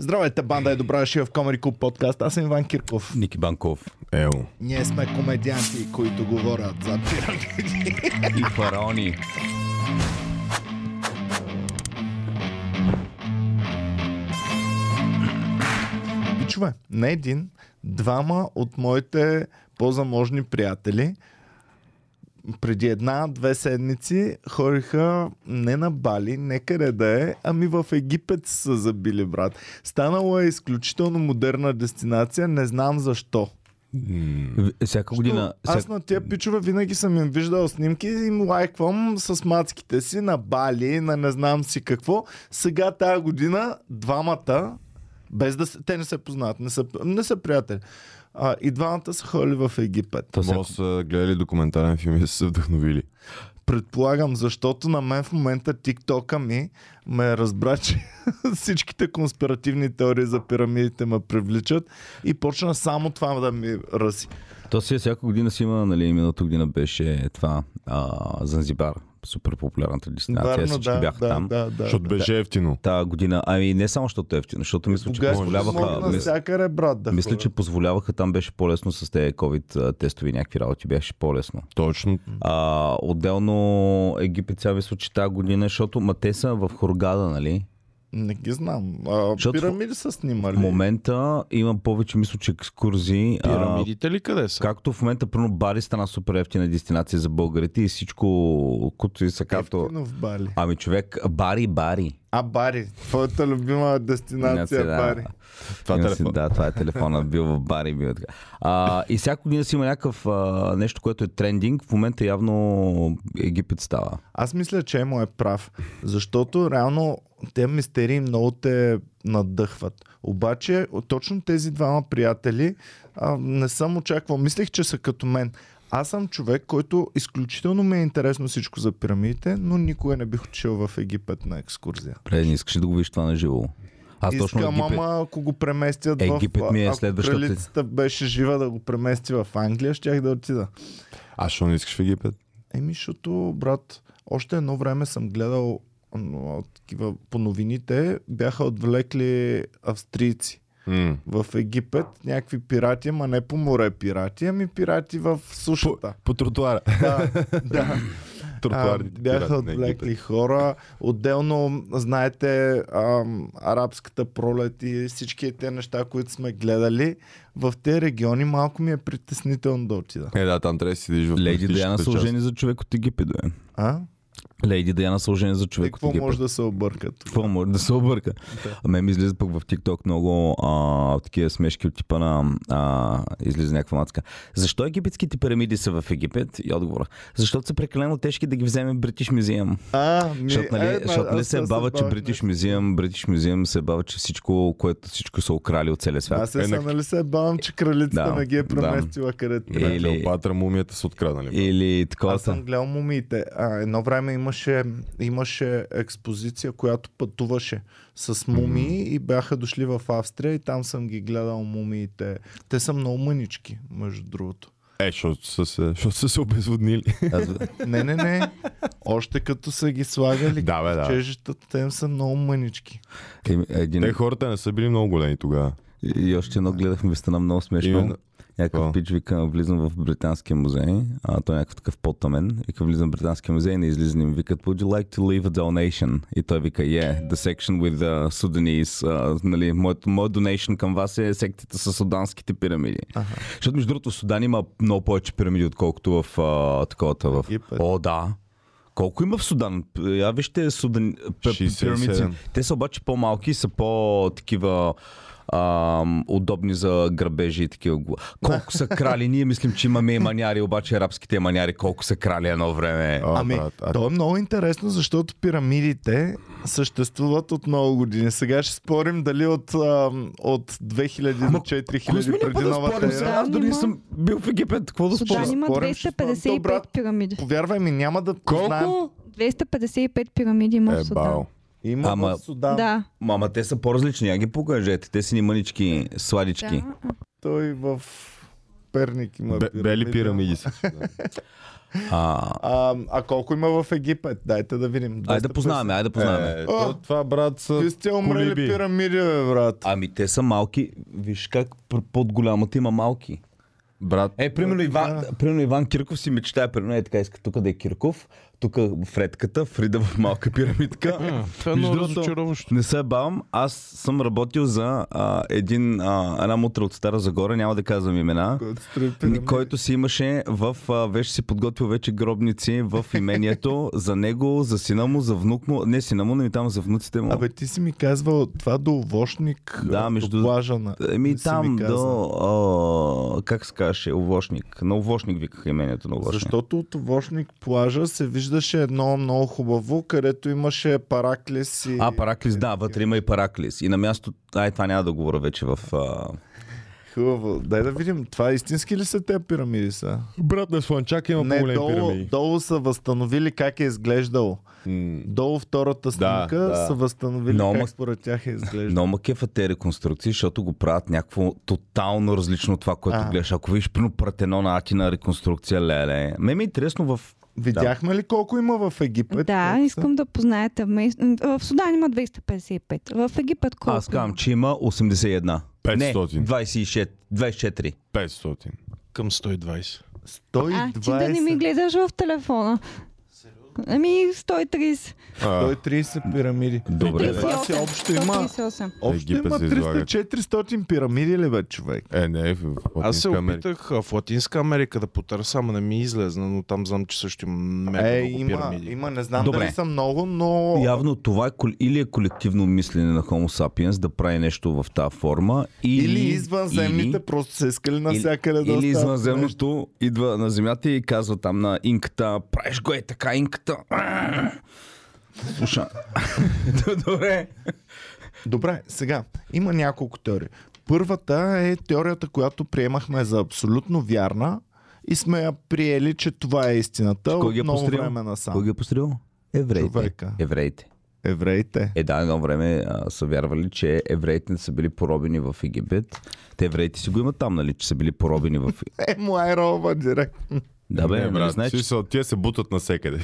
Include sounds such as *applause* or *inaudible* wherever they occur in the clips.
Здравейте, банда е добра дошли в Комари Клуб подкаст. Аз съм Иван Кирков. Ники Банков Ел. Ние сме комедианти, които говорят за пирамиди. и фараони. Бичове, не един, двама от моите по-заможни приятели преди една-две седмици ходиха не на Бали, не къде да е, ами в Египет са забили, брат. Станало е изключително модерна дестинация, не знам защо. Всяка година. Аз всяка- на тия пичове винаги съм им виждал снимки и им лайквам с мацките си на Бали, на не знам си какво. Сега тази година двамата, без да се, те не се познават, не са, не са приятели. А, и двамата са ходили в Египет. То Може са гледали документален филм и са се вдъхновили. Предполагам, защото на мен в момента тиктока ми ме разбра, че *laughs* всичките конспиративни теории за пирамидите ме привличат и почна само това да ми ръси. То си е всяка година си има, нали, миналата година беше това а, Занзибар, супер популярната дестинация. Вярно, Всички да, бяха да, там. да, да, Защото да. беше ефтино. Та година, ами не само защото е ефтино, защото мисля, че позволяваха, могат мис, навсякъде, брат, да мисля, че позволяваха там беше по-лесно с тези COVID а, тестове и някакви работи, беше по-лесно. Точно. А, отделно Египет сега мисля, че тази година, защото ма те са в Хургада, нали? Не ги знам. А, Защото пирамиди са снимали. В момента има повече, мисля, че екскурзии. а, Пирамидите ли къде са? Както в момента, примерно, Бари стана супер ефтина дестинация за българите и всичко, което и са като... Ефтино в Бали. Ами човек, Бари, Бари. А, Бари. Твоята любима дестинация, да. Бари. Това е телефон. Да, това е телефона, бил в Бари, бил така. А, и всяка година си има някакъв а, нещо, което е трендинг. В момента явно Египет става. Аз мисля, че Емо е прав. Защото реално те мистерии много те надъхват. Обаче, точно тези двама приятели а, не съм очаквал. Мислех, че са като мен. Аз съм човек, който изключително ми е интересно всичко за пирамидите, но никога не бих отишъл в Египет на екскурзия. Пре, не искаш ли да го видиш това на живо? Аз точно Искам, Египет. ама ако го преместят Египет в... ми е ако следващата- кралицата беше жива да го премести в Англия, щях да отида. А що не искаш в Египет? Еми, защото, брат, още едно време съм гледал такива по новините, бяха отвлекли австрийци В Египет, някакви пирати, ама не по море пирати, ами пирати в сушата. По тротуара. Да, *laughs* да. А, бяха отвлекли хора. Отделно, знаете, ам, арабската пролет и всички тези неща, които сме гледали, в тези региони малко ми е притеснително да отида. Е, да, там трябва да си седиш в Лейди Диана са част. ожени за човек от Египет, бе. А? Лейди Диана са ожени за човек от какво Египет. може да се объркат? Какво може да се обърка? Да. А мен ми излиза пък в TikTok много а, такива смешки от типа на а, излиза някаква мацка. Защо египетските пирамиди са в Египет? И отговора. Защото са прекалено тежки да ги вземе British Museum. А, ми, Защото нали, е, защото, нали се сега бава, че нещо. Museum, British Museum се бава, че всичко, което всичко са украли от целия свят. Аз се Е, на- нали се бавам, че кралицата Да, не ги е да. преместила където трябва. Или-. Клеопатра мумията са откраднали. Или такова. Аз съм гледал мумиите. А, едно време имаше, имаше експозиция, която пътуваше с мумии и бяха дошли в Австрия и там съм ги гледал мумиите. Те са много мънички, между другото. Е, защото са се, защото са се обезводнили. Не, не, не. Още като са ги слагали Да, бе, да. чежищата, те им са много мънички. Е, един, Те хората не са били много големи тогава. и, и още едно гледахме, стана много смешно. Именно. Някакъв Какво? пич вика, влизам в Британския музей, а той е някакъв такъв по-тъмен, вика, влизам в Британския музей, не излиза и ми викат, would you like to leave a donation? И той вика, yeah, the section with the Sudanese, а, нали, моят, моят donation към вас е секцията с суданските пирамиди. Ага. Защото между другото в Судан има много повече пирамиди, отколкото в а, таковата в... Египет. О, да. Колко има в Судан? Я вижте Судан... п- 67. пирамидите. Те са обаче по-малки, са по-такива ам, удобни за грабежи и такива. Колко са крали? Ние мислим, че имаме и маняри, обаче арабските маняри колко са крали едно време. А, Ами, брат, а- то е много интересно, защото пирамидите съществуват от много години. Сега ще спорим дали от, а, от 2000 до 4000 преди новата спорим ера. Аз дори не съм бил в Египет. Какво да спорим? Судан има спорим, ще спорим. 255 Добре. пирамиди. Повярвай ми, няма да знаем. Колко? 255 пирамиди има в Е, Судан. бао. Има Ама- в Судан. Да. Мама, те са по-различни. Я ги покажете. Те са ни мънички, сладички. да. Той в Перник има Бе- Бели пирамиди са. А, А, а колко има в Египет? Дайте да видим. айде да познаваме, айде да познаваме. Е, то, това, брат, са Вие сте умрели колиби. пирамиди, бе, брат. Ами те са малки. Виж как под голямата има малки. Брат, Е, примерно Иван, примерно Иван Кирков си мечтае, примерно е така иска тук да е Кирков, тук в редката, Фрида в малка пирамидка. Това е много разочароващо. Не се бавам, аз съм работил за а, един, а, една мутра от Стара Загора, няма да казвам имена, Който си имаше в, а, вече си подготвил вече гробници в имението *laughs* за него, за сина му, за внук му, не сина му, но и там за внуците му. Абе, ти си ми казвал това до Овошник, Да, между- до плажа на... Еми там до, а, как се казваше, Овошник. На Овошник викаха имението на Овошник. Защото от Овошник плажа се виждаше едно много хубаво, където имаше параклис и... А, Параклис, да, вътре има и Параклис. И на място, ай, това няма да говоря вече в... А... Хубаво. Дай да видим, това истински ли са те пирамиди са? брат на Слънчак има Не, по-големи долу, пирамиди. долу са възстановили как е изглеждало. М, Долу втората снимка да. са възстановили Но, как според тях е изглеждало. Но ма кефа те реконструкции, защото го правят някакво тотално различно от това, което А. гледаш. Ако видиш прино Партенона Атина реконструкция, леле. Ме ми е интересно в... Видяхме ли колко има в Египет? Да, Колко са? искам да познаете. В Судан има 255. В Египет колко? Аз казвам, че има 81. 500. Не, 26, 24. 500. Към 120. 120. А, ти да не ми гледаш в телефона. Ами 130. А, 130 пирамиди. Добре. Това си общо има... 138. Общо Египет има се излагат. 300-400 пирамиди ли бе, човек? Е, не, в Аз се Латинска опитах в Латинска Америка да потърся, ама не ми излезна, но там знам, че също има Е, има, пирамиди. има, не знам Добре. дали са много, но... Явно това е или е колективно мислене на Homo sapiens да прави нещо в тази форма, или, Или извънземните или- просто са искали навсякъде да Или извънземното идва на земята и казва там на инката, правиш го е така инката. Слуша. *laughs* Добре. Добре, сега, има няколко теории. Първата е теорията, която приемахме за абсолютно вярна и сме я приели, че това е истината Кой ги е от много построил? време насам. Кой ги е построил? Евреите. Човека. Евреите. Евреите. Е, да, едно време а, са вярвали, че евреите не са били поробени в Египет. Те евреите си го имат там, нали, че са били поробени в... *laughs* Е, му е роба директно. Да, бе, не, нали, брат, знаеш, значи... смисъл, тия се бутат навсекъде.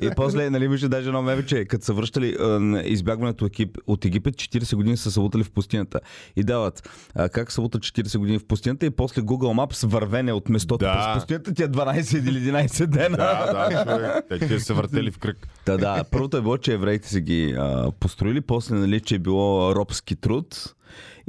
И после, нали, вижте даже едно меме, че като са връщали а, на избягването от Егип- от Египет, 40 години са се лутали в пустинята. И дават а, как се лутат 40 години в пустинята и после Google Maps вървене от местото Да. през пустинята ти е 12 или 11 дена. да, да, човек. Те се въртели в кръг. Да, да. Първото е било, че евреите са ги а, построили, после, нали, че е било робски труд.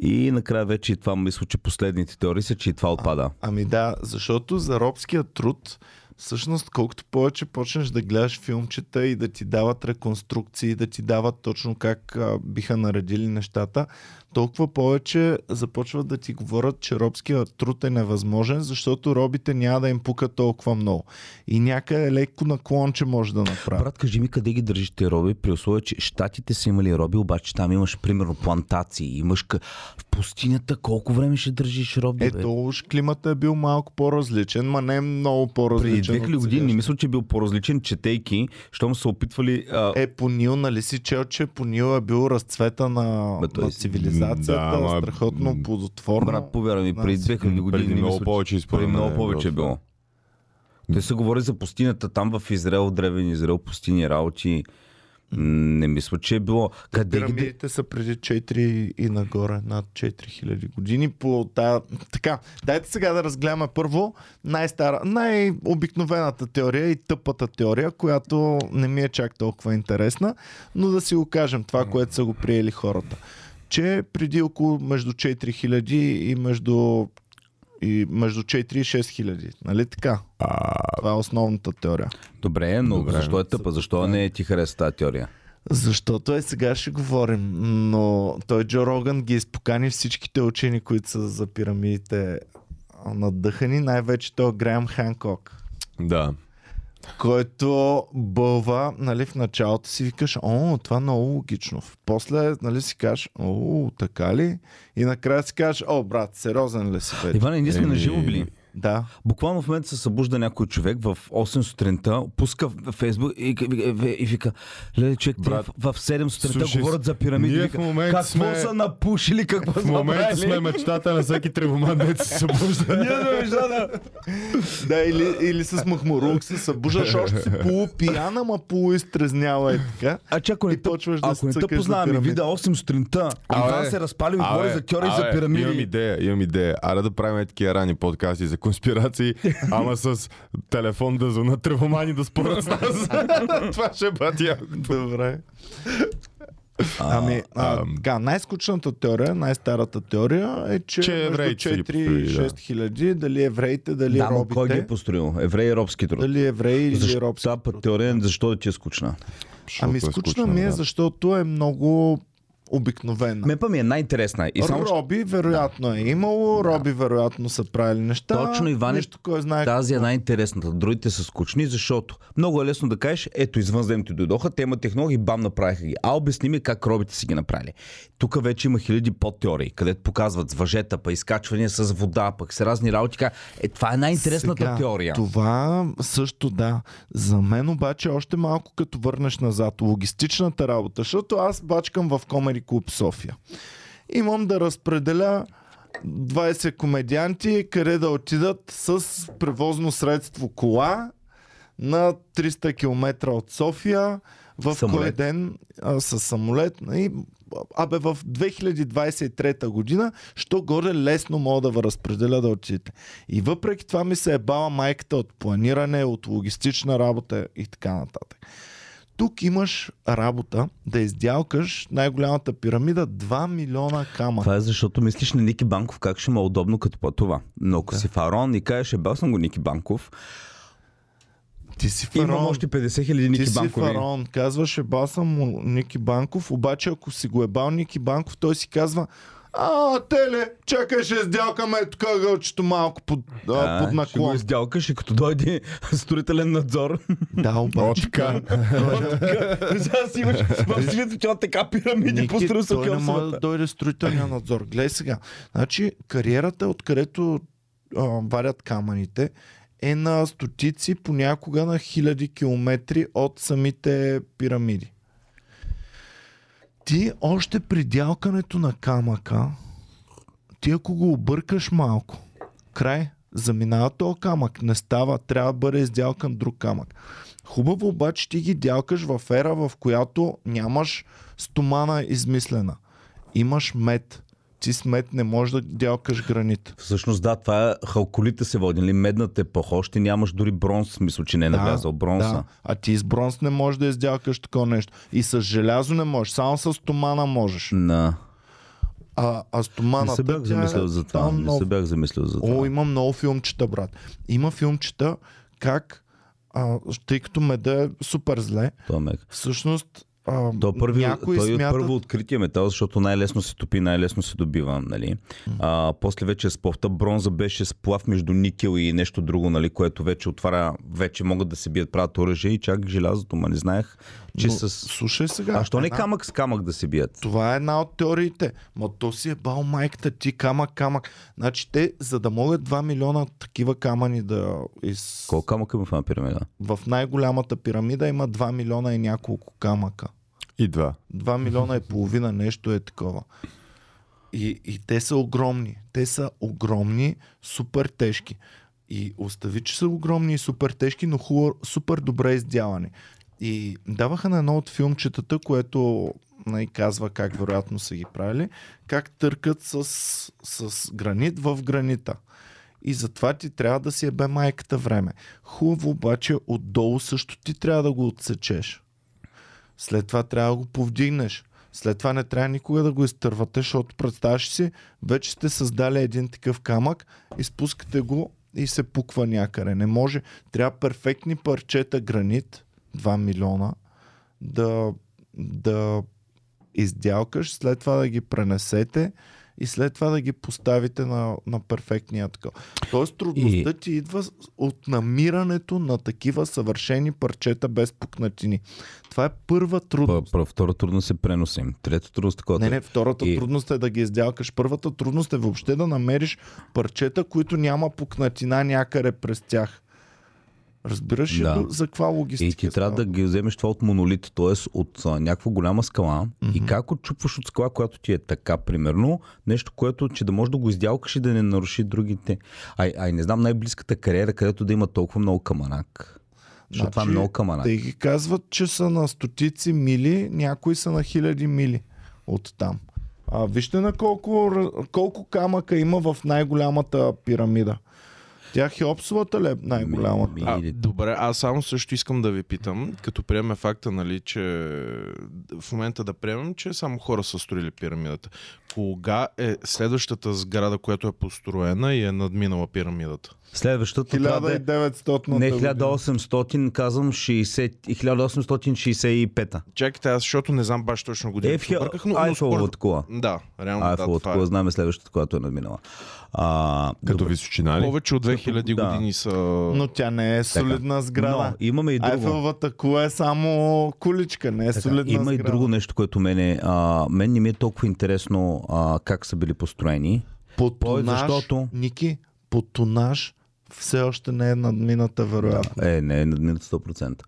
И накрая вече и това мисля, че последните теории са, че и това отпада. Ами да, защото за робския труд, всъщност колкото повече почнеш да гледаш филмчета и да ти дават реконструкции, да ти дават точно как а, биха наредили нещата, толкова повече започват да ти говорят, че робския труд е невъзможен, защото робите няма да им пука толкова много. И някъде леко наклонче може да направят. Брат, кажи ми къде ги държиш те роби, при условие, че щатите са имали роби, обаче там имаш примерно плантации, имаш в пустинята колко време ще държиш роби? Ето, уж климата е бил малко по-различен, ма не много Преди по-различен. 2000 от години не мисля, че е бил по-различен, четейки, щом са опитвали... А... Е, по Нил, нали си чел, че по Нил е бил разцвета на, Бе, на си- цивилизацията, Да, ама- страхотно плодотворно. Брат, повярвай ми, преди Аз- 2000 години Преди не много мисля, повече, Преди много е повече е било. Те се говори за пустинята там в Израел, древен Израел, пустини работи. М, Не мисля, че е било. Къде. Пирамидите са преди 4 и нагоре, над 4000 години. По тая... Така, дайте сега да разгледаме първо най-стара, най-обикновената теория и тъпата теория, която не ми е чак толкова интересна, но да си го кажем това, което са го приели хората. Че преди около между 4000 и между и между 4 и 6 хиляди. Нали така? Това е основната теория. Добре, но Добре. защо е тъпа? Защо не ти хареса тази теория? Защото е сега ще говорим, но той Джо Роган ги изпокани всичките учени, които са за пирамидите а, надъхани, най-вече той Грaham Ханкок, Да. Който бълва, нали, в началото си викаш, о, това е много логично. После, нали, си кажеш, о, така ли? И накрая си кажеш, о, брат, сериозен ли си, бе? Иване, ние сме на живо били. Да. Буквално в момента се събужда някой човек в 8 сутринта, пуска в Фейсбук и, и, и, и вика, леле, човек, Брат, в, в 7 сутринта слушай, говорят за пирамиди. ние в момента какво сме- са напушили, какво В момента сме мечтата на всеки тревоман, дето се събужда. *laughs* Ние да мечтата. Да, или, или с махмурук се събуждаш *laughs* още си полупияна, ма полуизтрезняла е така. А че ако не И те, почваш да ако не те познаваме, пирамиди. вида 8 сутринта, Иван се разпали и говори за теории за абе, Имам пирамиди. идея, имам идея. Аре да правим такива рани подкасти за конспирации, *laughs* ама с телефон да звънат тревомани да спорят с нас. *laughs* Това ще бъде. Добре. Ами, а, така, най-скучната теория, най-старата теория е, че, Че между евреите са ги 4 и построили, да. 6 хиляди, дали евреите, дали Да, но кой ги е робите, построил? Евреи и робски труд. дали евреи или Защо робски. път теория, защо да ти е скучна? Ами Защото е скучна ми е, да. защото е много обикновена. Мен па ми е най-интересна. И само, Роби вероятно е имало, Роби вероятно са правили неща. Точно, Иване, Нищо кой знае. Тази е най-интересната. Другите са скучни, защото много е лесно да кажеш, ето извънземните дойдоха, те имат технологии, бам, направиха ги. А обясни ми как робите си ги направили. Тук вече има хиляди подтеории, където показват с въжета, па изкачвания с вода, пък с разни работи. Е, това е най-интересната Сега, теория. Това също да. За мен обаче още малко като върнеш назад. Логистичната работа, защото аз бачкам в Комери Клуб София. Имам да разпределя 20 комедианти, къде да отидат с превозно средство кола на 300 км от София в Самолет. кой ден а, с самолет. И, абе в 2023 година, що горе лесно мога да ви разпределя да отидете. И въпреки това ми се е бала майката от планиране, от логистична работа и така нататък. Тук имаш работа да издялкаш най-голямата пирамида 2 милиона камъка. Това е защото мислиш на Ники Банков как ще му е удобно като по това. Но ако си фараон и кажеш, е бал съм го Ники Банков, Ти си имам фараон. още 50 хиляди Ти Ники си Банкови. фараон. Казваш, ебал съм му Ники Банков, обаче ако си го ебал Ники Банков, той си казва, а, теле, чакай, ще издялкаме тук гълчето малко под, а, А, под ще го наклон. издялкаш и като дойде строителен надзор. Да, обаче. *laughs* така. Сега си имаш в свито, че така пирамиди построил са той не може да дойде строителния надзор. Гледай сега. Значи, кариерата, откъдето а, варят камъните, е на стотици, понякога на хиляди километри от самите пирамиди. Ти още при дялкането на камъка, ти ако го объркаш малко, край, заминава този камък, не става, трябва да бъде издялкан друг камък. Хубаво обаче ти ги дялкаш в ера, в която нямаш стомана измислена. Имаш мед. Ти с мед не можеш да дялкаш гранит. Всъщност да, това е халколите се води, нали? Медната епоха, още нямаш дори бронз, смисъл, че не е навлязал бронза. Да. А ти с бронз не можеш да издялкаш такова нещо. И с желязо не можеш, само с стомана можеш. На... А, а Не стоманата... се бях е замислил за това. там Не се бях замислил за това. О, има много филмчета, брат. Има филмчета как, а, тъй като меда е супер зле, Това е всъщност а, То е първи, някои той е смятат... първо откритие метал, защото най-лесно се топи, най-лесно се добива. Нали? А, после вече сплавта бронза беше сплав между никел и нещо друго, нали, което вече отваря, вече могат да се бият, правят оръжие и чак желязото, ма не знаех, че Но, с... Слушай сега. А що не една- камък с камък да се бият? Това е една от теориите. Ма то си е бал майката ти, камък, камък. Значи те, за да могат 2 милиона такива камъни да... Из... Колко камък има в една пирамида? В най-голямата пирамида има 2 милиона и няколко камъка. И два. 2 милиона и половина нещо е такова. И, и те са огромни. Те са огромни, супер тежки. И остави, че са огромни и супер тежки, но хубаво, супер добре издялани. И даваха на едно от филмчетата, което най- казва как вероятно са ги правили, как търкат с, с гранит в гранита. И затова ти трябва да си ебе майката време. Хубаво обаче отдолу също ти трябва да го отсечеш. След това трябва да го повдигнеш. След това не трябва никога да го изтървате, защото представяш си, вече сте създали един такъв камък, изпускате го и се пуква някъде. Не може. Трябва перфектни парчета гранит, 2 милиона, да, да издялкаш, след това да ги пренесете и след това да ги поставите на, на перфектния такъв. Тоест трудността И- ти идва от намирането на такива съвършени парчета без пукнатини. Това е първа трудност. Първа, втора трудност е преноса им. Трета трудност такова. Не, не, втората И- трудност е да ги издялкаш. Първата трудност е въобще да намериш парчета, които няма пукнатина някъде през тях. Разбираш ли Да. за каква логистика? И ти трябва да ги вземеш това от монолит, т.е. от а, някаква голяма скала. Mm-hmm. И как отчупваш от скала, която ти е така, примерно, нещо, което, че да можеш да го издялкаш и да не наруши другите. Ай, ай не знам, най-близката кариера, където да има толкова много каманак. Защото това е много каманак. Те ги казват, че са на стотици мили, някои са на хиляди мили от там. А, вижте на колко, колко камъка има в най-голямата пирамида. Тя Хеопсовата ли е най-голямата? Ми- А, добре, аз само също искам да ви питам, като приемем факта, нали, че в момента да приемем, че само хора са строили пирамидата. Кога е следващата сграда, която е построена и е надминала пирамидата? Следващата трябва да е 1900 не 1800, казвам 60, 1865. Чакайте, аз защото не знам баш точно година. Е, в Бърках, но, според... кола. Да, реално да, Айфеловата това кола, е. знаем следващата, която е надминала. А, Като добре. височина ли? Повече от 2000 Да. години са... Но тя не е солидна сграда. Но имаме и друго. Айфеловата кула е само куличка, не е Така, солидна има и сграда. друго нещо, което мене, а, мен не ми е толкова интересно а, как са били построени. По тонаж, защото- Ники, по тонаж все още не е надмината, вероятно. Е, не е надминат 100%.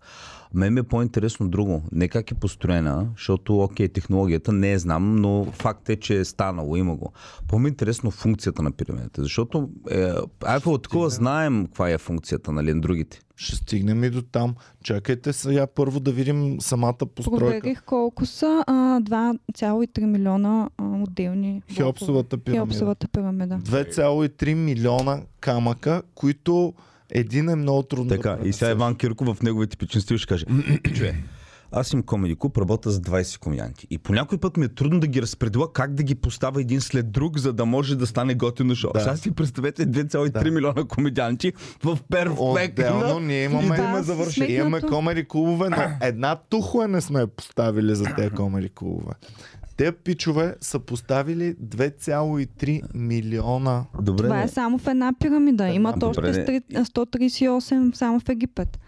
Мен ми е по-интересно друго. Не как е построена, защото, окей, технологията не е знам, но факт е, че е станало, има го. По-ми е интересно функцията на пирамидата, защото е, Айфел такова знаем каква е функцията, нали, на другите. Ще стигнем и до там. Чакайте сега първо да видим самата постройка. Проверих колко са а, 2,3 милиона а, отделни. Хеопсовата пирамида. Хеопсовата пирамида. 2,3 милиона камъка, които един е много трудно Така, да и сега Иван Кирков в неговия типичен стил ще каже, чуе, аз им комеди клуб, работя с 20 комедианти. И по някой път ми е трудно да ги разпределя как да ги поставя един след друг, за да може да стане готино шоу. Да. Сега си представете 2,3 Да. милиона комедианти в перфектна... Отделно ние имаме, е завърши, имаме комери клубове, но една тухла не сме поставили за тези комери клубове. Те пичове са поставили 2,3 милиона. Добре, Това е само в една пирамида. Имат още не. 138 само в Египет.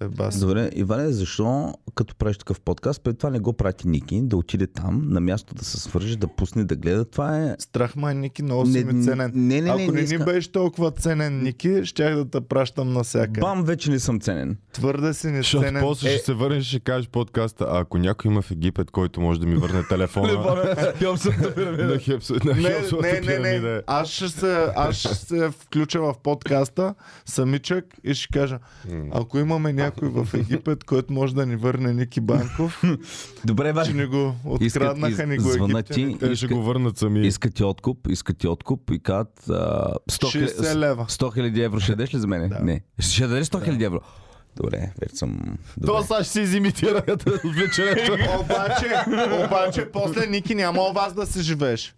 Е, бас. Добре, Иване, защо като правиш такъв подкаст, пред това не го прати Ники, да отиде там, на място да се свържи, да пусне, да гледа. Това е... Страх ме, Ники, много си Не, ми ценен. не, не, Ако не, не, не ни иска. беше толкова ценен, Ники, щях да те пращам навсякъде. Бам, вече не съм ценен. Твърде си не Защото ценен. после Е, ще се върнеш и ще кажеш подкаста, а ако някой има в Египет, който може да ми върне телефона на Хепс- на не, не, не, не. Аз ще, се, аз ще се включа в подкаста самичък и ще кажа, ако имаме някой в Египет, който може да ни върне Ники Банков, *laughs* Добре, че бе. ни го Искат, откраднаха, ни из, го египтяни. Те ще го върнат сами. искат ти откуп, искат ти откуп и казват а, 100 60 лева. 100 хиляди евро ще дадеш ли за мене? Да. Не. Ще дадеш 100 хиляди евро? Добре, вече съм... Добре. То сега ще си изимитира отвлеченето. *laughs* обаче, обаче, после Ники няма у вас да си живееш.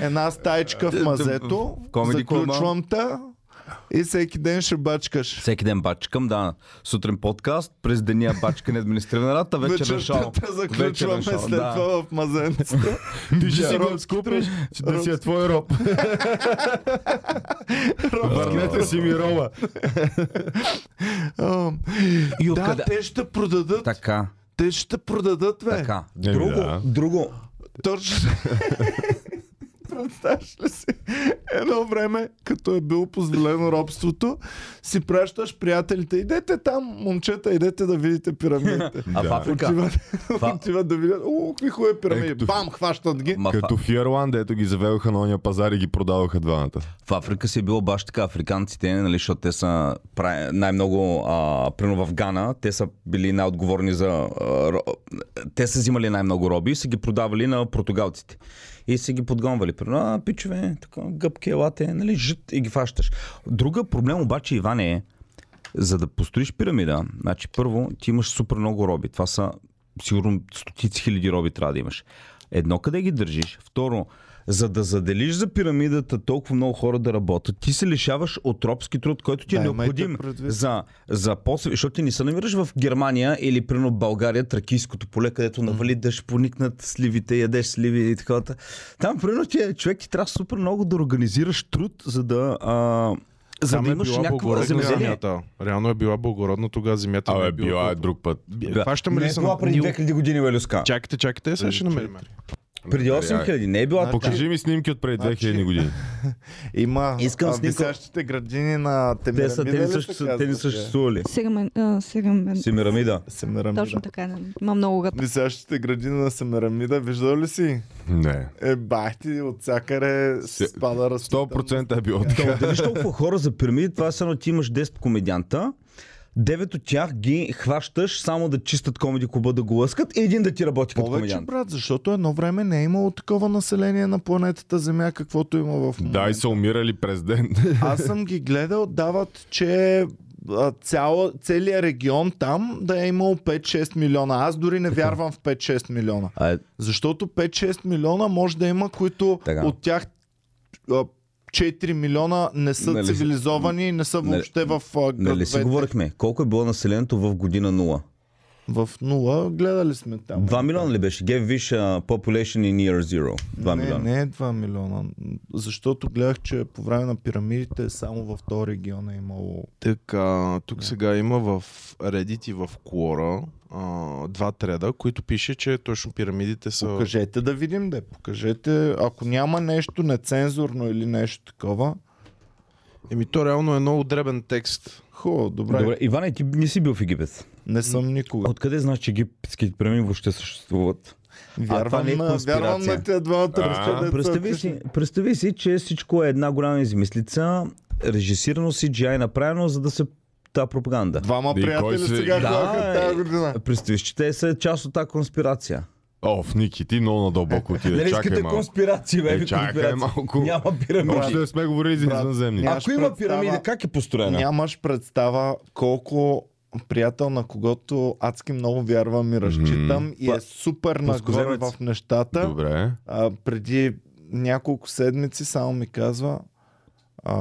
Една стаечка в мазето, В комеди клуба. заключвам те и всеки ден ще бачкаш. Всеки ден бачкам, да. Сутрин подкаст, през деня бачкане административна работа, вечер на шоу. Заключваме Вечер след да. това в мазенцето. *laughs* Ти ще си го скупиш, че да си е твой роб. *laughs* Върнете си ми роба. Да, те ще продадат. Така, Те ще продадат, бе. така. Друго, друго. Точно. *laughs* Представяш ли си? Едно време, като е било позволено робството, си пращаш приятелите. Идете там, момчета, идете да видите пирамидите. А в Да. Африка? Отиват, да видят. О, какви хубави пирамиди. Е, като- Бам, хващат ги. Ма, Като в Ирланд, ето ги заведоха на ония пазар и ги продаваха двамата. В Африка си е било баш така. Африканците, нали, защото те са най-много, а, примерно в Гана, те са били най-отговорни за... А, ро- те са взимали най-много роби и са ги продавали на португалците. И са ги подгонвали. Примерно, а, пичове, така, гъбки, елате, нали, жит и ги фащаш. Друга проблем обаче, Иван е, за да построиш пирамида, значи първо ти имаш супер много роби. Това са сигурно стотици хиляди роби трябва да имаш. Едно къде ги държиш, второ за да заделиш за пирамидата толкова много хора да работят, ти се лишаваш от робски труд, който ти е Да, необходим за, за после, защото ти не се намираш в Германия или примерно в България, тракийското поле, където навали да ще поникнат сливите, ядеш сливи и такова. Там, примерно, ти, е- човек ти трябва супер много да организираш труд, за да, а, за Там да е имаш била някаква земеделие. земята. Реално е била благородна тогава земята. Абе, е била била е друг път. Би- Хващаме Не ли е била преди Нил? 2000 години, Велюска. Чакайте, чакайте, сега ще намерим. Преди 8000 не е била. Покажи ми снимки от преди 2000 години. *laughs* Има Искам а, снимка. висящите градини на Те, са, те, Темирамида не също, те съществували. Семирамида. Семирамида. Точно така, да. има много гъд. Висящите градини на Семирамида, виждал ли си? Не. Е, бах ти, от всякъде спада растителност. 100% е било Да така. отделиш толкова хора за пирамиди, това е само ти имаш 10 комедианта, 9 от тях ги хващаш само да чистят комеди клуба да го лъскат и един да ти работи като Повече, комедиант. брат, защото едно време не е имало такова население на планетата Земя, каквото има в момента. Да, и са умирали през ден. *laughs* Аз съм ги гледал, дават, че а, цяла, целият регион там да е имал 5-6 милиона. Аз дори не вярвам в 5-6 милиона. А, Защото 5-6 милиона може да има, които Така. от тях 4 милиона не са Нали цивилизовани и не са Нали- въобще в а, нали си градовете. говорихме, колко е било населението в година 0? В нула гледали сме там. 2 милиона ли беше? Give Wish uh, population in year zero. 2 не, милиона. не е 2 милиона. Защото гледах, че по време на пирамидите само в този регион е имало Така, тук сега има в Reddit и в Quora а, два треда, които пише, че точно пирамидите са... Покажете да видим, да покажете. Ако няма нещо нецензурно или нещо такова, Еми то реално е много дребен текст. хубаво, добре. Добре, Иване, ти не си бил в Египет. Не съм никога. Откъде знаеш, че египетските пирамиди въобще съществуват? това Вярвам, не е на, конспирация. вярвам на тези двамата А, Представи си, представи си, че всичко е една голяма измислица, режисирано CGI направено, за да се та пропаганда. Двама И кой приятели се- сега Да, е. тази година. Представи, си, че те са част от тази конспирация. Оф, Ники, ти много надълбоко отиде. Нали Чакай искате малко. конспирации, бе, Е, чакай конспирации. малко. Няма пирамиди. Още не сме говорили за Брат, извънземни. няма. Ако има представа- пирамида, как е построена? Нямаш представа колко приятел на когото адски много вярвам и разчитам и е супер нагоре Плоскоземец. в нещата. Добре. А, преди няколко седмици само ми казва а,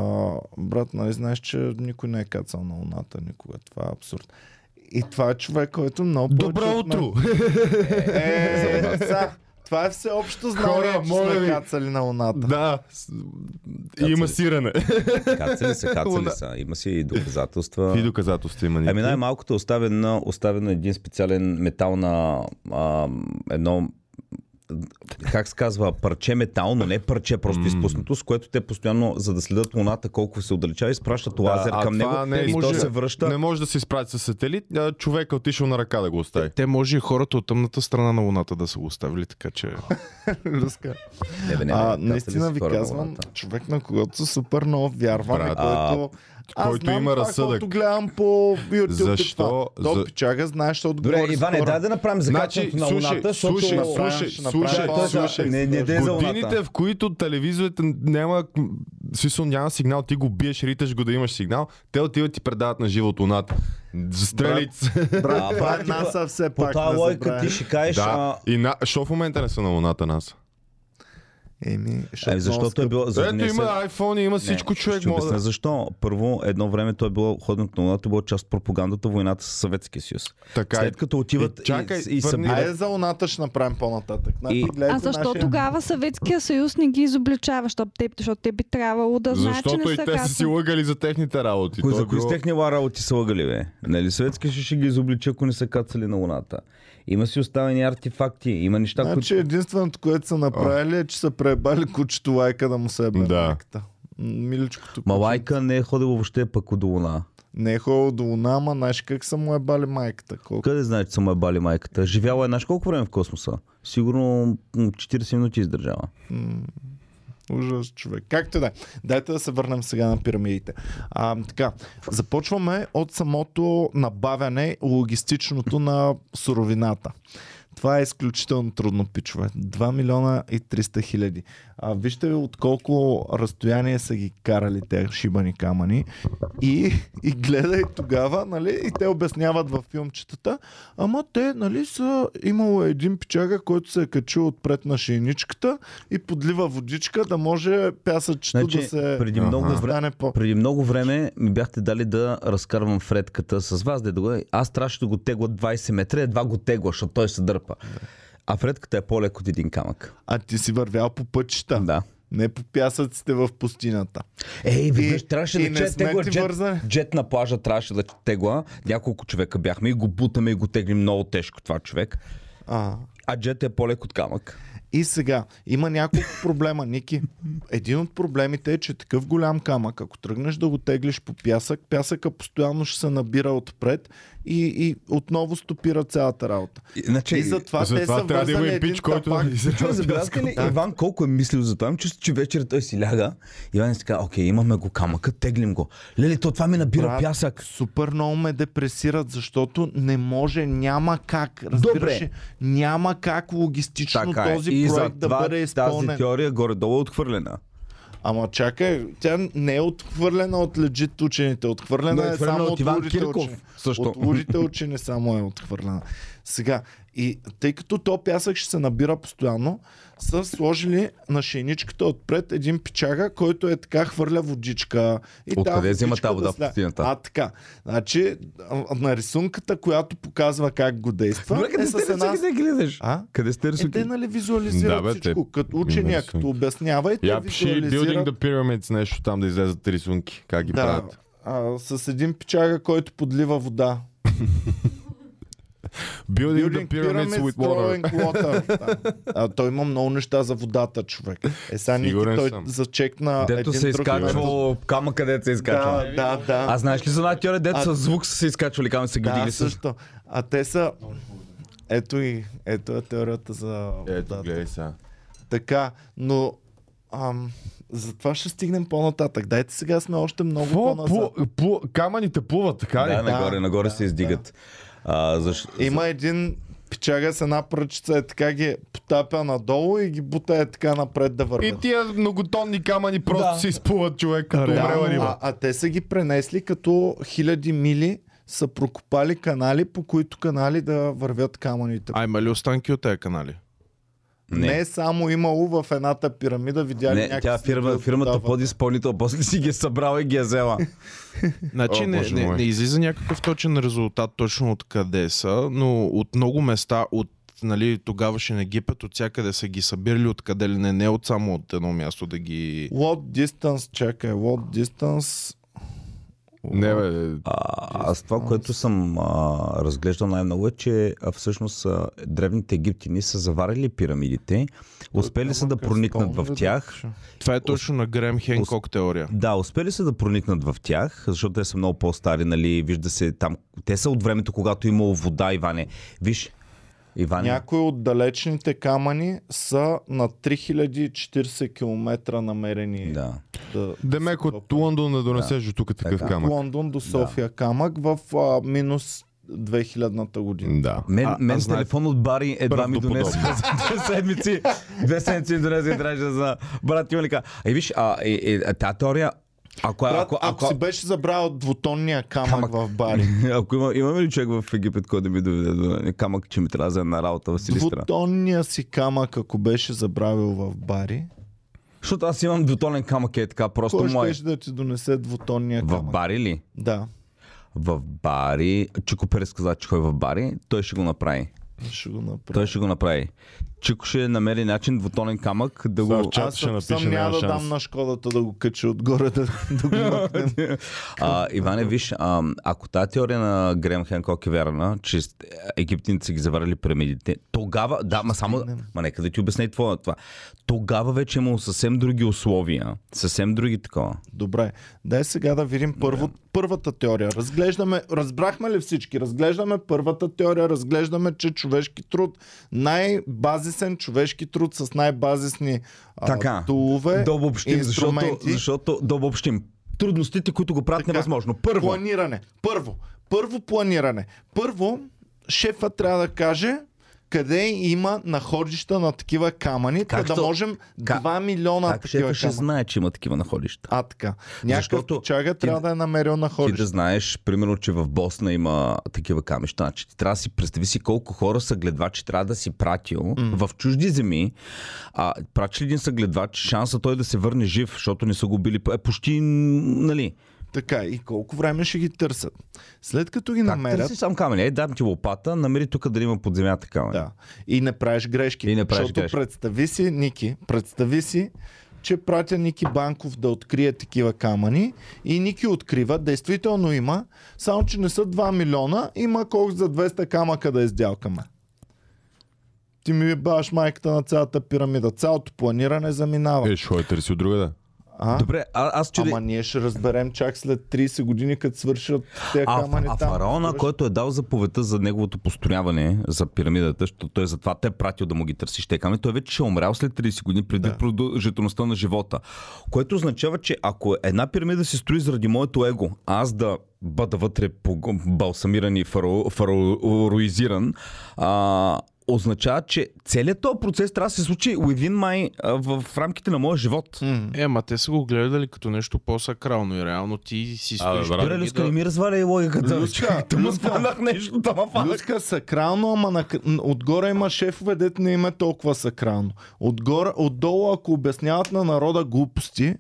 брат, нали знаеш, че никой не е кацал на луната никога. Това е абсурд. И това е човек, който много Добро повече от мен- утро! Е, са, това е всеобщо знание, Хора, че моля сме ви. кацали на луната. Да, с- има сирене. Кацали са, кацали са. Има си и доказателства. Какви доказателства има? Ами най-малкото е оставено, оставено един специален метал на а, едно как се казва, парче метал, но не парче просто изпуснато, с което те постоянно, за да следят луната колко се отдалечава, изпращат лазер а към него не и то може- се връща. Не може да се изпрати с сателит, а човек е отишъл на ръка да го остави. Те може и хората от тъмната страна на Луната да са го оставили, така че... *laughs* Руска. Не, бе, не, а, наистина ви казвам, човек на когото супер много вярвам, Брат, и който... Аз който знам има това, разсъдък. което гледам по YouTube. Защо? Това. То За- пичага, знаеш, защото Добре, говори с Иване, дай да направим Значи, закачването на слушай, луната, защото... слушай, направим- слушай, ще направим слушай, по- слушай. Не, не за Годините, в които телевизорите няма, смисъл няма сигнал, ти го биеш, риташ го да имаш сигнал, те отиват и предават на живо луната. Стрелиц. *laughs* Брат, А, това е брат, НАСА все По пак. тази не логика забравяй. ти ще кажеш... Да. а, И на... Що в момента не са на луната нас? Еми, Ами, защото е било... за Ето има iPhone, има всичко, човек ще може обясня защо. Първо, едно време той е било ходенето на луната, било част от пропагандата, войната с Съветския съюз. Така е. След като отиват И чакай, и, и събират... Айде за луната ще направим по-нататък. Значи, И- А защо нашия- тогава Съветския съюз не ги изобличава? Защото те, защото те би трябвало да знаят, че Защото не и те са си лъгали за техните работи. Кои, То е за кои с техни работи са лъгали, бе? Нали, Съветски ще, ще ги изоблича, ако не са кацали на луната. Има си оставени артефакти, има неща, Значи които... единственото, което са направили е, че са пребали кучето лайка да му се ебе Да. майката. М, Миличкото куче. Малайка не е ходила въобще пък до луна. Не е ходил до луна, ама знаеш как са му ебали майката. Колко? Къде знаеш, че съм е бали майката? Живяла е знаеш колко време в космоса? Сигурно м, 40 минути издържава. М, Ужас, човек. Както да е. Дайте да се върнем сега на пирамидите. А, така, започваме от самото набавяне, логистичното на суровината. Това е изключително трудно, пичове. 2 милиона и 300 хиляди. А вижте от колко разстояние са ги карали те шибани камъни. И, и гледай тогава, нали, и те обясняват във филмчетата, ама те, нали, са имало един пичага, който се е качил отпред на шейничката и подлива водичка, да може пясъчето Значи, да се преди много да време, по... преди много време ми бяхте дали да разкарвам фредката с вас. Да го... Аз трябваше да го тегла 20 метра, едва го тегла, защото той се дърпа. А фредката е по-леко от един камък. А ти си вървял по пътища. Да. Не по пясъците в пустината. Ей, веднъж трябваше да не че, сме тегла джет, джет на плажа, трябваше да тегла. Няколко човека бяхме и го бутаме и го теглим много тежко това човек. А, А джет е по-лек от камък. И сега, има няколко *laughs* проблема, Ники. Един от проблемите е, че такъв голям камък, ако тръгнеш да го теглиш по пясък, пясъка постоянно ще се набира отпред и, и отново стопира цялата работа. Значи, и затова, те Затова са трябва да има и пич, който тапак. да забелязате ли Да. Иван колко е мислил за това? Чувство, че вечер той си ляга. Иван е си казва, окей, имаме го камъка, теглим го. Леле, то това ми набира Брат, пясък. Супер много ме депресират, защото не може, няма как. Разбираш Добре. Няма как логистично Така е. този И проект да това бъде изпълнен. тази теория горе-долу е отхвърлена. Ама чакай, тя не е отхвърлена от легит учените. Отхвърлена Не, е отхвърлена само от Иван Кирков учени. също. От лудите учени само е отхвърлена. Сега, и тъй като то пясък ще се набира постоянно, са сложили на шейничката отпред един пичага, който е така хвърля водичка. И Откъде взема тази вода в сля- пустинята? А, така. Значи, на рисунката, която показва как го действа, Добре, къде е сте с една... да гледаш? А? Къде сте Е, рисунки? те нали визуализират Да, бе, всичко. те- Като учения, рисунки. като обяснява и те Я пиши Building визуализират... the Pyramids нещо там да излезат рисунки. Как ги Да, правят. а, с един пичага, който подлива вода. *laughs* Building, Building the Pyramids with water. water. *laughs* Да. А, той има много неща за водата, човек. Е, сега Ники, Сигурен той съм. зачекна Дето един се друг изкачва камък, където се изкачва. Да, да, да. А знаеш ли за една теория, дето А- с звук са се изкачвали камък се да, градили с... също. А те са... Ето и, ето е теорията за Ето, водата. гледай сега. Така, но... Ам, за това ще стигнем по-нататък. Дайте сега сме още много Какво? по-назад. Плу- плу- Камъните плуват, така ли? Да, нагоре, Да, нагоре да, се издигат. А, защ... Има един пичага с една пръчица, е така ги потапя надолу и ги бута е така напред да И вървят. тия многотонни камъни просто Да. се изплуват човек като Да, умрела риба. а, а те са ги пренесли като хиляди мили са прокопали канали, по които канали да вървят камъните. А има ли останки от тези канали? Не. не само имало в едната пирамида, видяли Не, някакви тя фирма, фирмата вода. подизпълнител, после си ги е събрала и ги е взела. *laughs* Значи О, не, не, не излиза някакъв точен резултат точно от къде са, но от много места, от нали, тогавашен Египет, от всякъде са ги събирали, откъде ли не, не от само от едно място да ги... What distance, чакай, what distance... Не, бе, А, аз това, което съм а, разглеждал най-много е, че а, всъщност а, древните египтяни са заварили пирамидите, успели са да проникнат в тях. Това е точно на Грем Хенкок теория. Да, успели са да проникнат в тях, защото те са много по-стари, нали, вижда се там. Те са от времето, когато е имало вода, Иване. Виж, Иване, Някои от далечните камъни са на 3040 км намерени да. да, Демек от Лондон да донесеш до тук такъв Така. камък. Лондон до София камък в а, минус 2000-та година. Да. Мен, А- мен а знаете- телефон от Бари едва ми донесе за две седмици. Две седмици ми донесе и трябваше за брат Юлика. А и виж, а, и, и, тази теория, ако, Брат, ако, ако, ако, си беше забравил двутонния камък, Камък. в бари, *laughs* ако има, имаме ли човек в Египет, който да ми доведе до камък, че ми трябва за една работа в Силистра? двутонния си камък, ако беше забравил в бари, Защото аз имам двутонен камък е така, просто кой мой. ще да ти донесе двутонния В камък? Бари ли? Да, В Бари. Чико Перес каза, че ходи в Бари. Той ще го направи. ще го направя. Той ще го направи. Чико ще намери начин двутонен камък да го... Аз ще съм, напише, съм няма да дам на Шкодата да го качи отгоре да, да го *laughs* махнем. А, Иване, виж, а, ако тази теория на Грем Хенкок е вярна, че египтяните са ги заварили пирамидите, тогава, да, ма само, ма нека да ти обясня и това, това. Тогава вече е имало съвсем други условия, съвсем други такова. Добре, дай сега да видим първо, първата теория. Разглеждаме, разбрахме ли всички? Разглеждаме първата теория, разглеждаме, че човешки труд, най-базисен човешки труд с най-базисни а, Така, тулове, Да обобщим, защото, инструменти. защото да обобщим. Трудностите, които го правят Така. невъзможно. Първо, Планиране. Първо. Първо планиране. Първо, шефа трябва да каже къде има находища на такива камъни, Как да можем как- 2 милиона Как такива шефа ще камъни. знае, че има такива находища? А, така. Някакъв чага ти- трябва да е намерил Ти находище. да знаеш, примерно, че в Босна има такива камища. Значи, ти трябва да си представи си колко хора са гледвачи трябва да си пратил mm. в чужди земи. А прачи ли един съгледвач, шанса той да се върне жив, защото не са го били е почти, нали, Така, и колко време ще ги търсят. След като ги Как намерят, търси сам камъни? Е, дам ти лопата, намери тук дали има под земята камъни. да, и не правиш грешки. И не правиш защото грешки. представи си, Ники, представи си, че пратя Ники Банков да открие такива камъни и Ники открива, действително има, само че не са 2 милиона, има колко за 200 камъка да издялкаме. Ти ми баш майката на цялата пирамида. Цялото планиране заминава. Е, ще ходя търси от другаде. А? Добре, а, аз чуди... Ама ние ще разберем чак след 30 години, като свършат тези А, камъни а там. фараона, Разбираш? който е дал заповедта за неговото построяване, за пирамидата, защото той затова те е пратил да му ги търсиш те камъни, той вече ще е умрял след 30 години преди да. продължителността на живота. Което означава, че ако една пирамида се строи заради моето его, аз да бъда вътре по- балсамиран и фаро, фароизиран, а, означава, че целият този процес трябва да се случи within my, а, в, в рамките на моя живот. М. Е, ма те са го гледали като нещо по-сакрално и реално ти си стоиш. Добре, преди Люска, не ми разваля и логиката. Люска, Люска. спаднах нещо, тама фанах. Люска сакрално, ама на, отгоре има шефове, дете не има толкова сакрално. Отгоре, отдолу, ако обясняват на народа глупости,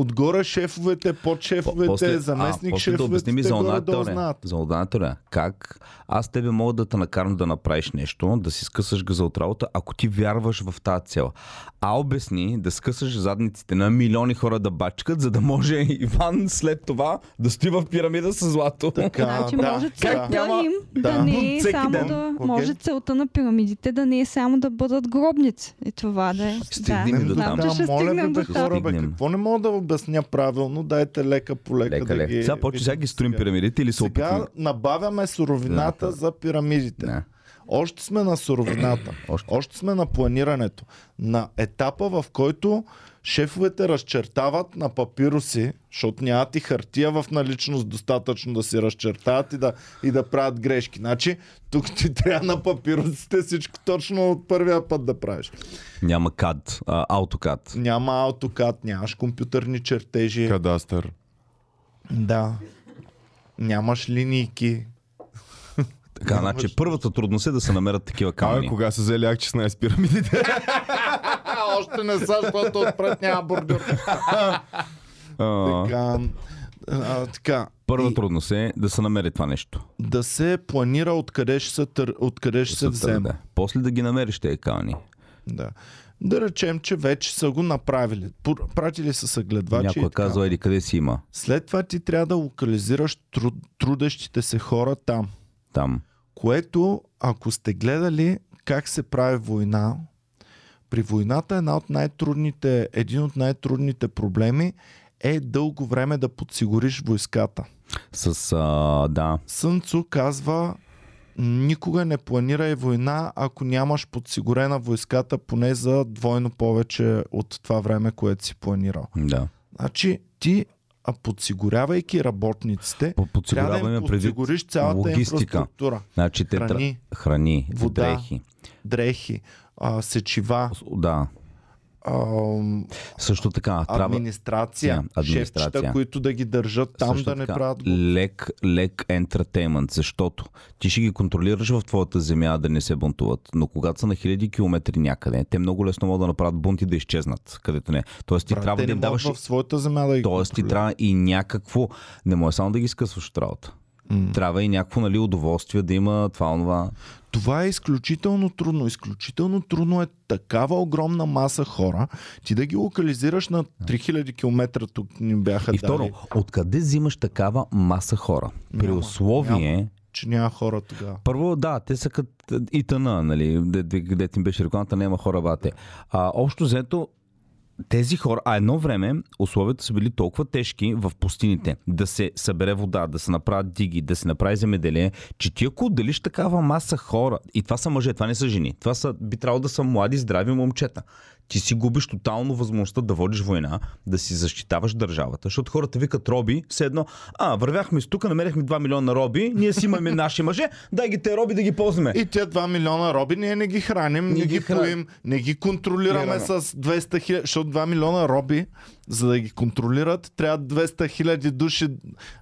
отгоре шефовете, подшефовете, заместник да шефовете, за да теория. знаят. За оната теория. Как аз тебе мога да те накарам да направиш нещо, да си скъсаш газа от работа, ако ти вярваш в тази цел. А обясни да скъсаш задниците на милиони хора да бачкат, за да може *laughs* Иван след това да стои в пирамида с злато. Така, *laughs* Значи да, може да. целта Няма- им да, Да. не е само ден. да... Окей. Може целта на пирамидите да не е само да бъдат гробници. И това да е... Стигнем и до там. че ще моля ви, стигнем до там. хора, бе, какво не мога да обясня правилно, дайте лека по лека, Лека, да лека. ги Сега почва, сега ги строим пирамидите или се Сега опитваме? набавяме суровината Да. за пирамидите. Не. Още сме на суровината. Още. Още сме на планирането. На етапа, в който шефовете разчертават на папироси, защото нямат и хартия в наличност достатъчно да си разчертават и да, и да правят грешки. Значи, тук ти *laughs* трябва на папиросите всичко точно от първия път да правиш. Няма CAD, а, AutoCAD. Няма автокад, нямаш компютърни чертежи. Кадастър. Да. Нямаш линийки. Така, значи първата трудност е да се намерят такива камъни. кога са взели акче с най пирамидите? А, *laughs* още не са, защото отпред няма бордюр. Така, а, така. Първа И трудност е да се намери това нещо. да се планира откъде ще се, тър... откъде ще се Да взема. да. После да ги намериш тези камъни. Да. да речем, че вече са го направили. Пратили са съгледвачи. Някой и е така. казал, еди къде си има След това ти трябва да локализираш труд... трудещите се хора там. там. Което, ако сте гледали как се прави война, при войната една от най-трудните, един от най-трудните проблеми е дълго време да подсигуриш войската. С, а, да, Сънцо казва, никога не планирай война, ако нямаш подсигурена войската поне за двойно повече от това време, което си планирал. да. Значи ти, а подсигурявайки работниците, трябва да им подсигуриш цялата логистика. инфраструктура. Значи те Храни, храни, храни вода. дрехи. дрехи, а, сечива, Да. Също така, трябва администрация, Да, администрация. шефчета, които да ги държат там също да не така, правят лек, лек ентертеймент, защото ти ще ги контролираш в твоята земя да не се бунтуват, но когато са на хиляди километри някъде, те много лесно могат да направят бунт и да изчезнат, където не. е. Тоест ти Брат, трябва да им даваш... в своята земя да ги Тоест ти трябва и някакво... Не може само да ги скъсваш от работа. Трябва и някакво нали, удоволствие да има това, онова. Това е изключително трудно. Изключително трудно е такава огромна маса хора, ти да ги локализираш на 3000 км, тук ни бяха И второ, дали, откъде взимаш такава маса хора? При Няма, условие... че няма хора тогава. Първо, да, те са като ИТН, нали, където им беше рекламата, няма хора бате. А, общо взето, тези хора, а едно време условията са били толкова тежки в пустините, да се събере вода, да се направят диги, да се направи земеделие, че ти ако отделиш такава маса хора, и това са мъже, това не са жени, това са, би трябвало да са млади, здрави момчета. Ти си губиш тотално възможността да водиш война, да си защитаваш държавата, защото хората викат роби, все едно, а, вървяхме с тук, намерихме 2 милиона роби, ние си имаме наши мъже, дай ги те роби да ги ползваме. И те 2 милиона роби ние не ги храним, не, Не ги, храним. поим, не ги контролираме Гледаме. с 200 хиляди, защото 2 милиона роби, за да ги контролират, трябва 200 хиляди души,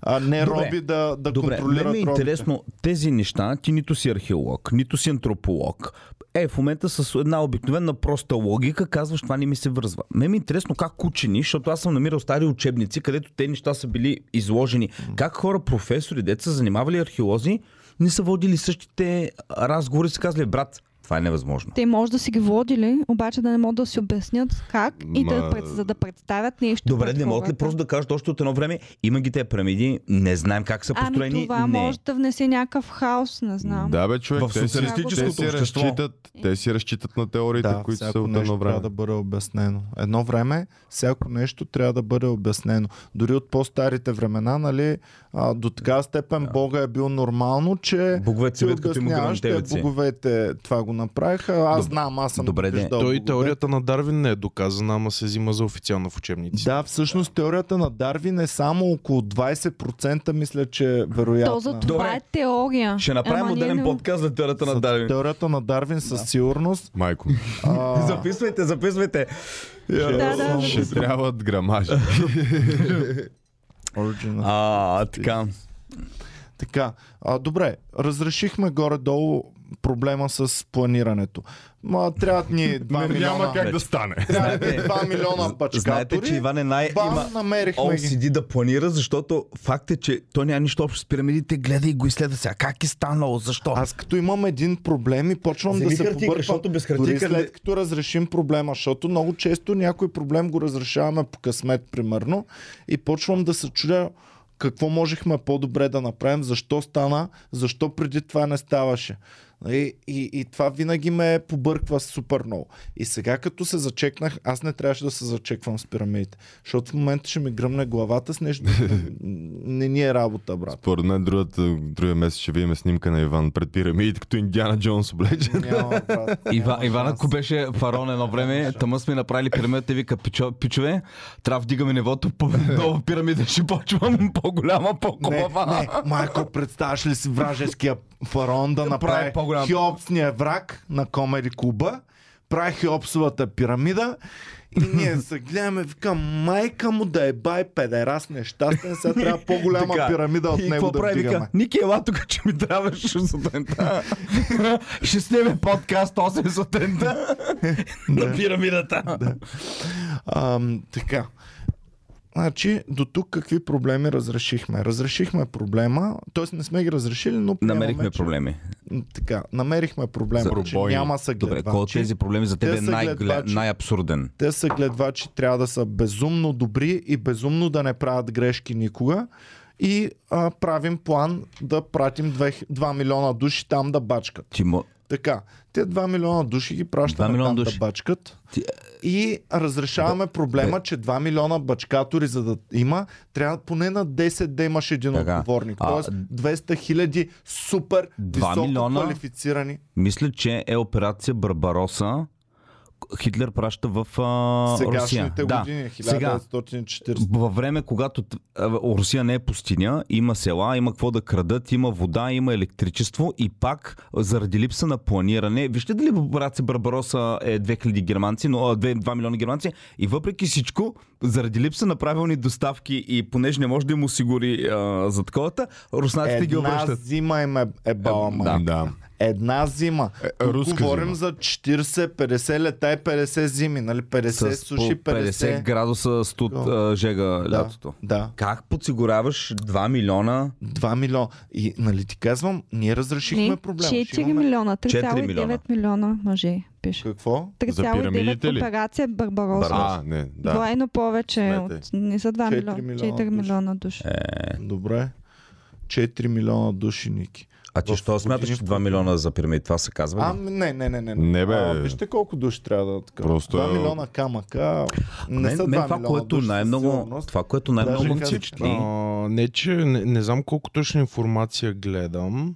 а не Добре. роби да, да Добре, контролират ми е робите. интересно, тези неща, ти нито си археолог, нито си антрополог. Е, в момента с една обикновена проста логика казваш, това не ми се връзва. Мен ми е интересно как учени, защото аз съм намирал стари учебници, където те неща са били изложени. Как хора, професори, деца, занимавали археолози, не са водили същите разговори, са казали, брат, това е невъзможно. Те може да си ги водили, обаче да не могат да си обяснят как и да, Ма- пред, за да представят нещо. Добре, не могат ли просто да кажат още от едно време, има ги те пирамиди, не знаем как са построени. Ами това не. може да внесе някакъв хаос, не знам. Да, бе, човек. В те си- социалистическото те си разчитат, те си разчитат на теориите, Да, които са от нещо едно трябва време. да бъде обяснено. Едно време, всяко нещо трябва да бъде обяснено. Дори от по-старите времена, нали, а, до така степен Бога е бил нормално, че Боговете като те гръмтевици. боговете това го направиха. Аз знам, аз съм Добре, виждал Той богове. теорията на Дарвин не е доказана, ама се взима за официална в учебници. Да, всъщност теорията на Дарвин е само около 20% мисля, че е вероятно. То за това Добре. е теория. Ще направим Ама отделен не- подкаст за теорията на Дарвин. Теорията на Дарвин със сигурност. Майко, А, *laughs* Записвайте, записвайте. Да, да. ще трябват грамажи. *laughs* А, така. Така, а, добре, разрешихме горе-долу проблема с планирането. Ма, трябват ни *laughs* 2 милиона. Няма как да стане. Трябват ни 2 милиона бачкатори. Знаете, че Иван е най... Бам, има намерихме ги. OCD да планира, защото факт е, че той няма нищо общо с пирамидите, гледа и го изследва сега. Как е станало? Защо? Аз като имам един проблем и почвам Вземи да се побърквам. защото без не- след като разрешим проблема, защото много често някой проблем го разрешаваме по късмет, примерно, и почвам да се чудя какво можехме по-добре да направим, защо стана, защо преди това не ставаше. И, и, и това винаги ме побърква супер много. И сега като се зачекнах, аз не трябваше да се зачеквам с пирамидите, защото в момента ще ми гръмне главата с нещо. *laughs* не ни е работа, брат. Според мен другата, другия месец ще видим снимка на Иван пред пирамидите, като Индиана Джонс облечен. Няма, брат. Ива, Иван, ако беше фараон едно време, тъма сме направили пирамидата и вика, «Пичо- пичове, трябва да вдигаме нивото, по в пирамида ще почвам по-голяма, Не, по-хубава. не, майко, представяш ли си вражеския фараон да направи по-голям. Хеопсния враг на Комеди клуба, прави Хеопсовата пирамида и ние *laughs* се гледаме, викам, майка му да е бай педерас нещастен, сега трябва по-голяма Така, пирамида от и него какво да прави? вдигаме. Вика, Ники, ела тук, че ми трябваше сутринта. *laughs* ще сниме подкаст 8 сутринта *laughs* на пирамидата. Ам, така. Значи, до тук какви проблеми разрешихме? Разрешихме проблема, т.е. не сме ги разрешили, но Намерихме че- проблеми. Така, намерихме проблема, За че няма Добре, съгледвачи. кой от тези проблеми за Те теб е най- най-абсурден? Те са гледвачи, трябва да са безумно добри и безумно да не правят грешки никога. И а, правим план да пратим 2, 2 милиона души там да бачкат. Ти мо... Така, те 2 милиона души ги 2 пращаме там души. да бачкат. Ти- И разрешаваме проблема, че 2 милиона бачкатори, за да има, трябва поне на 10 да имаш един Така. отговорник. А, Тоест 200 хиляди супер високо милиона? квалифицирани. Мисля, че е операция Барбароса. Хитлер праща в а, Сегашните Русия. Да. години, Сега, 1940. във време, когато Русия не е пустиня, има села, има какво да крадат, има вода, има електричество и пак заради липса на планиране. Вижте дали операция Барбароса е 2000 германци, но а, 2, 2 милиона германци и въпреки всичко, заради липса на правилни доставки и понеже не може да им осигури а, за таковата, руснаците ги Една обръщат. зима им е, е бала да. майка. Да. Една зима. Е, Тук руска говорим зима. за 40, 50 лета и 50 зими, нали? 50 С суши, по 50 50... градуса студ а, жега Да, лятото. да. Как подсигуряваш 2 милиона 2 милиона. И нали ти казвам, ние разрешихме Не, проблема. 4 Ще имаме- милиона, 3,9 милиона. милиона мъже пише. Какво? За 3,9 пирамидите ли? операция Барбароса. А, не, да. Двойно повече Смете. от... Не са 2 Четири милиона, милиона 4 души. милиона души. Е, Добре. 4 милиона души, Ники. А ти що смяташ, че 2 милиона за пирамид? Това се казва ли? А, не, не, не, не. Не, бе. А, вижте колко души трябва да така. Просто 2 е- милиона камъка. Не мен, са мен 2 това, милиона което души, най-много, това, което най-много Даже ме впечатли, А, не, че не, не знам колко точна информация гледам,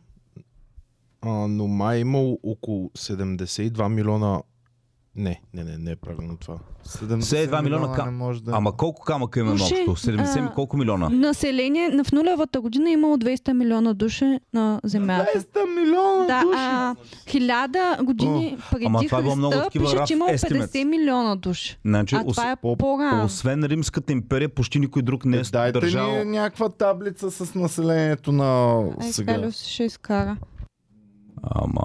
а, но май е имал около 72 милиона Не, не, не, не е правилно това. 70 72 милиона ка- не може да... Ама колко камъка имаме Слушай, общо? 70 а, колко милиона? Население на в нулевата година е имало 200 милиона души на Земята. 200 милиона Да, души! а хиляда години преди Ама това е много Христа такива пише, че имало estimates. 50 милиона души. Значи, А това е по- по-рано. Освен Римската империя, почти никой друг не е Дайте държал. ни някаква таблица с населението на Ай, сега. Калиус ще изкара. Ама...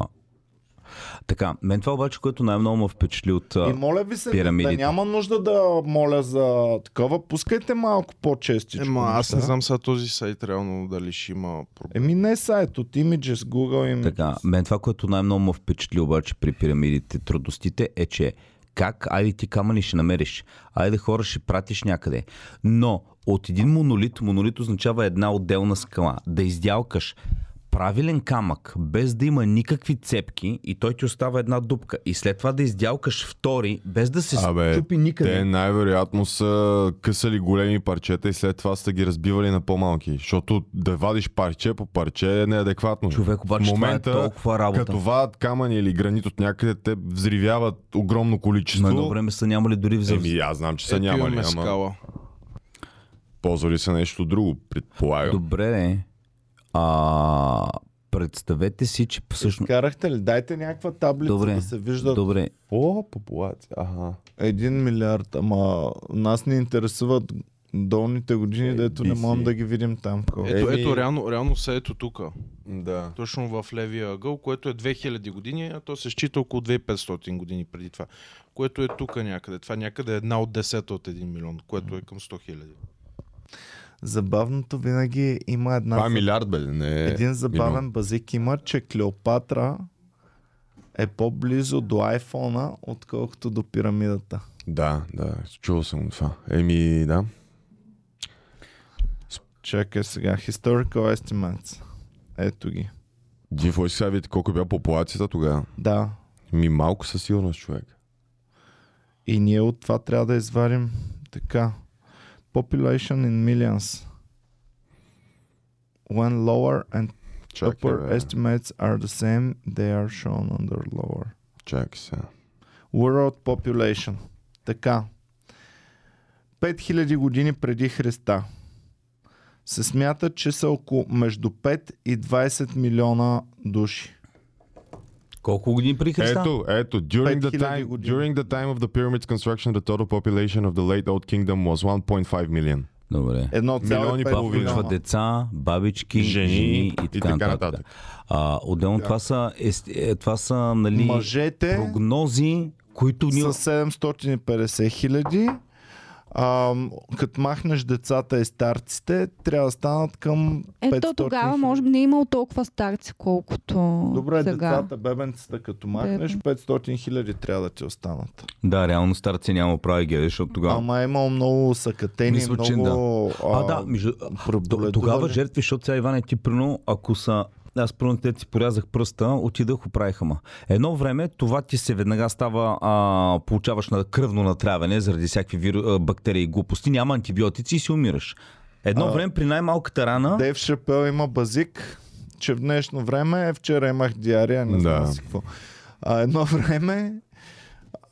Така, мен това обаче, което най-много ме впечатли от... И моля ви се, да пирамидите. няма нужда да моля за такова. Пускайте малко по-честичко. Ема, аз не знам сега този сайт реално дали ще има проблем. Еми не сайт, от Images, Google Images. Така, мен това, което най-много ме впечатли обаче при пирамидите, трудностите е, че как, айде ти камъни ще намериш, айде хора ще пратиш някъде. Но от един монолит, монолит означава една отделна скала, да издялкаш правилен камък, без да има никакви цепки и той ти остава една дупка. И след това да издялкаш втори, без да се Абе, ступи никъде. те най-вероятно са късали големи парчета и след това са ги разбивали на по-малки. Защото да вадиш парче по парче е неадекватно. Човек, обаче в това е момента, толкова работа. като вадат камъни или гранит от някъде, те взривяват огромно количество. Но едно време са нямали дори в Еми, аз знам, че са нямали, ама ползвали са нещо друго, предполагам. Добре, де. А, представете си, че всъщност... Карахте ли? Дайте някаква таблица Добре, да се вижда. Добре, О, популация. Ага. Един милиард, ама нас ни интересуват долните години, Е, дето не можем да ги видим там. Ето, Еми- ето, реално, реално са ето тук. Да. Точно в левия ъгъл, което е 2000 години, а то се счита около 2500 години преди това. Което е тук някъде. Това някъде е една от 10 от 1 милион, което е към 100 хиляди. Забавното винаги има една... Това е милиард, бе, не е Един забавен милион. базик има, че Клеопатра е по-близо до айфона, отколкото до пирамидата. Да, да, чувал съм това. Еми, да. Чакай сега. Historical estimates. Ето ги. Дифо, сега видите колко е била популацията тогава. Да. Ми малко със сигурност, човек. И ние от това трябва да извадим така. Population in millions. When lower and Чакай, upper бе. estimates are the same, they are shown under lower. Чакай сега. World population. Така. 5000 години преди Христа. Се смята, че са около между 5 и 20 милиона души. Колко години при Христа? Ето, ето. During the, 5000 time, години. during the time of the pyramid's construction, the total population of the late old kingdom was 1.5 million. Добре. Едно Милиони и половина. включва деца, бабички, жени, Жени и така, и така нататък. нататък. А, отделно това са, е, това са нали, Мъжете прогнози, които ние... с 750 хиляди. А, като махнеш децата и старците, трябва да станат към 500 Ето тогава, може би не е имал толкова старци, колкото Добре, сега. децата, бебенцата, като махнеш, 500 хиляди трябва да ти останат. Да, реално старци няма прави геде, защото тогава... Ама е имал много съкатени, Мисля, че много... А, да, между... тогава жертви, защото сега Иване ти прино, ако са аз първо те си порязах пръста, отидах, оправиха ма. Едно време това ти се веднага става, а, получаваш на кръвно натравяне заради всякакви виру, бактерии и глупости, няма антибиотици и си умираш. Едно А, време при най-малката рана, Дейв Шапел има базик, че в днешно време, е, вчера имах диария, не знам Да. си какво. А, едно *laughs* време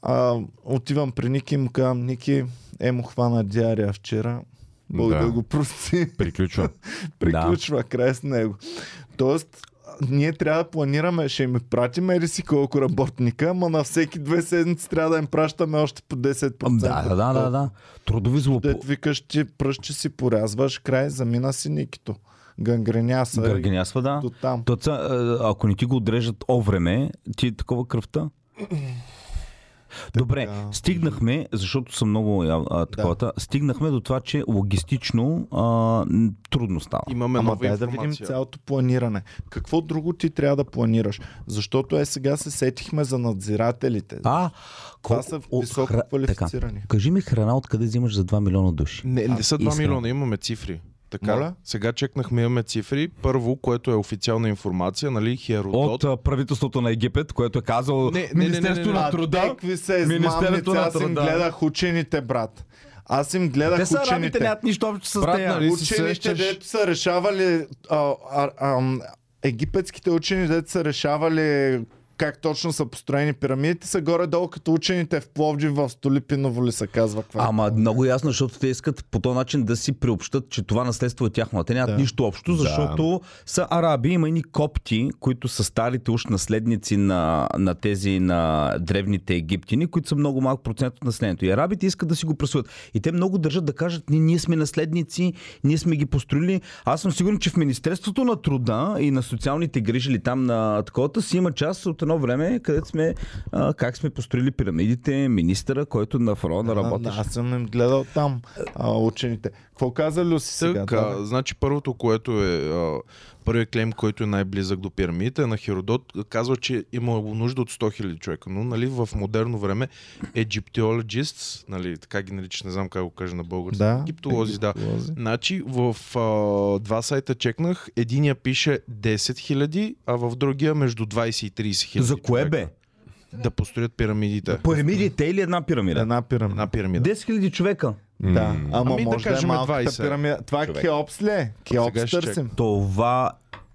а, отивам при Ники и му казвам, Ники, е му хвана диария вчера. Бог да, Да. го прости. Приключва. *laughs* Приключва край с него. Тоест, ние трябва да планираме, ще им пратим си колко работника, ама на всеки две седмици трябва да им пращаме още по 10%. да, да, да, да, да. Трудови злопо... Дет викаш, ти че си порязваш край, замина си Никито. Гангреняса. Гъргенясва, да. До там. То, ца, а, ако не ти го отрежат овреме, ти е такова кръвта. Добре, стигнахме, защото съм много а, таковата, стигнахме до това, че логистично а, трудно става. Имаме Ама нова дай да видим цялото планиране. Какво друго ти трябва да планираш? Защото е сега се сетихме за надзирателите. А, Това кол- са високо хра- квалифицирани. Така, кажи ми храна откъде взимаш за 2 милиона души. Не, не са 2 Искрено. милиона, имаме цифри. Така, Моля? сега чекнахме, имаме цифри. Първо, което е официална информация, нали, Херодот. От а, правителството на Египет, което е казало Не, не, не, не, Министерство не, не. на А, труда. Какви са измамници? Министерството на Аз им труда. гледах учените, брат. Аз им гледах Те са арабите, учените. нямат нищо общо с Брат, нея. нали? Учените, сещаш- дето са решавали а, а, а, египетските учени, дето са решавали как точно са построени пирамидите, са горе-долу като учените в Пловдив в Столипиново ли се казва. Каква е? Ама много ясно, защото те искат по този начин да си приобщат, че това наследство е тяхно. Те нямат Да. нищо общо, защото са араби, има и копти, които са старите уж наследници на, на тези на древните египтяни, които са много малък процент от населението. И арабите искат да си го присвоят. И те много държат да кажат, ние, ние сме наследници, ние сме ги построили. Аз съм сигурен, че в Министерството на труда и на социалните грижи или там на таковата си има част от едно време, където сме а, как сме построили пирамидите, министъра, който на фараона А, работеше. аз съм им гледал там а, учените. Какво каза Люси сега? Така, Да. значи първото, което е първият клейм, който е най-близък до пирамидите, е на Херодот. Казва, че има нужда от 100 000 човека. Но нали, в модерно време egyptologists, нали, така ги нарича, не знам как го кажа на български. Да, Египтолози, да. Значи в а, два сайта чекнах, единия пише 10 000, а в другия между 20 и 30 хиляди. За кое човека бе? Да построят пирамидите. Пирамидите или една пирамида? Една пирамида. Една пирамида. 10 000 човека. Да, ама Ами да може да, кажем е малката 20 пирамида. Това е човек. Кеопс ли е? Кеопс ще търсим. Това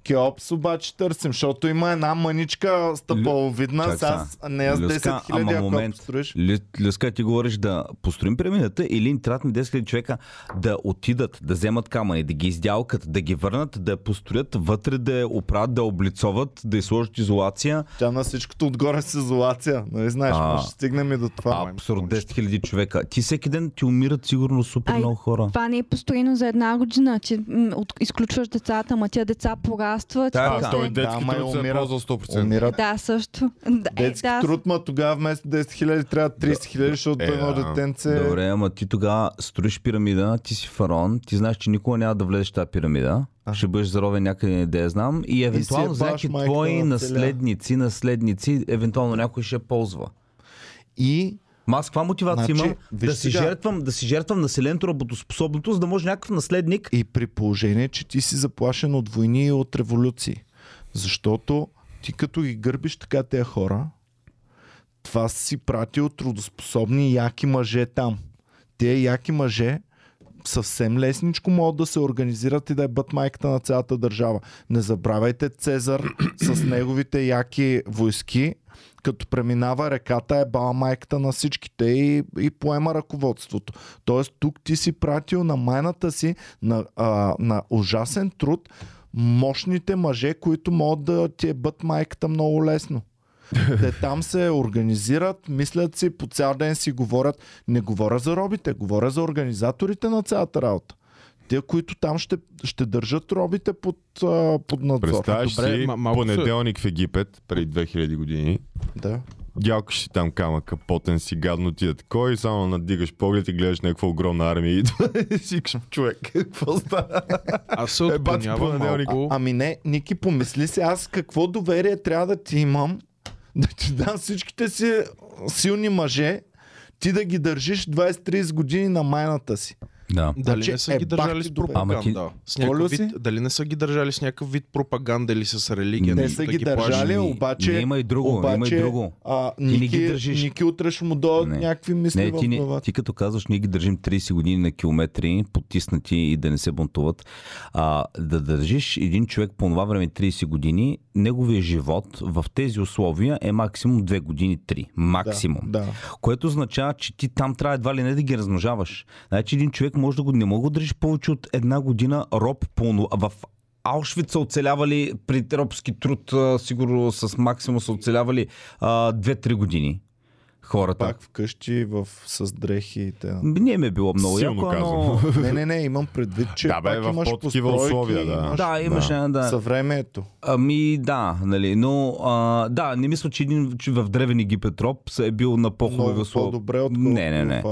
Кеопс обаче търсим, защото има една мъничка стъпаловидна, Чак сега с нея с 10 Люска, хиляди, ама ако момент. построиш. Лю- Люска, ти говориш да построим пирамидата или ни трябват ни 10 000 човека да отидат, да вземат камъни, да ги издялкат, да ги върнат, да я построят, вътре да я оправят, да я облицоват, да й сложат изолация. Тя на всичкото отгоре с изолация. Нали знаеш, А. може да стигнем и до това. Абсурд 10 000 човека. Ти всеки ден ти умират сигурно супер Ай, много хора. Това не е построено за една година, че м, от, изключваш децата, ама тия деца порастват. Да, А, после- той детски Да, и труд се е умират. ползвал 100%. Умират. Да, също. Да, е, Детски да, труд, ма тогава вместо 10 хиляди трябва 30 хиляди, защото Е, едно детенце... Добре, ама ти тогава строиш пирамида, ти си фараон, ти знаеш, че никога няма да влезеш в тази пирамида. Ще бъдеш заровен някъде, да я знам. И евентуално за някакви твои наследници, наследници, евентуално някой ще ползва. И Ма аз каква мотивация Значи, имам? Да си, сега. жертвам, да си жертвам населението работоспособното, за да може някакъв наследник. И при положение, че ти си заплашен от войни и от революции. Защото ти като ги гърбиш така тези хора, това си пратил трудоспособни яки мъже там. Те яки мъже съвсем лесничко могат да се организират и да е бъд майката на цялата държава. Не забравяйте Цезар с неговите яки войски, като преминава реката е бала майката на всичките и, и поема ръководството. Тоест тук ти си пратил на майната си на, а, на ужасен труд мощните мъже, които могат да ти е бъд майката много лесно. *laughs* Те там се организират, мислят си, по цял ден си говорят. Не говоря за робите, говоря за организаторите на цялата работа. Те, които там ще, ще държат робите под, а, под надзор. Представяш Добре, си се- понеделник в Египет, преди 2000 години. Да. Дялкаш си там камъка, потен си, гадно ти е такова и само надигаш поглед и гледаш някаква огромна армия и *laughs* идва и си човек, какво става? Аз се Е, бати малко. Ами не, Ники, помисли си, аз какво доверие трябва да ти имам, да ти дам всичките си силни мъже, ти да ги държиш 20-30 години на майната си. Да. Дали не са е, ги бах държали с пропаганда? Ама С някакъв вид, си? дали не са ги държали с някакъв вид пропаганда или с религия? Не нали, са да ги държали? Ами, обаче... не, има и друго, обаче, има и друго. А, Ти не ги Ники, държиш. Ники утре ще му дойдат Не. някакви мисли Не, в ти, не, главата. ти като казваш, ние ги държим 30 години на километри, потиснати и да не се бунтуват. А, да държиш един човек по това време 30 години, неговия живот в тези условия е максимум 2 години 3. Максимум. Да, да. Което означава, че ти там трябва едва ли не да ги размножаваш. Значи един човек може да го не мога да държиш повече от една година роб онова- в Аушвиц са оцелявали при робски труд, сигурно с максимум са оцелявали а, 2-3 години хората. Пак вкъщи в, с дрехи и те. Не ми е било много Силно яко, но... Не, не, не, имам предвид, че Да, бе, пак в имаш по-такива условия, да. имаш Да, имаше, да. да. съвремието. Ами да, нали, но а, да, не мисля, че един че в древен Египет роб се е бил на по-хубави условия. по-добре, отколкото Не, не, не.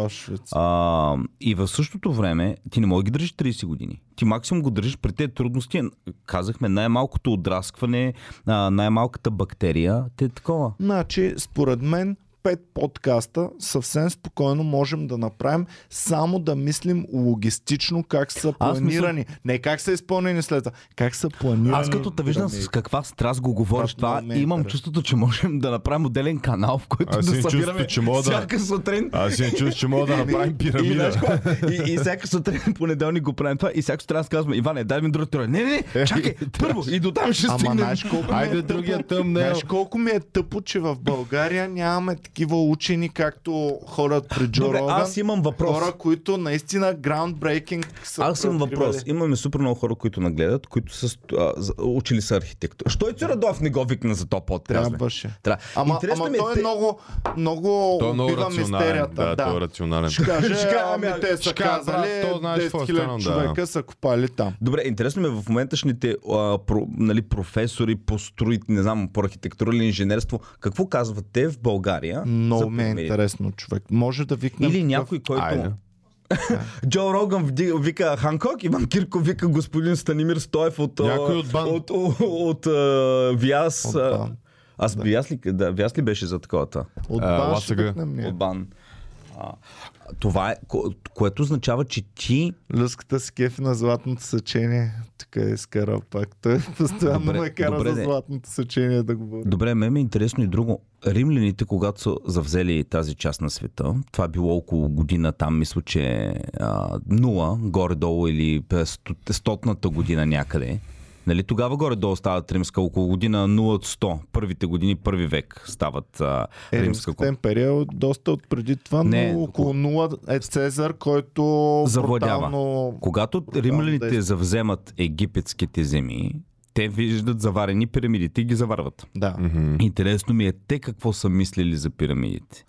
А, и в същото време ти не можеш да ги държиш 30 години. Ти максимум го държиш при тези трудности. Казахме най-малкото отраскване, най-малката бактерия. Те е такова. Значи, според мен, 5 подкаста съвсем спокойно можем да направим само да мислим логистично как са планирани. Не как са изпълнени след това, как са планирани. Аз като те виждам с пирамиди. каква страст го говориш Това това, е имам чувството, че можем да направим отделен канал, в който Аз да събираме че мога да- всяка сутрин. Аз си не чувствам, че мога да *laughs* направим И, пирамида. знаеш какво? и, и всяка сутрин понеделник го правим това и всяка сутрин аз казвам, Иване, дай ми друг теория. Не, не, не, чакай, първо и до там ще Ама стигнем. знаеш колко Айде е другия. Знаеш колко ми е тъпо, че в България нямаме такива учени, както хората при Джо Добре, Роган. аз имам въпрос. Хора, които наистина groundbreaking са Аз имам въпрос. Имаме супер много хора, които нагледат, които са а, учили са архитектура. Що и Радов не го викна за топ подкаст? бе? Трябваше. Трябва. Ама, Интересно ама ми е, той е те- много, много Той е много мистерията. Да, Да, той е рационален. Ще каже, Ще кажа, ами ами, те са ще казали, брат, то знаеш 10 какво е 000 станало, да. човека са копали там. Добре, интересно ми е в моменташните а, про, нали, професори по строит, не знам, по архитектура или инженерство, какво казват те в България? Много ми е интересно, човек. Може да викнем... Или някой, който... Айде. *laughs* Джо Роган вика Ханкок, Иван Кирков вика господин Станимир Стоев от... Някой от Бан. От, от, от а, Вяс. От Бан. Аз Вяс ли, да, Вяс ли беше за таковата? От викнем ние. От Бан. А, това е, ко, което означава, че ти Люската с кефи на златното сечение. Тук е изкара пак. Той постоянно Добре, ме кара добре, за златното сечение да говори. Добре, ме е интересно и друго. Римляните, когато са завзели тази част на света, това било около година там, мисля, че а, нула, горе-долу или стотната година някъде. Нали, тогава горе-долу стават римска, около година 0 от 100. Първите години, първи век стават а, Е, римска. Римската империя е доста от преди това, Не, но около нула е Цезар, който Завладява. брутално... Когато римляните завземат египетските земи, те виждат заварени пирамидите и ги заварват. Да. Интересно ми е те какво са мислили за пирамидите.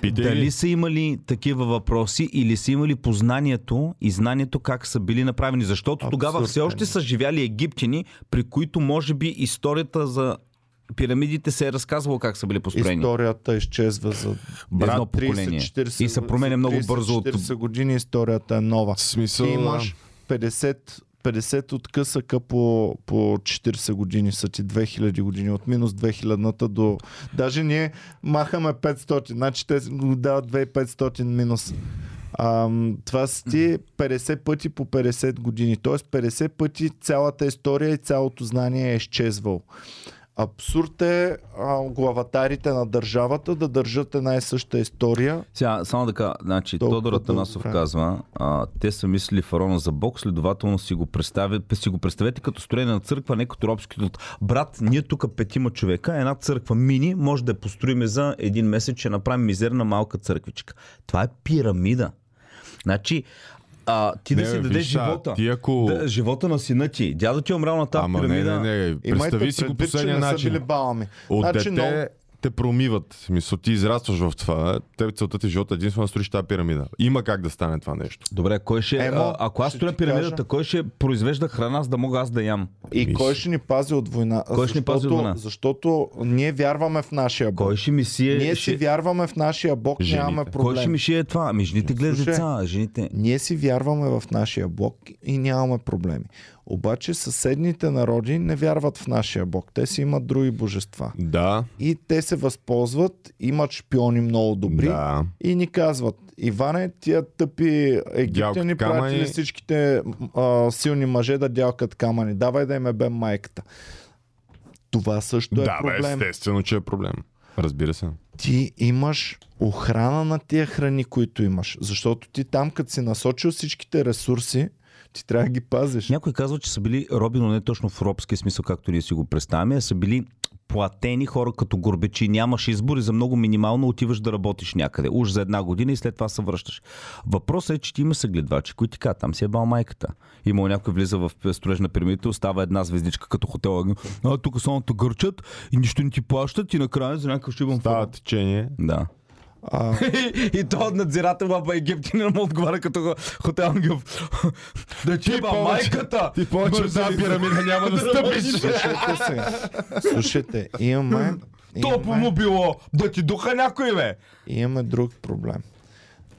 Питай Дали са имали такива въпроси или са имали познанието и знанието как са били направени. Защото тогава Абсурд, все още е. са живяли египтяни, при които може би историята за пирамидите се е разказвало как са били построени. Историята изчезва за Брат, едно поколение. 30-40 И се променя много бързо от- 40 години историята е нова. В смисъл, Ти имаш 50, 50 откъсъка по, по 40 години са ти 2000 години. От минус 2000-та до... Даже ние махаме 500. Значи те дават 2500 минус. Ам, това са ти 50 пъти по 50 години. Тоест 50 пъти цялата история и цялото знание е изчезвал. Абсурд е а, главатарите на държавата да държат една и съща история. Сега, само така, значи, Толкова Тодор Атанасов казва, а, те са мислили фараона за Бог, следователно си го, си го представете като строене на църква, не като робски труд. Брат, ние тук петима човека, една църква мини, може да я построиме за един месец, ще направим мизерна малка църквичка. Това е пирамида. Значи, а, ти да Не, си бе, дадеш виж живота. ти ако- Да, живота на сина ти. Дядо ти е умрял на тази Ама не, пирамида. не, не. Имайте Представи си го последния не са начин. били балами. От Значи, дете много- те промиват. Мисъл, ти израстваш в това. Тебе целта ти в живота е единствено да строиш тази пирамида. Има как да стане това нещо. Добре, кой ще... Емо, а, ако аз строя пирамидата, кажа. кой ще произвежда храна, за да мога аз да ям? И Мис. кой ще ни пази от война? Кой ще ни пази от Защото- война? Защото ние вярваме в нашия Бог. Кой ще ми си е... Ние ще... си вярваме в нашия Бог, Жените. нямаме проблем. Кой ще ми шие това? Ами жените гледат деца, жените... Ние си вярваме в нашия Бог и нямаме проблеми. Обаче съседните народи не вярват в нашия Бог. Те си имат други божества. Да, И те се възползват, имат шпиони много добри да. и ни казват, Иване, тия тъпи египтяни камъни. пратили всичките а, силни мъже да дялкат камъни. Давай да им ебем майката. Това също е да, проблем. естествено, че е проблем. Разбира се. ти имаш охрана на тия храни, които имаш. Защото ти там, като си насочил всичките ресурси, ти трябва да ги пазиш. Някой казва, че са били роби, но не точно в робски смисъл, както ние си го представяме, а са били платени хора като горбечи. Нямаш избори за много минимално отиваш да работиш някъде. Уж за една година и след това се връщаш. Въпросът е, че ти има съгледвачи, които казват, там си е бал майката. Има някой влиза в строеж на пирамидите, остава една звездичка като хотел. А, тук само гърчат и нищо не ти плащат и накрая за някакъв ще имам Става течение. Да. А, *laughs* и то надзирател в Египтина му отговаря като хотел Ангелов. *laughs* Да ти ба майката! Ти повече от тази пирамида няма да *laughs* стъпиш. слушайте се. Слушайте, имаме, Топо му било! Да ти духа някой, бе! имаме друг проблем.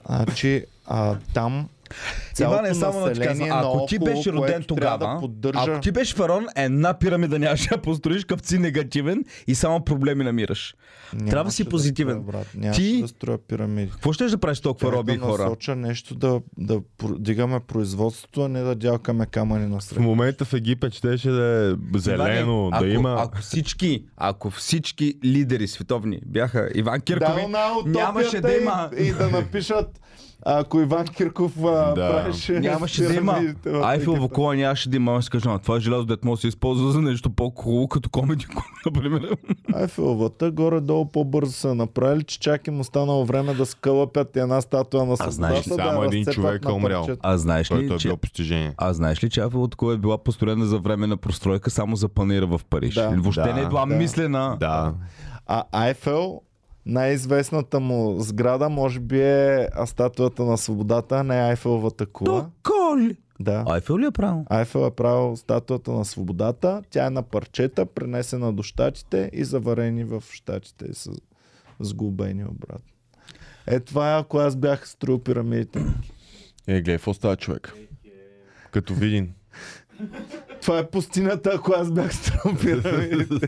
Значи, а, там цялото Иване, само да население ако ти беше роден тогава, да поддържа... ако ти беше фараон, една пирамида нямаше да построиш, като си негативен и само проблеми намираш. Нямаше трябва да си позитивен. строя, брат. Нямаше Ти- да строя пирамиди. Какво ще да правиш толкова Трябва роби да хора? насоча нещо да, да дигаме производството, а не да дялкаме камъни на В момента в Египет щеше да е зелено, ако, да има... Ако всички, ако всички лидери световни бяха Иван Киркови, Да, нямаше да и- има- И, да напишат, ако Иван Кирков а, Да. правеше... нямаше да има. пирамидите в Айфелова Египет. кола нямаше да има. Аз кажа, «А, това е желязо, дет може да се използва за нещо по-хубаво, като комеди, *laughs* например. Айфеловата горе-долу по-бързо са направили, че чак им останало време да скълъпят една статуя на знаеш свободата, ли, да само я един човек е на умрял. А знаеш ли, е че... било постижение. А знаеш ли, че кой е била построена за време на простройка само за панера в Париж? Да. Въобще Да, не е била да. мислена. Да. А Айфел, най-известната му сграда, може би е статуята на свободата, а не Айфеловата кула. Коли! Да. Айфел ли е правил? Айфел е правил статуята на свободата. Тя е на парчета, пренесена до щатите и заварени в щатите и са сгубени обратно. Е, това е ако аз бях строил пирамидите. Е, гледай, какво става човек? Като видин. *laughs* Това е пустинята, ако аз бях строил пирамидите.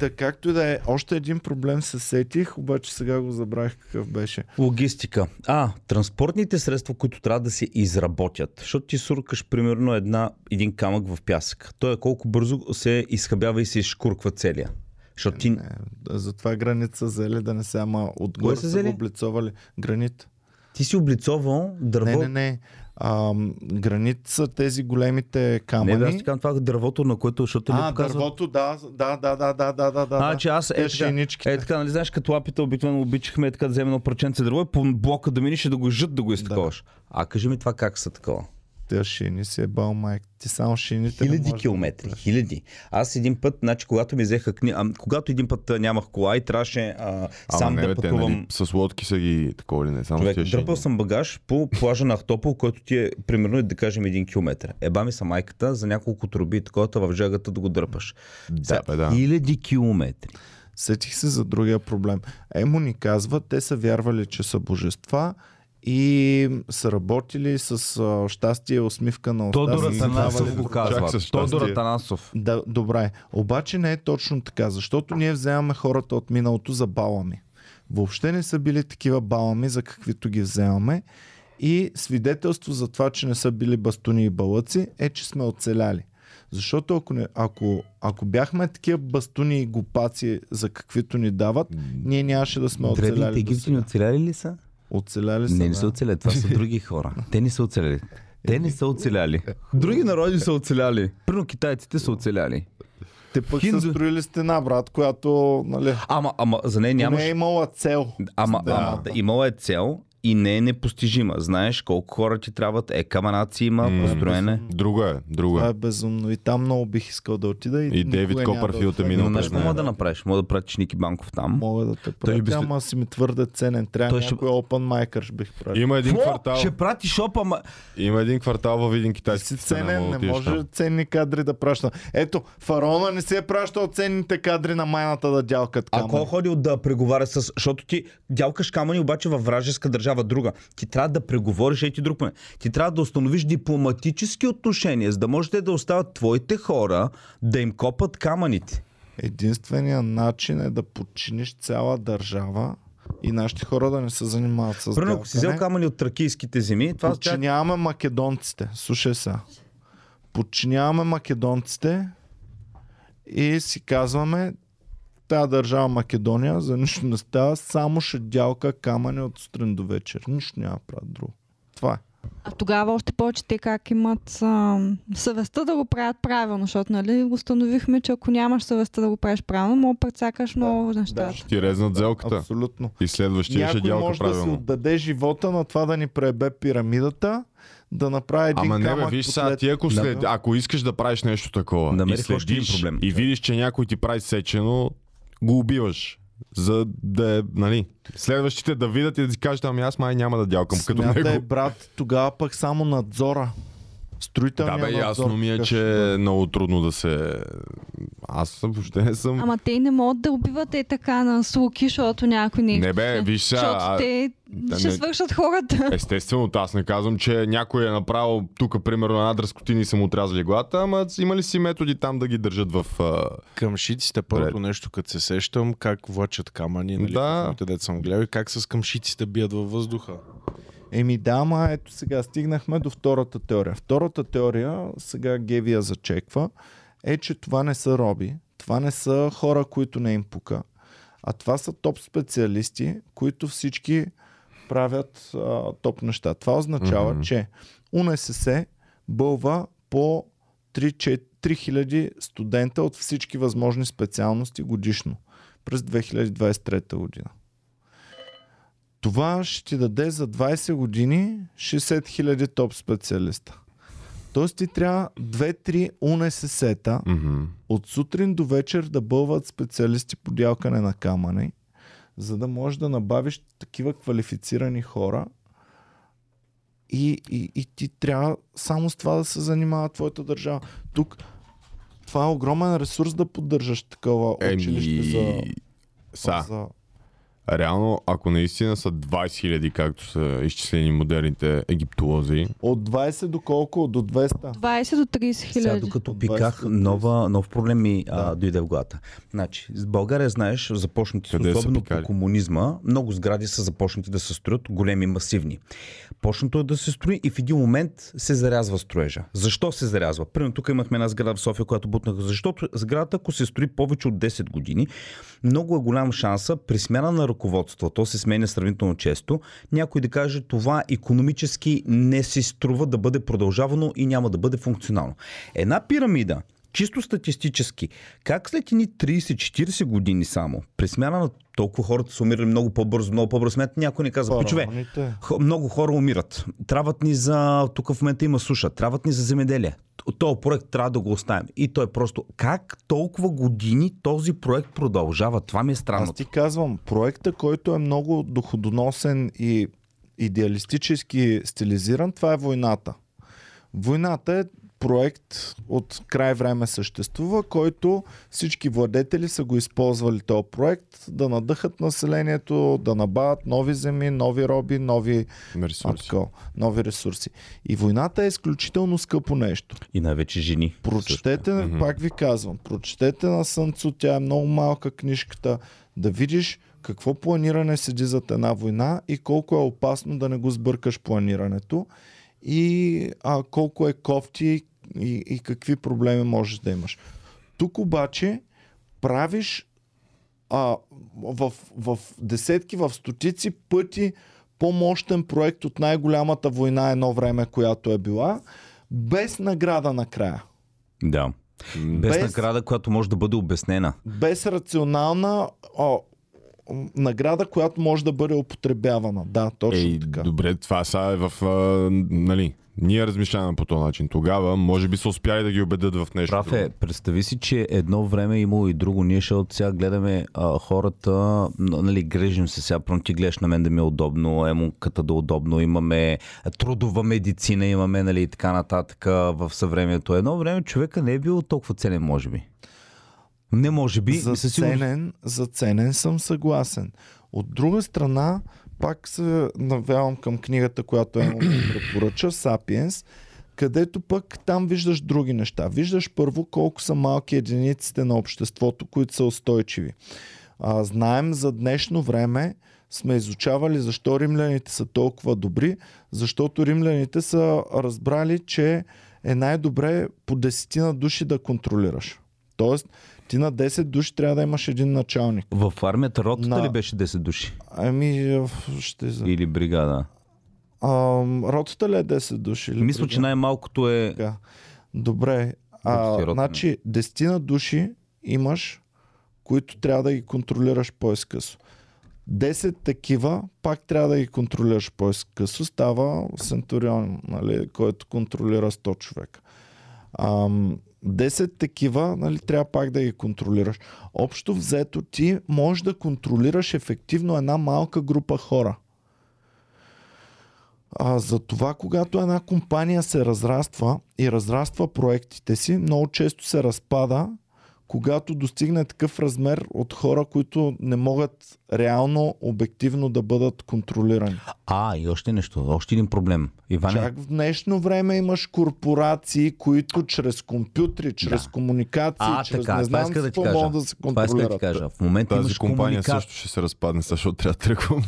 Та, както и да е, още един проблем се сетих, обаче сега го забравих какъв беше. Логистика. А, транспортните средства, които трябва да се изработят. Защото ти суркаш примерно една, един камък в пясък. Той е колко бързо се изхабява и се изшкурква целия. Защото ти... Не, затова граница взели да не се, ама отгоре са са го облицовали. Гранит. Ти си облицовал дърво. Не, не, не а, гранит са тези големите камъни. Не, да, аз ти това е дървото, на което, защото а, дървото, да, да, да, да, да, да, да. Значи аз е, е, така, е така, нали знаеш, като лапите обикновено обичахме е така да вземем едно парченце дърво и по блока да миниш и да го жът да го изтаковаш. Да. А кажи ми това как са такова? Тези шини си е бал майк. Ти само шините Хиляди да километри, направиш. хиляди. Аз един път, значи, когато ми взеха кни... а, когато един път а, нямах кола и трябваше а, Ама сам не, да бе, те, пътувам. нали, с лодки са ги такова ли не, само Човек, тия дръпал съм багаж по плажа на Ахтопол, който ти е примерно да кажем един километър. Еба ми са майката за няколко труби такова в жагата да го дърпаш. Да, бе, да. Хиляди километри. Сетих се за другия проблем. Емо ни казва, те са вярвали, че са божества и са работили с а, щастие и усмивка на уста. Тодор Атанасов го казва. Тодор Атанасов. Да, добре. Обаче не е точно така, защото ние вземаме хората от миналото за балами. Въобще не са били такива балами, за каквито ги вземаме. И свидетелство за това, че не са били бастуни и балъци, е, че сме оцеляли. Защото ако, не, ако, ако бяхме такива бастуни и глупаци, за каквито ни дават, ние нямаше да сме оцеляли. Древните египтяни оцеляли ли са? Оцеляли са. Не, не са оцеляли. Това са други хора. Те не са оцеляли. Те не са оцеляли. Други народи са оцеляли. Примерно китайците са оцеляли. Те пък Хинду- са строили стена, брат, която нали, Ама, ама за нея нямаш... не е имала цел. Ама, Да. ама да, имала е цел и не е непостижима. Знаеш колко хора ти трябват, е каманаци има, М, построене. Друго е, друго Това е. е безумно. И там много бих искал да отида. И, И Дейвид Копърфилд да е минал знаеш мога да направиш? Мога да пратиш Ники Банков там. Мога да те пратя, би ама си ми твърде ценен. Трябва Той ще- някой open micer ще бих пратил. Има един Какво? квартал. Ще пратиш опа, ма... Има един квартал във един Ти китайски си ценен, не може Да. ценни кадри да праща. Ето, фараона не си е пращал ценните кадри на майната да дялкат Ако камъни. е ходил да преговаря с... Защото ти дялкаш камъни обаче във вражеска държава друга. Ти трябва да преговориш, ей ти друг момент. Ти трябва да установиш дипломатически отношения, за да можете да остават твоите хора да им копат камъните. Единственият начин е да подчиниш цяла държава и нашите хора да не се занимават с Примерно, ако си взел камъни от тракийските земи, това Подчиняваме македонците. Слушай сега. Подчиняваме македонците и си казваме тази държава Македония за нищо не става, само ще дялка камъни от сутрин до вечер. Нищо няма да правят друго. Това е. А тогава още повече те как имат а, съвестта да го правят правилно, защото нали, установихме, че ако нямаш съвестта да го правиш правилно, мога да прецакаш много нещата. Ще ти резнат зелката. Абсолютно. И следващия ще Някой дялка може да си правилно. отдаде живота на това да ни пребе пирамидата, да направи един Ама не бе, виж сега, ти ако, Да. след, ако искаш да правиш нещо такова Намерих и следиш проблем. и видиш, че някой ти прави сечено, го убиваш. За да е, нали, следващите да видят и да си кажат, ами аз май няма да дялкам като Смятай, него. брат, тогава пък само надзора. Строителния Да, бе, надзор ясно ми е, ще че бъде? е много трудно да се... Аз въобще не съм... Ама те не могат да убиват е така на слуки, защото някой не е Не бе, виж сега, Защото а- те Да, ще не- свършат хората. Естествено, аз не казвам, че някой е направил тук, примерно, една дръскотина и са му отрязали главата, ама има ли си методи там да ги държат в... А... Към шиците първото Ред. нещо, като се сещам, как влачат камъни, нали, Да. да. където съм гледал и как с камшиците бият във въздуха. Еми да, ама ето сега стигнахме до втората теория. Втората теория, сега Гевия зачеква, е, че това не са роби, това не са хора, които не им пука, а това са топ специалисти, които всички правят а, топ неща. Това означава, Мгм. че УНСС бълва по 3 3000 студента от всички възможни специалности годишно през 2023 година. Това ще ти даде за 20 години 60 хиляди топ специалиста. Тоест ти трябва 2-3 УНСС-та Мгм. от сутрин до вечер да бълват специалисти по дялкане на камъни, за да можеш да набавиш такива квалифицирани хора и, и, и ти трябва само с това да се занимава твоята държава. Тук това е огромен ресурс да поддържаш такова училище за, Еми... Са, за... реално, ако наистина са 20 000, както са изчислени модерните египтолози, От 20 до колко? До 200? 20 до 30 Сега, хиляди. докато От пиках, 20 до 30. нова, нов проблем ми а, Да. дойде в главата. Значи, с България, знаеш, започнати Къде особено по комунизма, много сгради са започнати да се строят големи, масивни. Почнато е да се строи и в един момент се зарязва строежа. Защо се зарязва? Примерно тук имахме една сграда в София, която бутнаха. Защото сградата, ако се строи повече от 10 години, много е голям шанса при смяна на ръководство, то се сменя сравнително често, някой да каже това економически не си струва да бъде продължавано и няма да бъде функционално. Една пирамида, чисто статистически, как след едни 30-40 години само, при смяна на толкова хората са умирали много по-бързо, много по-бързо, смят, някой не казва. Хо- много хора умират. Трябват ни за... Тук в момента има суша. Трябват ни за земеделие. Този проект трябва да го оставим. И той е просто... Как толкова години този проект продължава? Това ми е Аз странно. ти казвам, проекта, който е много доходоносен и идеалистически стилизиран, това е войната. Войната е проект от край време съществува, който всички владетели са го използвали този проект да надъхат населението, да набавят нови земи, нови роби, нови, ресурси. такова, нови ресурси. И войната е изключително скъпо нещо. И най-вече жени. Прочетете, Мгм. пак ви казвам, прочетете на Сънцо, тя е много малка книжката, да видиш какво планиране седи зад една война и колко е опасно да не го сбъркаш планирането и а, колко е кофти и, и какви проблеми можеш да имаш. Тук обаче правиш а, в, в десетки, в стотици пъти по-мощен проект от най-голямата война едно време, която е била, без награда накрая. Да. Без, Без- награда, която може да бъде обяснена. Без рационална о, награда, която може да бъде употребявана. Да, точно Ей, така. добре, това са е в... А, нали, ние размишляваме по този начин. Тогава, може би са успяли да ги убедят в нещо. Прав е. Представи си, че едно време е имало и друго. Ние ще от сега гледаме а, хората, нали, грежим се сега, пром ти гледаш на мен да ми е удобно, емунката да е удобно, имаме трудова медицина, имаме, нали, и така нататък в съвремето. Едно време човека не е бил толкова ценен, може би. Не може би. за, ценен, за ценен съм съгласен. От друга страна, пак се навявам към книгата, която е препоръча, Сапиенс, където пък там виждаш други неща. Виждаш първо колко са малки единиците на обществото, които са устойчиви. А, знаем за днешно време, сме изучавали защо римляните са толкова добри, защото римляните са разбрали, че е най-добре по десетина души да контролираш. Тоест, ти на 10 души трябва да имаш един началник. В армията ротата На- ли беше 10 души? Ами, ще за... Или бригада? А, ротата ли е 10 души? Или Мисля, че бригада? най-малкото е... Така. Добре. А, рота, значи, десетина души имаш, които трябва да ги контролираш по-изкъсо. 10 такива, пак трябва да ги контролираш по-изкъсо. Става Центурион, нали, който контролира 100 човека. Ам, 10 такива, нали, трябва пак да ги контролираш. Общо взето ти можеш да контролираш ефективно една малка група хора. А, за това, когато една компания се разраства и разраства проектите си, много често се разпада, когато достигне такъв размер от хора, които не могат реално, обективно да бъдат контролирани. А, и още нещо, още един проблем. Иване, Чак в днешно време имаш корпорации, които чрез компютри, чрез Да. комуникации, а, чрез така, не знам иска да какво ти кажа. могат да се това иска да ти контролират. кажа. В момента Тази имаш компания комуникация. също ще се разпадне, защото трябва да тръгвам.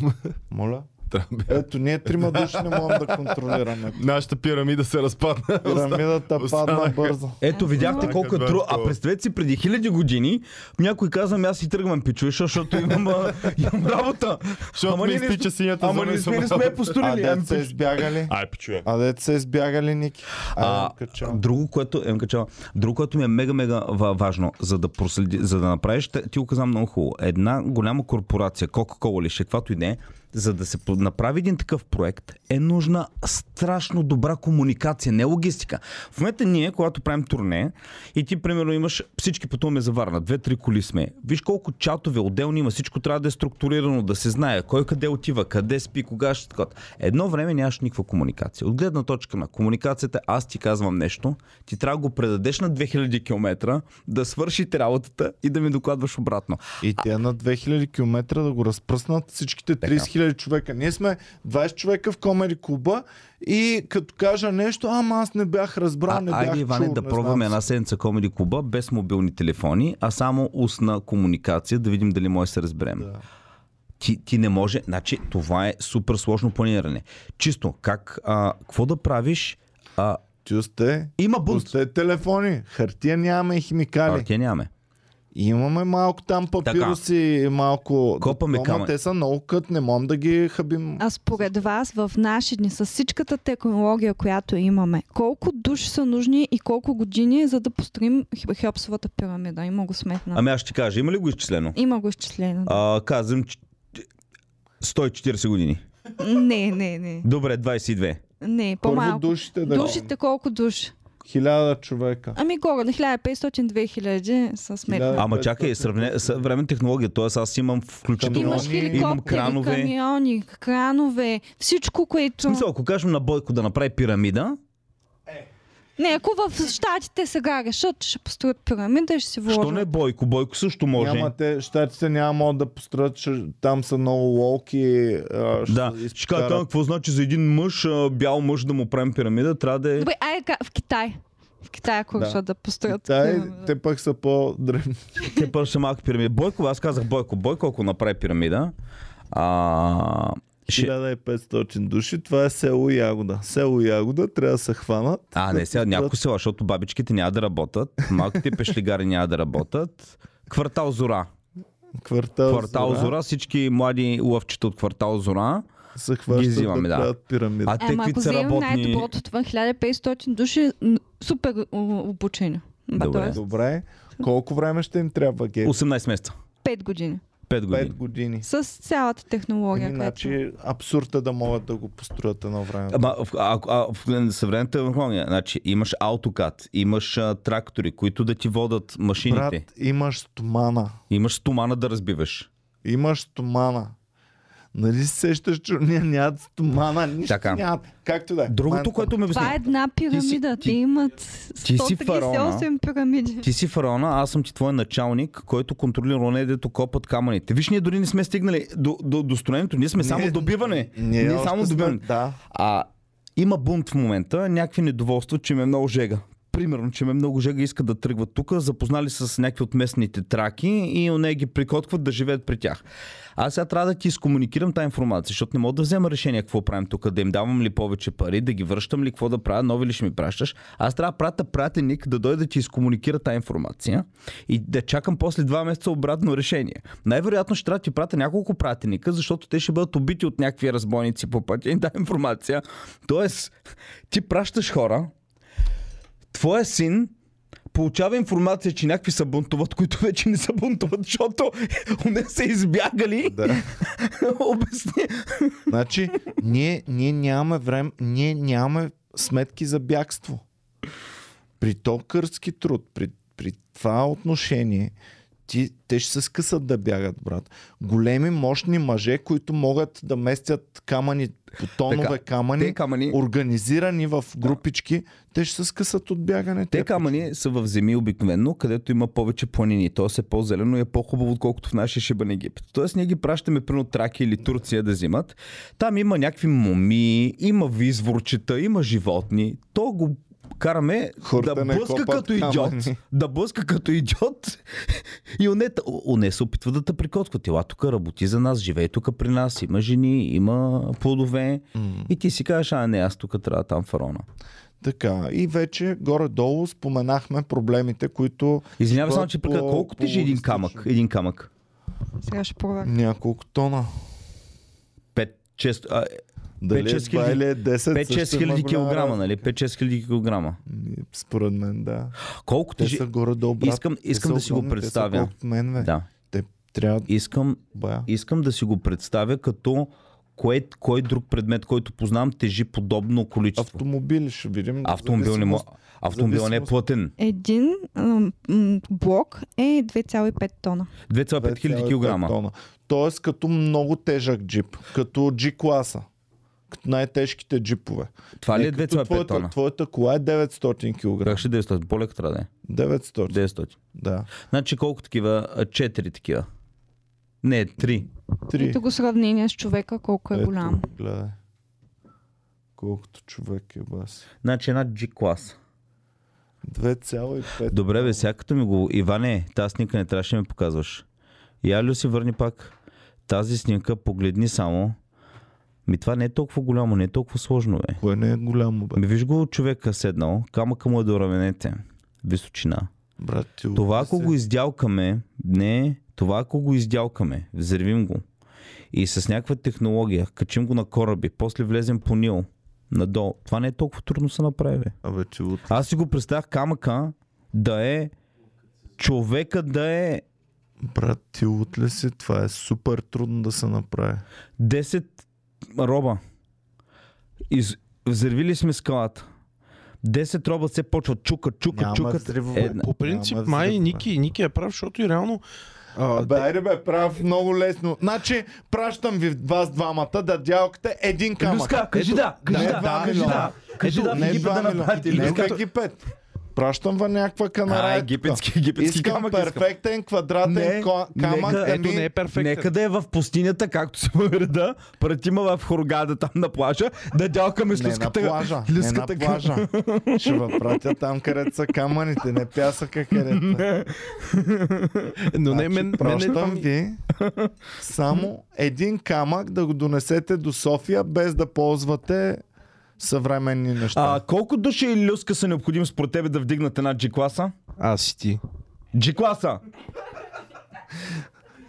Моля? Трябва Ето, ние трима души не можем да контролираме. Нашата пирамида се разпадна. Пирамидата падна бързо. Ето, видяхте колко е трудно. А представете си, преди хиляди години някой казва, «Ами аз си тръгвам пичове, защото имам, а, имам работа. Защото Ама ми ние не изтича сме- синята Ама не сме, не А построили. Ами, дете са избягали. Ай, пичуе. А дете са избягали, Ники. А, друго, което, е, друго, което ми е мега, мега ва- важно, за да, проследи, за да направиш, ти го каза много хубаво, една голяма корпорация, Coca-Cola или ще каквато и да е, за да се направи един такъв проект, е нужна страшно добра комуникация, не логистика. В момента ние, когато правим турне и ти, примерно, имаш всички пътуваме за Варна, две-три коли сме. Виж колко чатове отделни има, всичко трябва да е структурирано, да се знае кой къде отива, къде спи, кога ще така. Едно време нямаш никаква комуникация. От гледна точка на комуникацията, аз ти казвам нещо, ти трябва да го предадеш на 2000 км, да свършите работата и да ми докладваш обратно. И тя на 2000 км да го разпръснат всичките 30 000 човека. Ние сме 20 човека в Комери клуба и като кажа нещо, ама аз не бях разбрал, А, не бях айде, Иване, чул, да пробваме една седмица Комеди клуба без мобилни телефони, а само устна комуникация, да видим дали може да се разберем. Да. Ти, ти не може, значи това е супер сложно планиране. Чисто, как, а, какво да правиш? А, Чусте, има бунт. пусте телефони. Хартия нямаме и химикали. Те нямаме. Имаме малко там папироси, малко... Копаме Ама камък. Те са много кът, не можем да ги хабим. А според вас в наши дни с всичката технология, която имаме, колко души са нужни и колко години за да построим Хеопсовата пирамида? Има го сметна. Ами аз ще кажа, има ли го изчислено? Има го изчислено. Да. А, казвам, че- 140 години. Не, не, не. Добре, 22. Не, Първо по-малко. душите да Душите колко души? Хиляда човека. Ами горе, 1500-2000 са сметни. Хиляда. Ама чакай, сравне, съвременна технология, т.е. аз имам включително... Имаш Камиони, хеликоптери, имам кранове. камиони, кранове, всичко, В което... смисъл, ако кажем на Бойко да направи пирамида, Не, ако в Штатите сега решат, че ще построят пирамида и ще си що вложат. не Бойко? Бойко също може. Няма те, щатите няма могат да построят, че там са много лолки. А, ще Да, ще кажа, какво значи за един мъж, а, бял мъж да му правим пирамида, трябва да е... Добре, айде в Китай. В Китай, ако Да. решат да построят Китай, пирамида. те пък са по-древни. Те първо са малки пирамиди. Бойко, аз казах Бойко. Бойко, ако направи пирамида, а, ще... 1500 души, това е село Ягода. Село Ягода трябва да се хванат. А, не сега, някои села, защото бабичките няма да работят, малките пешлигари няма да работят. Квартал Зора. Квартал, Квартал Зора, всички млади лъвчета от квартал Зора. се хващат взимаме, да пирамида. А те, Ема които ако са вземем работни... най-доброто, това 1500 души, м, супер обучени. Добре. тоест, Добре. Колко време ще им трябва, Геви? 18 месеца. 5 години. 5 години. 5 години. С цялата технология. която... Иначе абсурд е да могат да го построят едно време. Ама в, а, а, в съвременната технология, значи имаш автокад, имаш а, трактори, които да ти водат машините, Брат, имаш стомана. имаш стомана да разбиваш. Имаш стомана. Нали се сещаш, че ние нямат стомана, нищо Така. нямат. Както да е. Другото, Мантъм. което ме Това е обясни. една пирамида. ти- имат ти си 138 фараона. пирамиди. Ти си фараона, аз съм ти твой началник, който контролира оне, дето копат камъните. Виж, ние дори не сме стигнали до, до, до строенето, ние сме само Ние- добиване. Ние, Ние само добиване. Да. А има бунт в момента, някакви недоволства, че ме е много жега. Примерно, че ме много жега искат да тръгват тук, запознали с някакви от местните траки и оне ги прикоткват да живеят при тях. Аз сега трябва да ти изкомуникирам тази информация, защото не мога да взема решение какво правим тук, да им давам ли повече пари, да ги връщам ли, какво да правя, нови ли ще ми пращаш. Аз трябва да пратя пратеник да дойде да ти изкомуникира тази информация и да чакам после два месеца обратно решение. Най-вероятно ще трябва да ти пратя няколко пратеника, защото те ще бъдат убити от някакви разбойници по пътя и тази информация. Тоест, ти пращаш хора, твоя син получава информация, че някакви са бунтуват, които вече не са бунтуват, защото *laughs* не са избягали. Да. *laughs* Обясни. Значи, ние, ние нямаме време, ние нямаме сметки за бягство. При то кърски труд, при, при това отношение, ти, те ще се скъсат да бягат, брат. Големи, мощни мъже, които могат да местят камъни тонове Така, камъни, камъни, организирани в групички, те ще се скъсат от бягане. те камъни са в земи обикновено, където има повече планини. Тоест е по-зелено и е по-хубаво, отколкото в нашия шибан Египет. Тоест ние ги пращаме примерно Тракия или Турция да взимат. Там има някакви моми, има визворчета, има животни. То го караме Хората да блъска като идиот. камъни. Да блъска като идиот. И оне, оне се опитва да те прикоткват. Ела тук работи за нас, живей тук при нас, има жени, има плодове. И ти си кажеш, а не, аз тук трябва там фараона. Така, и вече горе-долу споменахме проблемите, които Извинявай само, че прека... по- колко тежи един камък? Един камък. Сега ще проверя. няколко тона. 5-6 а, Дали 5-6 е 2 хиляди- или е 10, 5-6 също има хиляди голяма килограма, нали? 5-6 хиляди килограма. Според мен, да. Колко Те тежи? са горе-долу, брат. Искам, Те искам да си го те са представя. колкото мен, бе. Да. Те трябва. Искам, Бая. искам да си го представя като кое, кой друг предмет, който познавам, тежи подобно количество. Автомобили ще видим. Автомобил не. Автомобил не е плътен. Един м, блок е 2,5 тона. 2,5 хиляди 2,5 килограма. тона. Тоест като много тежък джип. Като G-класа. Най-тежките джипове. Това ли е като 2,5 твоята, тона? Твоята кола е 900 кг. Как ще 900? По-лека трябва да е. 900. 900. Да. Значи колко такива? А, Четири такива. Не, три. Три. Ето го сравнение с човека, колко е Ето, голям. Гледай. Колкото човек е бас. Значи една G-клас. 2,5. Добре, бе, сега като ми го... Иване, тази снимка не трябваше да ми показваш. Я ли си върни пак тази снимка, погледни само. Ми това не е толкова голямо, не е толкова сложно, бе. Кое не е голямо, бе? Ми виж го човека седнал, камъка му е до раменете. Височина. Брат, ти Това ако се. го издялкаме, не, това ако го издялкаме, взривим го и с някаква технология, качим го на кораби, после влезем по Нил, надолу, това не е толкова трудно се направи. Бе. Абе, ти луд. Аз си го представях камъка да е човека да е Брат, ти ли си? Това е супер трудно да се направи. 10 роба. Из... Взривили сме скалата. 10 роба се почват чукат, чукат, Няма чукат. взривове. Е, По принцип, Няма май взривове. Ники, Ники е прав, защото и реално а, Абе, айде бе, прав много лесно. Значи, пращам ви вас двамата да дялкате един камък. Люска, кажи да, кажи да, кажи милиона. да. Кажи да, не Египет да 2 милиона. направите. Не в Люска. Египет. Пращам ви някаква канара. А, египетски, египетски Искам камък искам. перфектен квадратен Не, ко- камък. нека- ето ами, не е перфектен. Нека да е в пустинята, както се реда, пратима в Хургада там на плажа, да дялкаме с Не на люската. плажа, не на люската плажа. Ще ви пратя там, където са камъните, не пясъка където. е. Но не, Значи, мен, мен пращам това ми... ви само един камък да го донесете до София, без да ползвате съвременни неща. А колко души и люска са необходими според тебе да вдигнат една G-класа? Аз и ти. G-класа!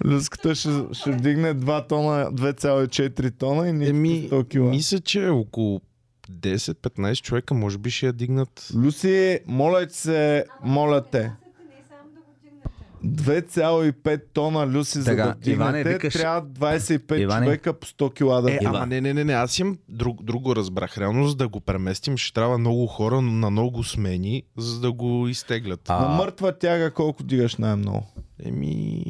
Люската ще, ще вдигне 2 тона, 2,4 тона и ние Еми, 100 кила. мисля, че около 10-15 човека може би ще я дигнат. Люси, моля ти се, моля те. 2,5 тона люси за да вдигнете, Иване, викаш- трябва 25 Иване. човека по 100 кила да Е, вдигнат. ама не, не, не, не, аз имам друг, друго разбрах. Реално, за да го преместим, ще трябва много хора на много смени, за да го изтеглят. А- На мъртва тяга колко дигаш най-много? Еми,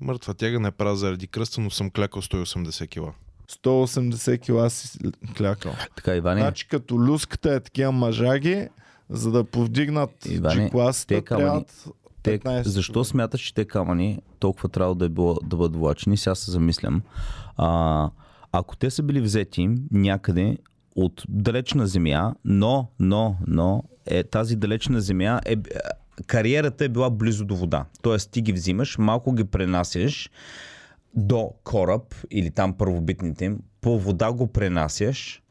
мъртва тяга не правя заради кръста, но съм клякал 180 кила. 180 кила си клякал. Така, Иване, Значи като люската е такива мъжаги, за да повдигнат Иване, G-класата, те камъни- трябва те, 15 защо смяташ, че те камъни толкова трябва да, е било, да бъдат влачени? Сега се замислям. А, ако те са били взети някъде от далечна земя, но, но, но, е, тази далечна земя е, е, кариерата е била близо до вода. Тоест ти ги взимаш, малко ги пренасяш до кораб или там първобитните им, по вода го пренасяш,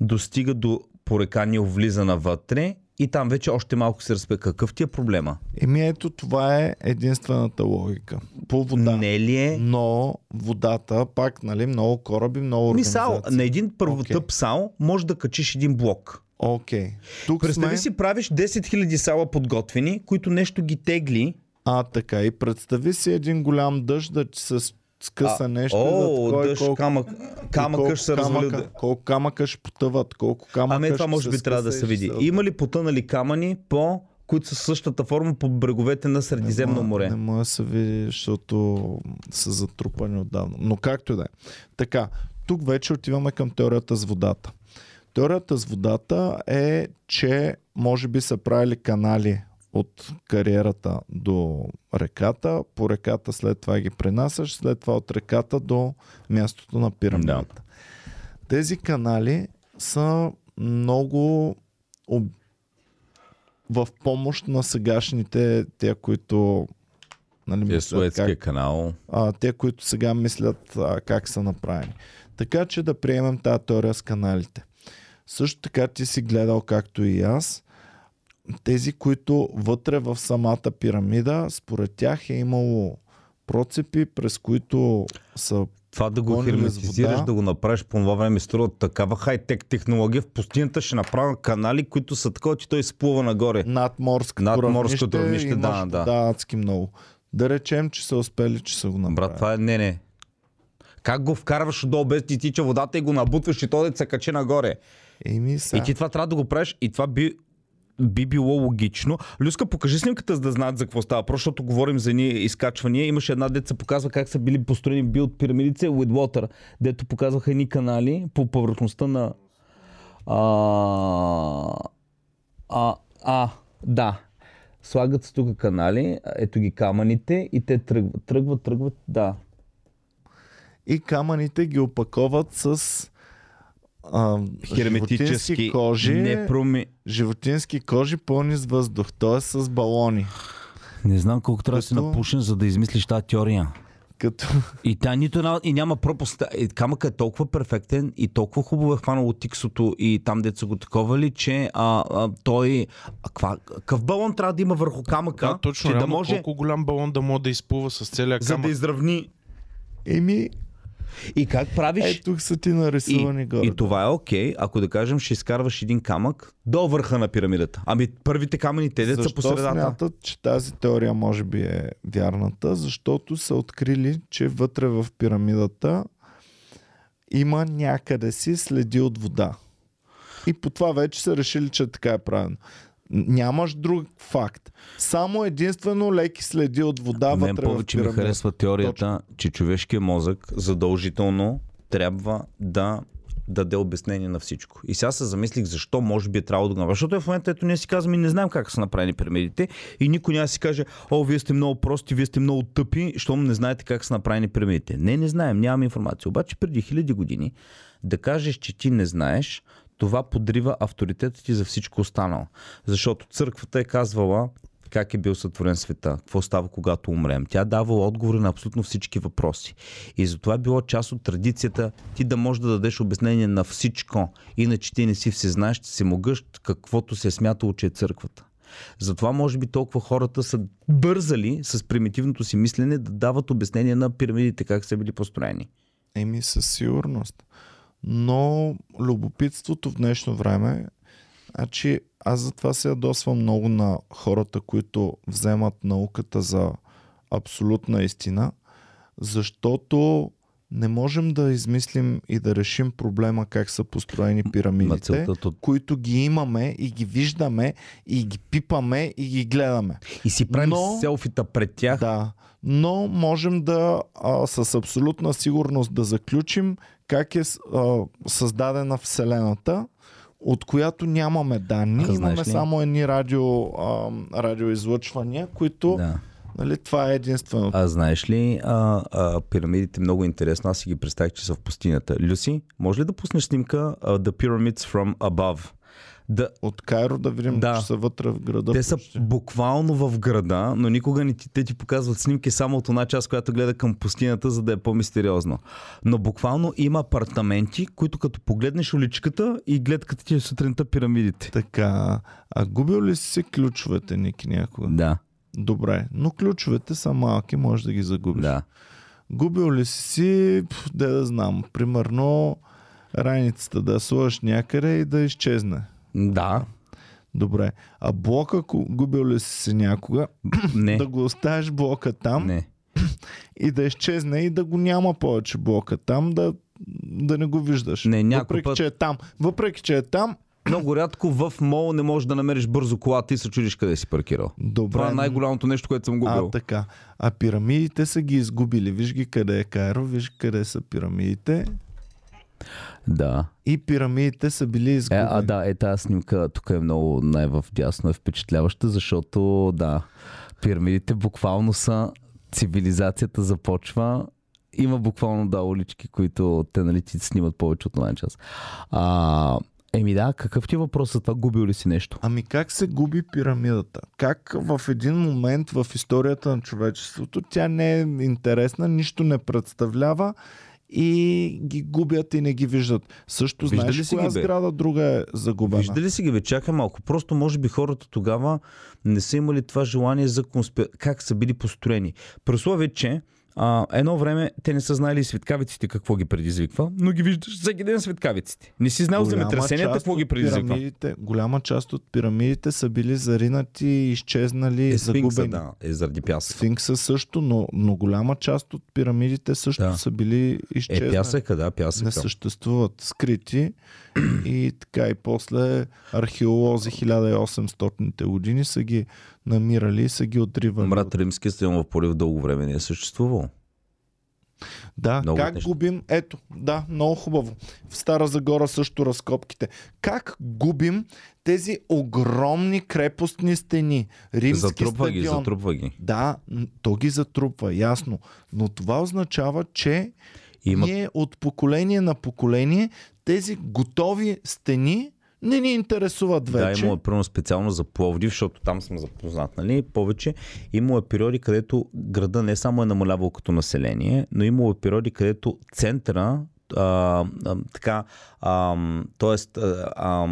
достига до по река Нил, влиза навътре и там вече още малко се разпе. Какъв ти е проблема? Еми ето това е единствената логика. По вода. Не ли е? Но водата, пак, нали, много кораби, много Мисал, организации. на един първотъп сал може да качиш един блок. Окей. Тук Представи сме... си, правиш 10 000 сала подготвени, които нещо ги тегли. А, така. И представи си един голям дъжд да с- скъса А, нещо. О, да, дъжд, колко, камък, камъка ще се развали. камъка- Колко камъка ще потъват, колко камъка Ами това може би трябва да се види. се- Има ли потънали камъни по които са същата форма по бреговете на Средиземно не, море. Не може да се види, защото са затрупани отдавна. Но както и да е. Така, тук вече отиваме към теорията с водата. Теорията с водата е, че може би са правили канали от кариерата до реката, по реката след това ги пренасяш, след това от реката до мястото на пирамидата. Тези канали са много об... в помощ на сегашните, те, които нали, Е, мислят как, канал. а, те, които сега мислят а, как са направени. Така че да приемем тази теория с каналите. Също така ти си гледал, както и аз, тези, които вътре в самата пирамида, според тях е имало процепи, през които са Това да го херметизираш, да го направиш по това време, струва такава хай-тек технология. В пустинята ще направя канали, които са такова, че той сплува нагоре. надморското Надморското равнище, имаш да, да. вода адски много. Да речем, че са успели, че са го направили. Брат, това е не, не. Как го вкарваш долу без ти тича водата и го набутваш и то да се качи нагоре? Еми, са. И ти това трябва да го правиш и това би, би било логично. Люска, покажи снимката, за да знаят за какво става. Просто защото говорим за ни изкачвания. Имаше една деца показва как са били построени билд пирамидите with дето показваха едни канали по повърхността на... А, а, а да. Слагат се тук канали, ето ги камъните и те тръгват, тръгват, тръгват, да. И камъните ги опаковат с а, животински кожи, Не проми... животински кожи пълни с въздух, т.е. с балони. Не знам колко трябва да си напушен, за да измислиш тази теория. Като И тя нито една, и няма пропуск. И камъкът е толкова перфектен и толкова хубаво е хванало тиксото и там деца го таковали, че а, а, той... А, каква, какъв балон трябва да има върху камъка, Да, точно. че да реално може, Колко голям балон да може да изплува с целия за камък. да изравни. Еми, И как правиш? е, тук са ти нарисувани и, горе. и това е окей, ако да кажем, ще изкарваш един камък до върха на пирамидата. Ами първите камъни, те деца Защо по средата. смятат, че тази теория може би е вярната? Защото са открили, че вътре в пирамидата има някъде си следи от вода. И по това вече са решили, че така е правилно. Нямаш друг факт. Само единствено леки следи от вода Мен вътре повече ми харесва теорията, че човешкият мозък задължително трябва да даде обяснение на всичко. И сега се замислих защо може би е трябвало да го. Защото в момента ето ние си казваме, не знаем как са направени пирамидите и никой няма си каже, о, вие сте много прости, вие сте много тъпи, щом не знаете как са направени пирамидите. Не, не знаем, нямаме информация. Обаче преди хиляди години да кажеш, че ти не знаеш, това подрива авторитета ти за всичко останало. Защото църквата е казвала как е бил сътворен света, какво става когато умрем. Тя дава отговори на абсолютно всички въпроси. И затова е било част от традицията ти да можеш да дадеш обяснение на всичко. Иначе ти не си всезнаещ, си могъщ, каквото се е смятало, че е църквата. Затова може би толкова хората са бързали с примитивното си мислене да дават обяснение на пирамидите, как са били построени. Еми със сигурност. Но любопитството в днешно време, значи аз затова се ядосвам много на хората, които вземат науката за абсолютна истина, защото не можем да измислим и да решим проблема как са построени пирамидите, целта то- които ги имаме и ги виждаме и ги пипаме и ги гледаме. И си правим Но- селфита пред тях. Да, но можем да а, с абсолютна сигурност да заключим как е а, създадена Вселената, от която нямаме данни. А, Имаме ли? само едни радио, а, радиоизлъчвания, които Да. нали, това е единствено. А знаеш ли, а, а, пирамидите много интересно. Аз си ги представих, че са в пустинята. Люси, може ли да пуснеш снимка а, The Pyramids from Above? Да, От Кайро да видим, Да. че са вътре в града. те са почти. буквално в града, но никога не ти, те ти показват снимки само от една част, която гледа към пустинята, за да е по-мистериозно. Но буквално има апартаменти, които като погледнеш уличката и гледката ти е сутринта пирамидите. Така, а губил ли си ключовете, Ники, някога? Да, Добре, но ключовете са малки, може да ги загубиш. да. Губил ли си де да знам, примерно раницата да сложиш някъде и да изчезне. Да, Добре. А блока, ако губил ли си си някога, *clears throat* не, да го оставиш блока там не. и да изчезне и да го няма повече блока там, да, да не го виждаш. Не, някой Въпреки, път- че е там. Въпреки, че е там, много рядко в мол не можеш да намериш бързо колата и се чудиш къде си паркирал. Добре. Това е най-голямото нещо, което съм губил. А, така. А пирамидите са ги изгубили. Виж ги къде е Кайро, виж къде са пирамидите. Да. И пирамидите са били Е, изгубени. а да, е тази снимка тук е много най-в дясно е впечатляваща, защото да, пирамидите буквално са цивилизацията започва. Има буквално да улички, които те нали ти снимат повече от онлайн час. А, еми да, какъв ти е въпрос за това? Губил ли си нещо? Ами как се губи пирамидата? Как в един момент в историята на човечеството тя не е интересна, нищо не представлява и ги губят и не ги виждат. Също Виждали знаеш си коя ги, бе? сграда друга е загубена? Виждали си ги, бе, чакай малко. Просто може би хората тогава не са имали това желание за конспи... как са били построени. При условие, че а, едно време те не са знаели светкавиците какво ги предизвиква, но ги виждаш всеки ден светкавиците. Не си знал земетресенията какво ги предизвиква. голяма част от пирамидите са били заринати, изчезнали, Е, сфинкса, загубени. да, е заради пясък. Сфинкса също, но, но голяма част от пирамидите също Да. са били изчезнали. Е, пясъка, да, пясъка. не съществуват скрити и така и после археолози 1800-те години са ги намирали и са ги отривали. Мрат Римски стадион в Полив дълго време не е съществувал. Да, Много как неща. губим? Ето, да, много хубаво. В Стара Загора също разкопките. Как губим тези огромни крепостни стени? Римски затрупва ги, стадион. затрупва ги. Да, то ги затрупва, ясно. Но това означава, че Има ние от поколение на поколение тези готови стени не ни интересуват вече. Да, имало е примерно специално за Пловдив, защото там съм запознат, нали? Повече. Имало е периоди, където града не само е намалявал като население, но имало е периоди, където центъра, а, а, така, а, т.е. А,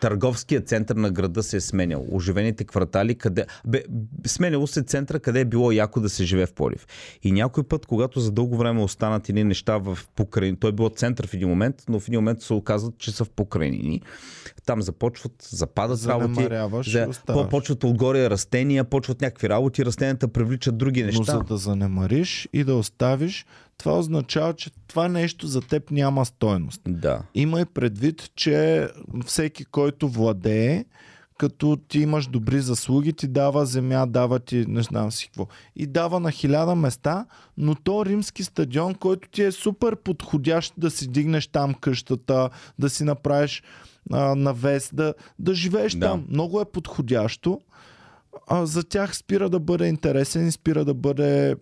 търговският център на града се е сменял. Оживените квартали, къде... Бе, сменяло се центъра, къде е било яко да се живее в Полив. И някой път, когато за дълго време останат едни неща в покрайнини, той е било център в един момент, но в един момент се оказват, че са в покрайнини. Там започват, западат работи. Занемаряваш и За, по- почват отгоре растения, почват някакви работи, растенията привличат други Но неща. за да занемариш и да оставиш, това означава, че това нещо за теб няма стойност. Да. Имай предвид, че всеки, който владее, като ти имаш добри заслуги, ти дава земя, дава ти не знам си какво. И дава на хиляда места, но то римски стадион, който ти е супер подходящ да си дигнеш там къщата, да си направиш а, навес, да, да живееш Да. там. Много е подходящо. А, за тях спира да бъде интересен и спира да бъде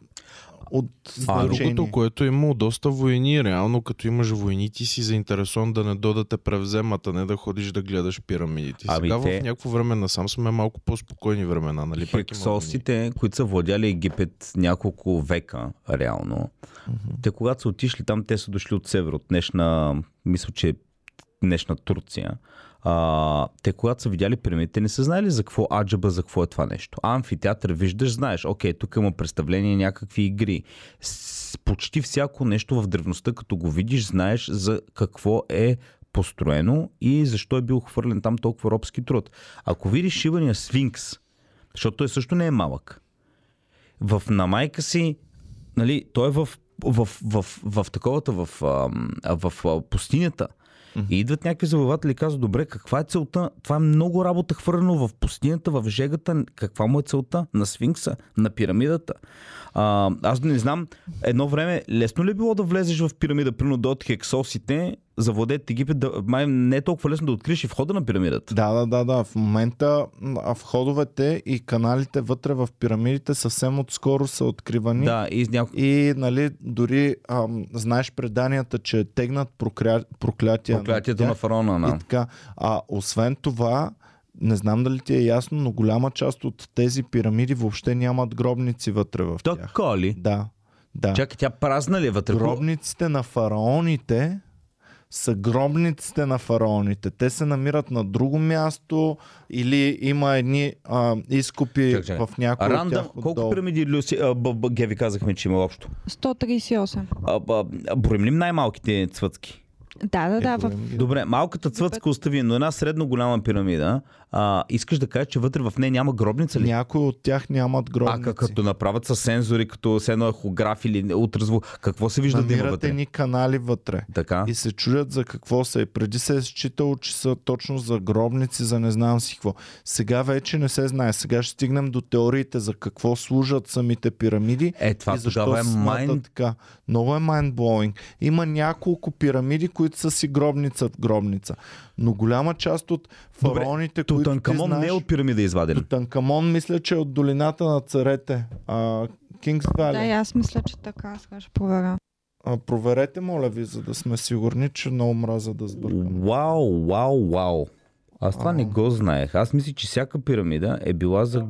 от А, значение. Другото, което е имало доста войни, реално като имаш войни, ти си заинтересован да не дойдат те превземат, а не да ходиш да гледаш пирамидите. Ами Сега те- в някакво време насам сме малко по-спокойни времена, нали? Хексосите, които са владяли Египет няколко века, реално, те когато са отишли там, те са дошли от север, от днешна, мисля, че днешна Турция. А, те когато са видяли пирамидите, не са знаели за какво аджаба, за какво е това нещо. Амфитеатър виждаш, знаеш, окей, тук има представление, някакви игри. С, почти всяко нещо в древността, като го видиш, знаеш за какво е построено и защо е бил хвърлен там толкова робски труд. Ако видиш шивания сфинкс, защото той също не е малък, в, на майка си, нали, той е в, в, в, в, в таковата, в, в, в пустинята. И идват някакви завоеватели и казват, добре, каква е целта? Това е много работа хвърлено в пустинята, в жегата. Каква му е целта? На сфинкса? На пирамидата? А, аз не знам, едно време лесно ли е било да влезеш в пирамида, примерно до хексосите, завладеят Египет, да, май не е толкова лесно да откриеш и входа на пирамидата. Да, да, да, да. В момента входовете и каналите вътре в пирамидите съвсем отскоро са откривани. Да, и някой... И нали, дори ам, знаеш преданията, че е тегнат прокля... проклятия. Проклятието тях. на фараона, И да. така. А освен това, не знам дали ти е ясно, но голяма част от тези пирамиди въобще нямат гробници вътре в тях. Така ли? Да, да. Чакай, тя празна ли е вътре? Гробниците на фараоните са гробниците на фараоните. Те се намират на друго място или има едни а, изкупи Чакай, чакай. в някои от Рандъм, тях колко отдолу. пирамиди Люси, а, б, б, Геви казахме, че има общо? 138. А, а, броим ли най-малките цвъцки? Да, да, да. В... Ги. Добре, малката цвъцка остави, но една средно голяма пирамида. А, искаш да кажеш, че вътре в нея няма гробница ли? Някои от тях нямат А гробници. как- като направят с сензори, като с едно ехограф или ултразвук, какво се вижда да има вътре? ни канали вътре. Така. И се чудят за какво са. И преди се е считало, че са точно за гробници, за не знам си какво. Сега вече не се знае. Сега ще стигнем до теориите за какво служат самите пирамиди. Е, това и защо тогава е майн... така. Много е mindblowing. Има няколко пирамиди, които са си гробница в гробница. Но голяма част от Добре, фараоните, които Тутанкамон знаеш... не е от пирамида изваден. Тутанкамон мисля, че е от долината на царете. А, Кингс Вали. Да, и аз мисля, че така. Сега ще проверя. А, проверете, моля ви, за да сме сигурни, че много мраза да сбъркам. Вау, вау, вау. Аз това не го знаех. Аз мисля, че всяка пирамида е била за...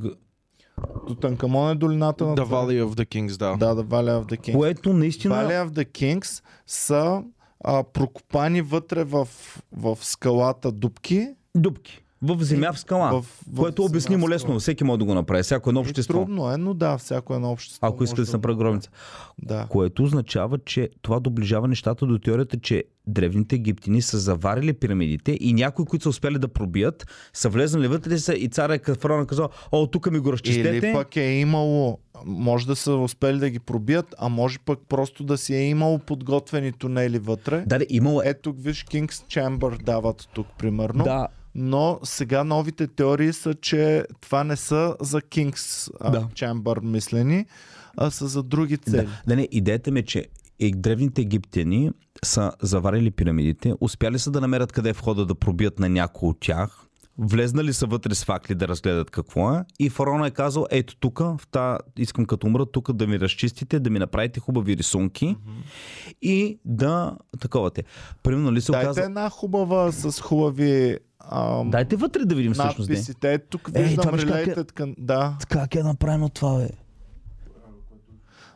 Тутанкамон е долината на The. Valley of the Kings, да. Да, The Valley of the Kings. Което наистина... Valley of the Kings са а, прокопани вътре в, в скалата дубки. Дупки. В земя в скала. В, в което е обяснимо лесно. Всеки може да го направи. Всяко едно И общество. Трудно е, но да, всяко едно общество. Ако иска да се направи гробница. Да. Което означава, че това доближава нещата до теорията, че древните египтяни са заварили пирамидите и някои, които са успели да пробият, са влезнали вътре са и царя фараон казал, о, тук ми го разчистете. Или пък е имало, може да са успели да ги пробият, а може пък просто да си е имало подготвени тунели вътре. Да, да, имало е. Е, тук виж King's Chamber дават тук, примерно. Да, Но сега новите теории са, че това не са за King's Да. Chamber мислени, а са за други цели. да. да, не, идеята ми е, че и древните египтяни са заварили пирамидите, успяли са да намерят къде е входа да пробият на някой от тях, влезнали са вътре с факли да разгледат какво е и фараона е казал, ето тук, та, искам като умра, тук да ми разчистите, да ми направите хубави рисунки и да таковате. Примерно ли се Дайте оказа... една хубава с хубави ам, Дайте вътре да видим всъщност. надписите. Ето тук виждам това виж как е- related към... Да. Как е направено това, бе?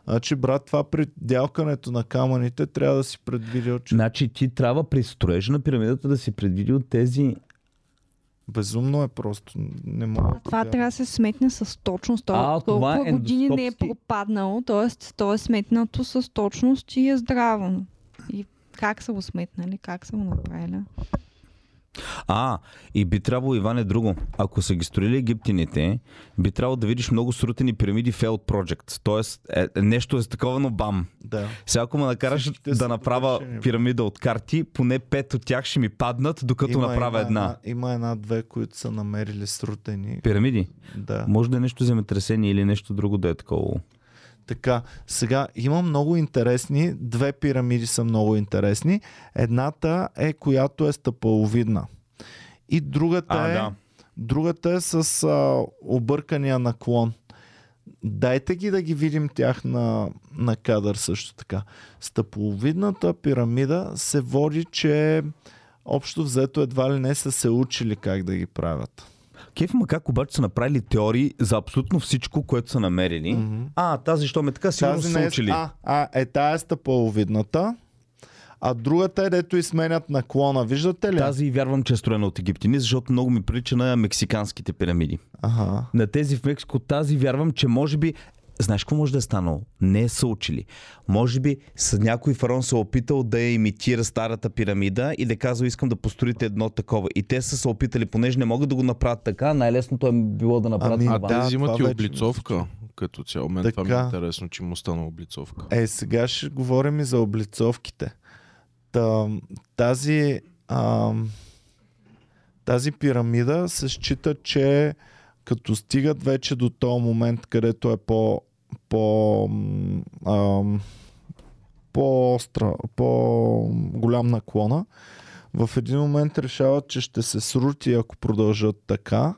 Значи, брат, това при дялкането на камъните трябва да си предвидил, че Значи ти трябва при строежа на пирамидата да си предвидил тези... безумно е просто. Не мога да Това повярвам. трябва да се сметне с точност. То, А, това толкова е години не е пропаднало, т.е. то е сметнато с точност и е здраво. И как са го сметнали, как са го направили. А, и би трябвало, Иван, е друго. Ако са ги строили египтяните, би трябвало да видиш много срутени пирамиди failed projects. Тоест, е, нещо е таковано бам. Да. Сега ако ме накараш Всичките да направя довършени. пирамида от карти, поне пет от тях ще ми паднат, докато направя една. Има една-две, които са намерили срутени. Пирамиди. Да. Може да е нещо земетресение или нещо друго да е такова. Така, сега има много интересни, две пирамиди са много интересни. Едната е която е стъпаловидна. И другата А, е, да. другата е с а, объркания наклон. Дайте ги да ги видим тях на, на кадър също така. Стъпаловидната пирамида се води, че общо взето едва ли не са се учили как да ги правят. Кеф ма как обаче са направили теории за абсолютно всичко, което са намерили. Мгм. А, тази, що ме така, сигурно Тази са е, учили. а, а, е тая е стъпаловидната, а другата е дето и сменят наклона. Виждате ли? Тази вярвам, че е строена от египтяни, защото много ми прилича на мексиканските пирамиди. Ага. На тези в Мексико, тази вярвам, че може би Знаеш какво може да е станало? Не са учили. Може би с някой фараон се е опитал да я имитира старата пирамида и да казва искам да построите едно такова. И те са се опитали, понеже не могат да го направят така, най-лесното е било да направят Ами, А това. да, те взимат това и вече облицовка като цяло. Мен това ми е Така. интересно, че му стана облицовка. Е, сега ще говорим и за облицовките. Та, тази, ам, тази пирамида се счита, че като стигат вече до този момент, където е по, по, ам, по-остра, по-голям наклона, в един момент решават, че ще се срути, ако продължат така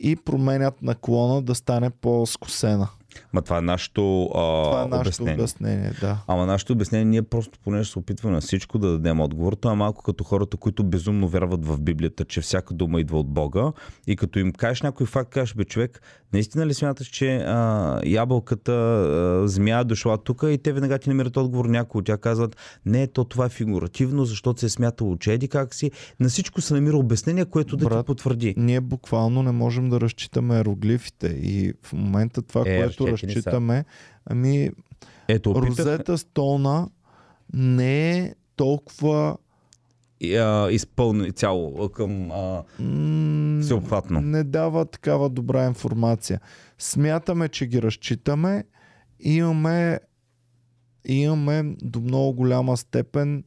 и променят наклона да стане по-скосена. Ма това е нашето, а, Това е нашето обяснение. обяснение, да. Ама нашето обяснение, ние просто понеже се опитваме на всичко да дадем отговор. Това е малко като хората, които безумно вярват в Библията, че всяка дума идва от Бога. И като им кажеш някой факт, кажеш, бе човек, наистина ли смяташ, че а, ябълката, а, змия е дошла тук и те веднага ти намират отговор. Някои от тях казват, не, то това е фигуративно, защото се е смятало, че еди как си. На всичко се намира обяснение, което да ти Брат, потвърди. Ние буквално не можем да разчитаме иероглифите и в момента това, Е, което разчети ни са. разчитаме, ами Ето, опитах. Розета Стоуна не е толкова а, изпълнени цяло към а, всеобхватно. Не дава такава добра информация. Смятаме, че ги разчитаме. Имаме, имаме до много голяма степен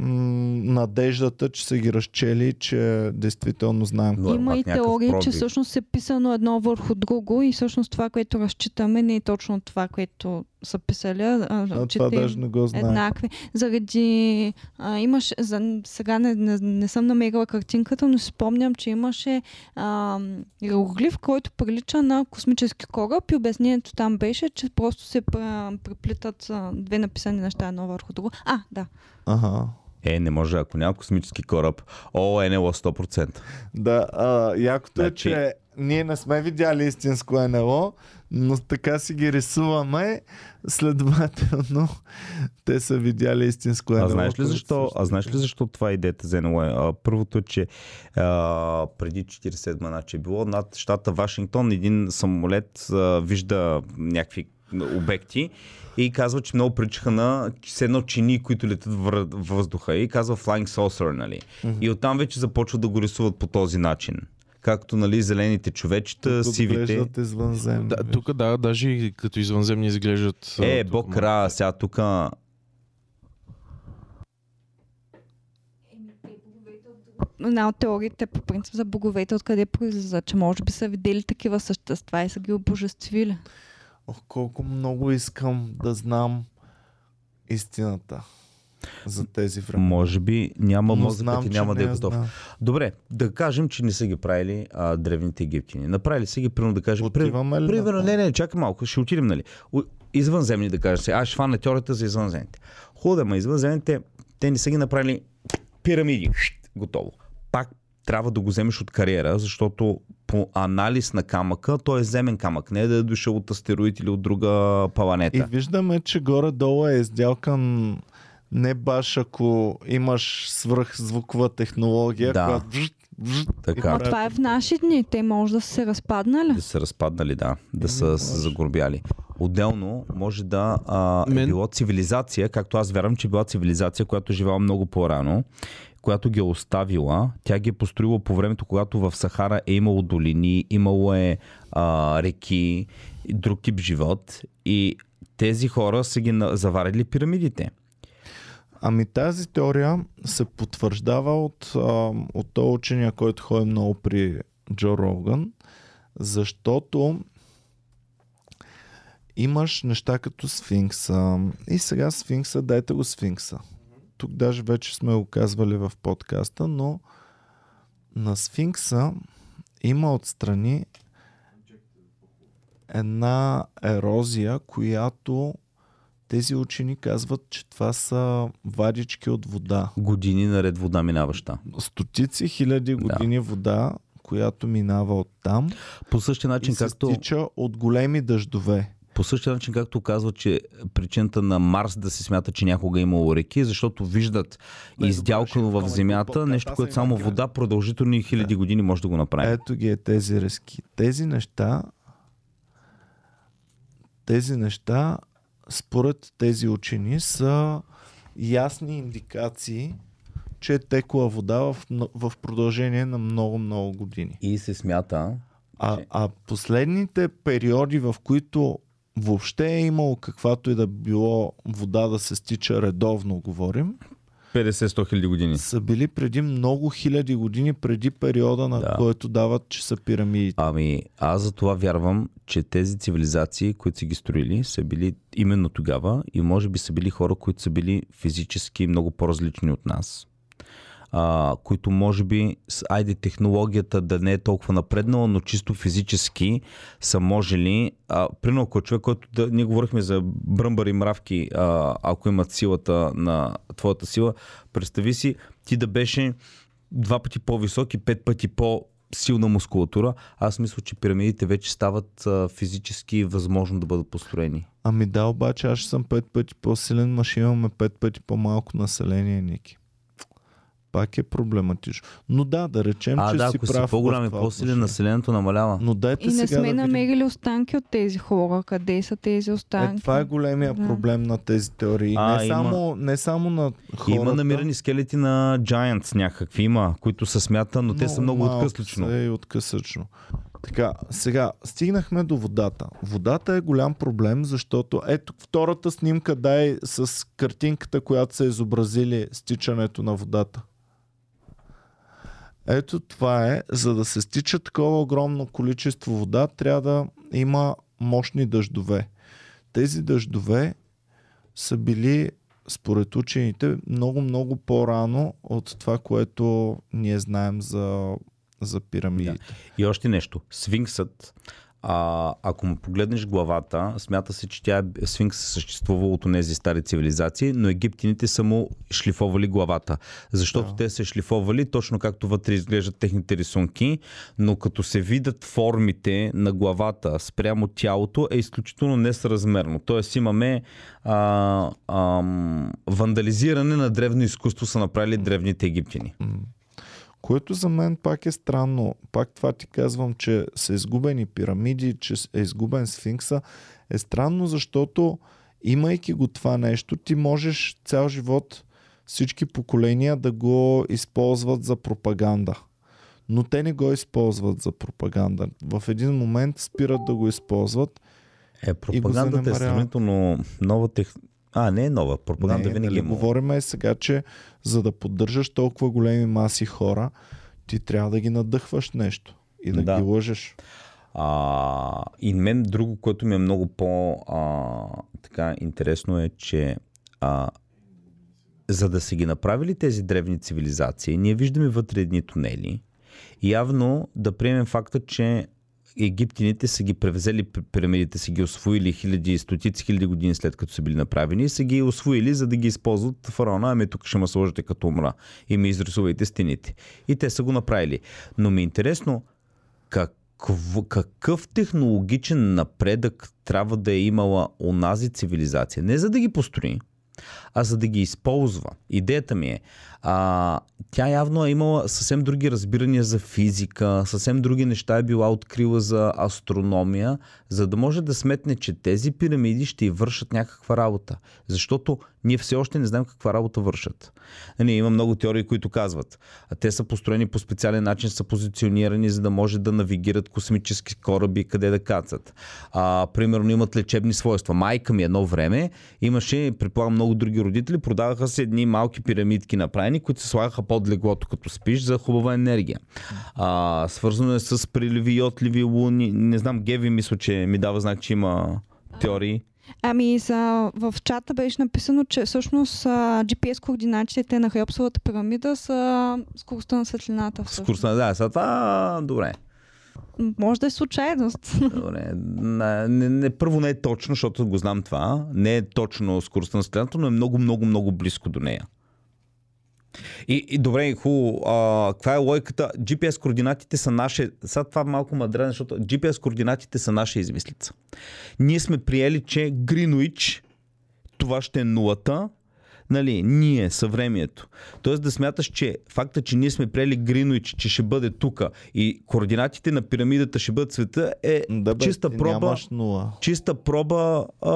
надеждата, че са ги разчели, че действително знаем. Но Има и теории, че всъщност е писано едно върху друго и всъщност това, което разчитаме, не е точно това, което са писали, а А, това даже не го знае. еднакви. Заради... А, имаш... За, сега не, не, не съм намерила картинката, но си спомням, че имаше а, иероглиф, който прилича на космически кораб и обяснението там беше, че просто се пр- преплитат две написани неща едно върху друго. А, да. Ага. Е, не може, ако няма космически кораб. О, е НЛО 100%. Да, а, якото е, Значи- че ние не сме видяли истинско НЛО, но така си ги рисуваме, следователно *laughs* те са видяли истинско НЛО. А знаеш ли защо? А знаеш е. ли защо това е идеята за НЛО? А, Първото е, че а, преди 47 значи е било над щата Вашингтон един самолет а, вижда някакви обекти и казва, че много приличаха на едно чини, които летят в въздуха и казва Flying Saucer, нали? И оттам вече започват да го рисуват по този начин. Както, нали, зелените човечета, Тук сивите. извънземни. Да, тук да, даже и като извънземни изглеждат. а, Е, тук бог ра, сега тук Една от теориите по принцип за боговете, откъде произлиза, че може би са видели такива същества и са ги обожествили. Ох, колко много искам да знам истината за тези времена. може би няма мозъкът знам, и няма да е готов. знам. Добре, да кажем, че не са ги правили а, древните египтяни. Направили са ги, примерно да кажем. при- Отиваме ли Примерно, не, не, чакай малко, ще отидем, нали. Извънземни, да кажа се. Аз ще фана теорията за извънземните. Хубаво, ма извънземните, те не са ги направили пирамиди. Готово. Пак трябва да го вземеш от кариера, защото по анализ на камъка, той е земен камък, не е да е дошъл от астероид или от друга И планета. виждаме, че горе-долу е издялкан не баш ако имаш свръхзвукова технология, Да. която Така. Ама това е в наши дни. Те може да са се разпаднали. Да са разпаднали, да. Да са се загорбяли. Отделно може да а, е Мен- било цивилизация, както аз вярвам, че е била цивилизация, която е живела много по-рано, която ги е оставила. Тя ги е построила по времето, когато в Сахара е имало долини, имало е а, реки, друг тип живот. И тези хора са ги заварили пирамидите. Ами тази теория се потвърждава от, а, от този учения, който ходи много при Джо Роган, защото имаш неща като сфинкса. И сега сфинкса, дайте го сфинкса. Тук даже вече сме го казвали в подкаста, но на сфинкса има отстрани една ерозия, която тези учени казват, че това са вадички от вода. Години наред вода минаваща. Стотици хиляди години вода, която минава от там По същия и начин, се както... стича от големи дъждове. По същия начин, както казва, че причината на Марс да се смята, че някога е имало реки, защото виждат Бе, издялкано добре, в земята нещо, което само вода продължителни хиляди години може да го направи. Ето ги е тези резки. Тези неща тези неща според тези учени са ясни индикации, че е текла вода в, в продължение на много-много години. И се смята, А, Че- а последните периоди, в които въобще е имало каквато и да било вода да се стича редовно, говорим, 50-100 хиляди години. са били преди много хиляди години, преди периода, на Да. който дават, че са пирамидите. Ами, аз за това вярвам, че тези цивилизации, които са ги строили, са били именно тогава и може би са били хора, които са били физически много по-различни от нас. А, които може би, айде технологията да не е толкова напреднала, но чисто физически са можели, а, примерно ако е човек, който да, ние говорихме за бръмбари мравки, а, ако имат силата на твоята сила, представи си ти да беше два пъти по-висок и пет пъти по силна мускулатура, аз мисля, че пирамидите вече стават а, физически възможно да бъдат построени. Ами да, обаче аз съм пет пъти по-силен, ма ще имаме пет пъти по-малко население, Ники. Пак е проблематично. Но да, да речем, А, че да, си ако си прав в по-голям и по-силен, населението намалява. Но дайте И не сега сме да видим. намерили останки от тези хора. Къде са тези Е, останки? това е големия Да. проблем на тези теории. А, не, има- само, не само на хората. Има намирани скелети на Giants някакви, има, които се смятат, но те са много откъслично. и откъслично. Така, сега, стигнахме до водата. Водата е голям проблем, защото ето втората снимка дай с картинката, която са изобразили стичането на водата. Ето това е, за да се стича такова огромно количество вода, трябва да има мощни дъждове. Тези дъждове са били, според учените, много-много по-рано от това, което ние знаем за, за пирамидите. И още нещо. Сфинксът, а, ако му погледнеш главата, смята се, че тя е, сфинкс е съществувал от тези стари цивилизации, но египтяните са му шлифовали главата. Защото Да. те се шлифовали точно както вътре изглеждат техните рисунки, но като се видят формите на главата спрямо тялото е изключително несъразмерно. Тоест имаме а, ам, вандализиране на древно изкуство са направили древните египтяни. Което за мен пак е странно. Пак това ти казвам, че са изгубени пирамиди, че е изгубен сфинкса. Е странно, защото имайки го това нещо, ти можеш цял живот всички поколения да го използват за пропаганда. Но те не го използват за пропаганда. В един момент спират да го използват. Е, пропагандата е сравнително нова тех... А, не е нова. Пропаганда не, винаги нали, е говорим е сега, че за да поддържаш толкова големи маси хора, ти трябва да ги надъхваш нещо и да, Да. ги лъжеш. А, и мен друго, което ми е много по а, така интересно е, че а, за да са ги направили тези древни цивилизации, ние виждаме вътре едни тунели. Явно да приемем факта, че египтяните са ги превезели пи- пирамидите, са ги освоили хиляди, стотици хиляди години след като са били направени и са ги освоили, за да ги използват фараона. Ами тук ще ме сложите като умра и ми изрисувайте стените. И те са го направили. Но ми е интересно какво, какъв технологичен напредък трябва да е имала онази цивилизация. Не за да ги построи, а за да ги използва. Идеята ми е, а, тя явно е имала съвсем други разбирания за физика, съвсем други неща е била открила за астрономия, за да може да сметне, че тези пирамиди ще вършат някаква работа. Защото ние все още не знаем каква работа вършат. Нали, има много теории, които казват, те са построени по специален начин, са позиционирани, за да може да навигират космически кораби, къде да кацат. А, примерно имат лечебни свойства. Майка ми едно време имаше, предполагам, много други родители, продаваха се едни малки пирамидки направени, които се слагаха под леглото, като спиш, за хубава енергия. А, свързано е с приливи и отливи луни. Не знам, Геви мисля, че ми дава знак, че има теории. Ами за, в чата беше написано, че всъщност GPS координатите на Хеопсовата пирамида са скоростта на светлината. Всъщност. на да, са това, добре. Може да е случайност. Добре. Не, не, не, първо не е точно, защото го знам това. Не е точно скоростта на светлината, но е много, много, много близко до нея. И, и добре, хубаво. Каква е логиката? GPS координатите са наше. Сега това малко мадрен, защото GPS координатите са наша измислица. Ние сме приели, че Гринуич това ще е нулата, нали, ние, съвремието. Тоест да смяташ, че факта, че ние сме приели Гринуич, че ще бъде тука и координатите на пирамидата ще бъдат света е Да, бе, чиста проба, нула. чиста проба, а,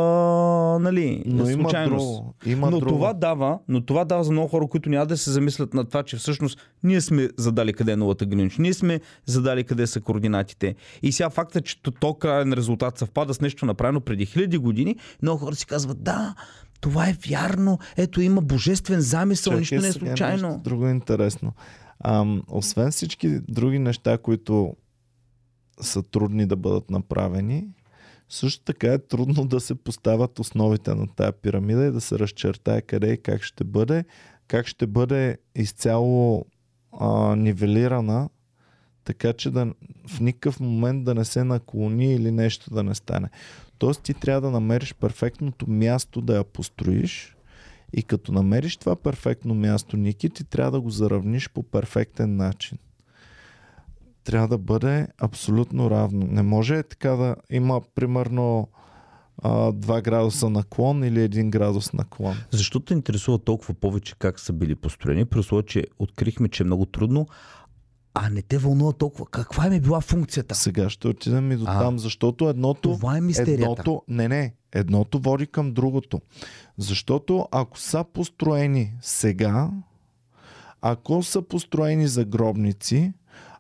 нали, Но има случайност. друго. Има но друго. това дава, но това дава за много хора, които няма да се замислят на това, че всъщност ние сме задали къде е нулата Гринуич, ние сме задали къде са координатите. И сега факта, че то, то крайен резултат съвпада с нещо направено преди хиляди години, много хора си казват, да, това е вярно, ето има божествен замисъл, Чакай нищо не е случайно. Нещо друго интересно. Ам, освен всички други неща, които са трудни да бъдат направени, също така е трудно да се поставят основите на тая пирамида и да се разчертае къде и как ще бъде, как ще бъде изцяло а, нивелирана, така че да, в никакъв момент да не се наклони или нещо да не стане. Тоест ти трябва да намериш перфектното място да я построиш и като намериш това перфектно място, Ники, ти трябва да го заравниш по перфектен начин. Трябва да бъде абсолютно равно. Не може така да има, примерно, а, 2 градуса наклон или 1 градус наклон. Защо те интересува толкова повече как са били построени, при условие, че открихме, че е много трудно, а не те вълнува толкова. Каква им е била функцията? Сега ще отидем и до А, там, защото едното, Това е мистерията. едното, не, не, едното води към другото. Защото ако са построени сега, ако са построени за гробници,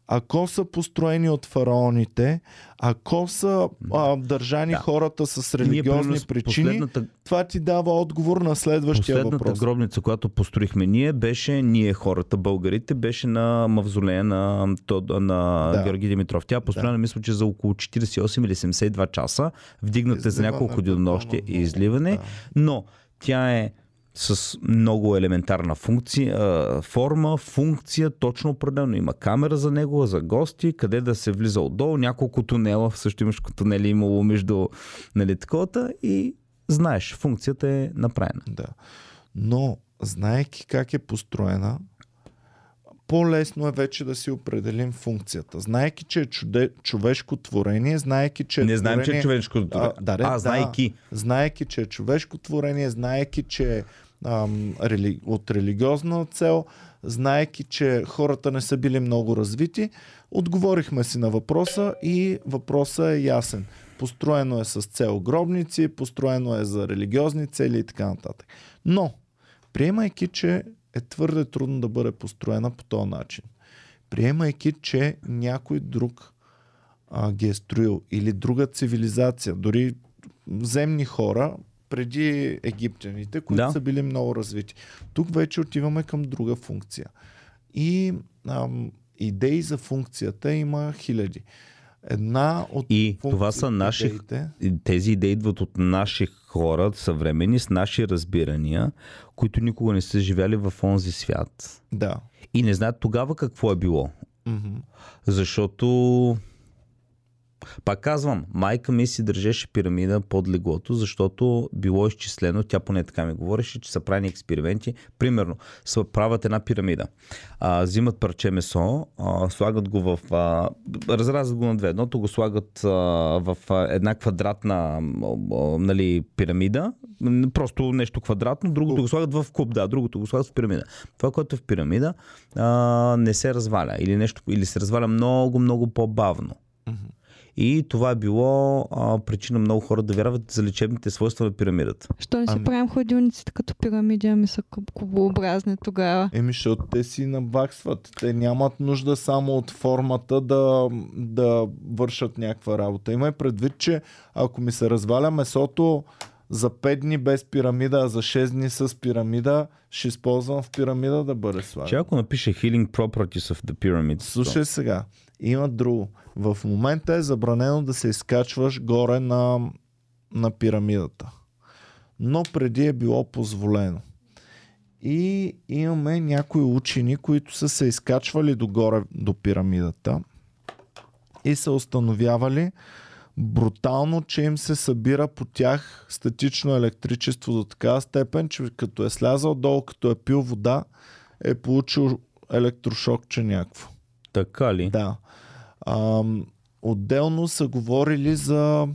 ако са построени от фараоните, ако са а, държани Да. хората с Ние, религиозни с причини, това ти дава отговор на следващия последната въпрос. гробница, която построихме ние, беше ние хората, българите, беше на мавзолея на, на Да. Георги Димитров. Тя построена, мисля, че за около 48 или 72 часа, вдигната за няколко денонощия и изливане, да. но тя е с много елементарна функция, форма, функция, точно определено. Има камера за него, за гости, къде да се влиза отдолу, няколко тунела, също имаш тунели имало между нали, таковата и знаеш, функцията е направена. Да. Но, знаеки как е построена, по-лесно е вече да си определим функцията. Знаеки, че е чуде, човешко творение, знаеки, че е Не знаем, че творение, е човешко. А, да, а, да. знайки. знаеки, че е човешко творение, знаеки, че е от религиозна цел, знаеки, че хората не са били много развити, отговорихме си на въпроса и въпросът е ясен. Построено е с цел гробници, построено е за религиозни цели и така нататък. Но, приемайки, че е твърде трудно да бъде построена по този начин, приемайки, че някой друг а, ги е строил или друга цивилизация, дори земни хора, преди египтяните, които Да. са били много развити. Тук вече отиваме към друга функция. И ам, идеи за функцията има хиляди. Една от И това са наши идеите, тези идеи идват от наши хора, съвремени, с наши разбирания, които никога не са живяли в онзи свят. Да. И не знаят тогава какво е било. Мгм. Защото пак казвам, майка ми си държеше пирамида под леглото, защото било изчислено, тя поне така ми говореше, че са правени експерименти. Примерно, са правят една пирамида. А, взимат парче месо, а, слагат го в... А, разразят го на две. Едното го слагат а, в а, една квадратна а, а, нали, пирамида, просто нещо квадратно, другото го слагат в куб, да, другото го слагат в пирамида. Това, което е в пирамида, а, не се разваля или, нещо, или се разваля много, много по-бавно. И това е било а, причина много хора да вярват за лечебните свойства на пирамидата. Що не си Ами- правим ходилниците като пирамиди, ами са куб- кубообразни тогава? Еми, защото те си набаксват. Те нямат нужда само от формата да, да вършат някаква работа. Имай предвид, че ако ми се разваля месото за 5 дни без пирамида, а за 6 дни с пирамида, ще използвам в пирамида да бъде Че слаган. ако напише Healing Properties of the Pyramids, Слушай сега, има друго. В момента е забранено да се изкачваш горе на, на пирамидата. Но преди е било позволено. И имаме някои учени, които са се изкачвали догоре до пирамидата и са установявали брутално, че им се събира по тях статично електричество до такава степен, че като е слязал долу, като е пил вода, е получил електрошокче някакво. така ли? Да. Ам, отделно са говорили за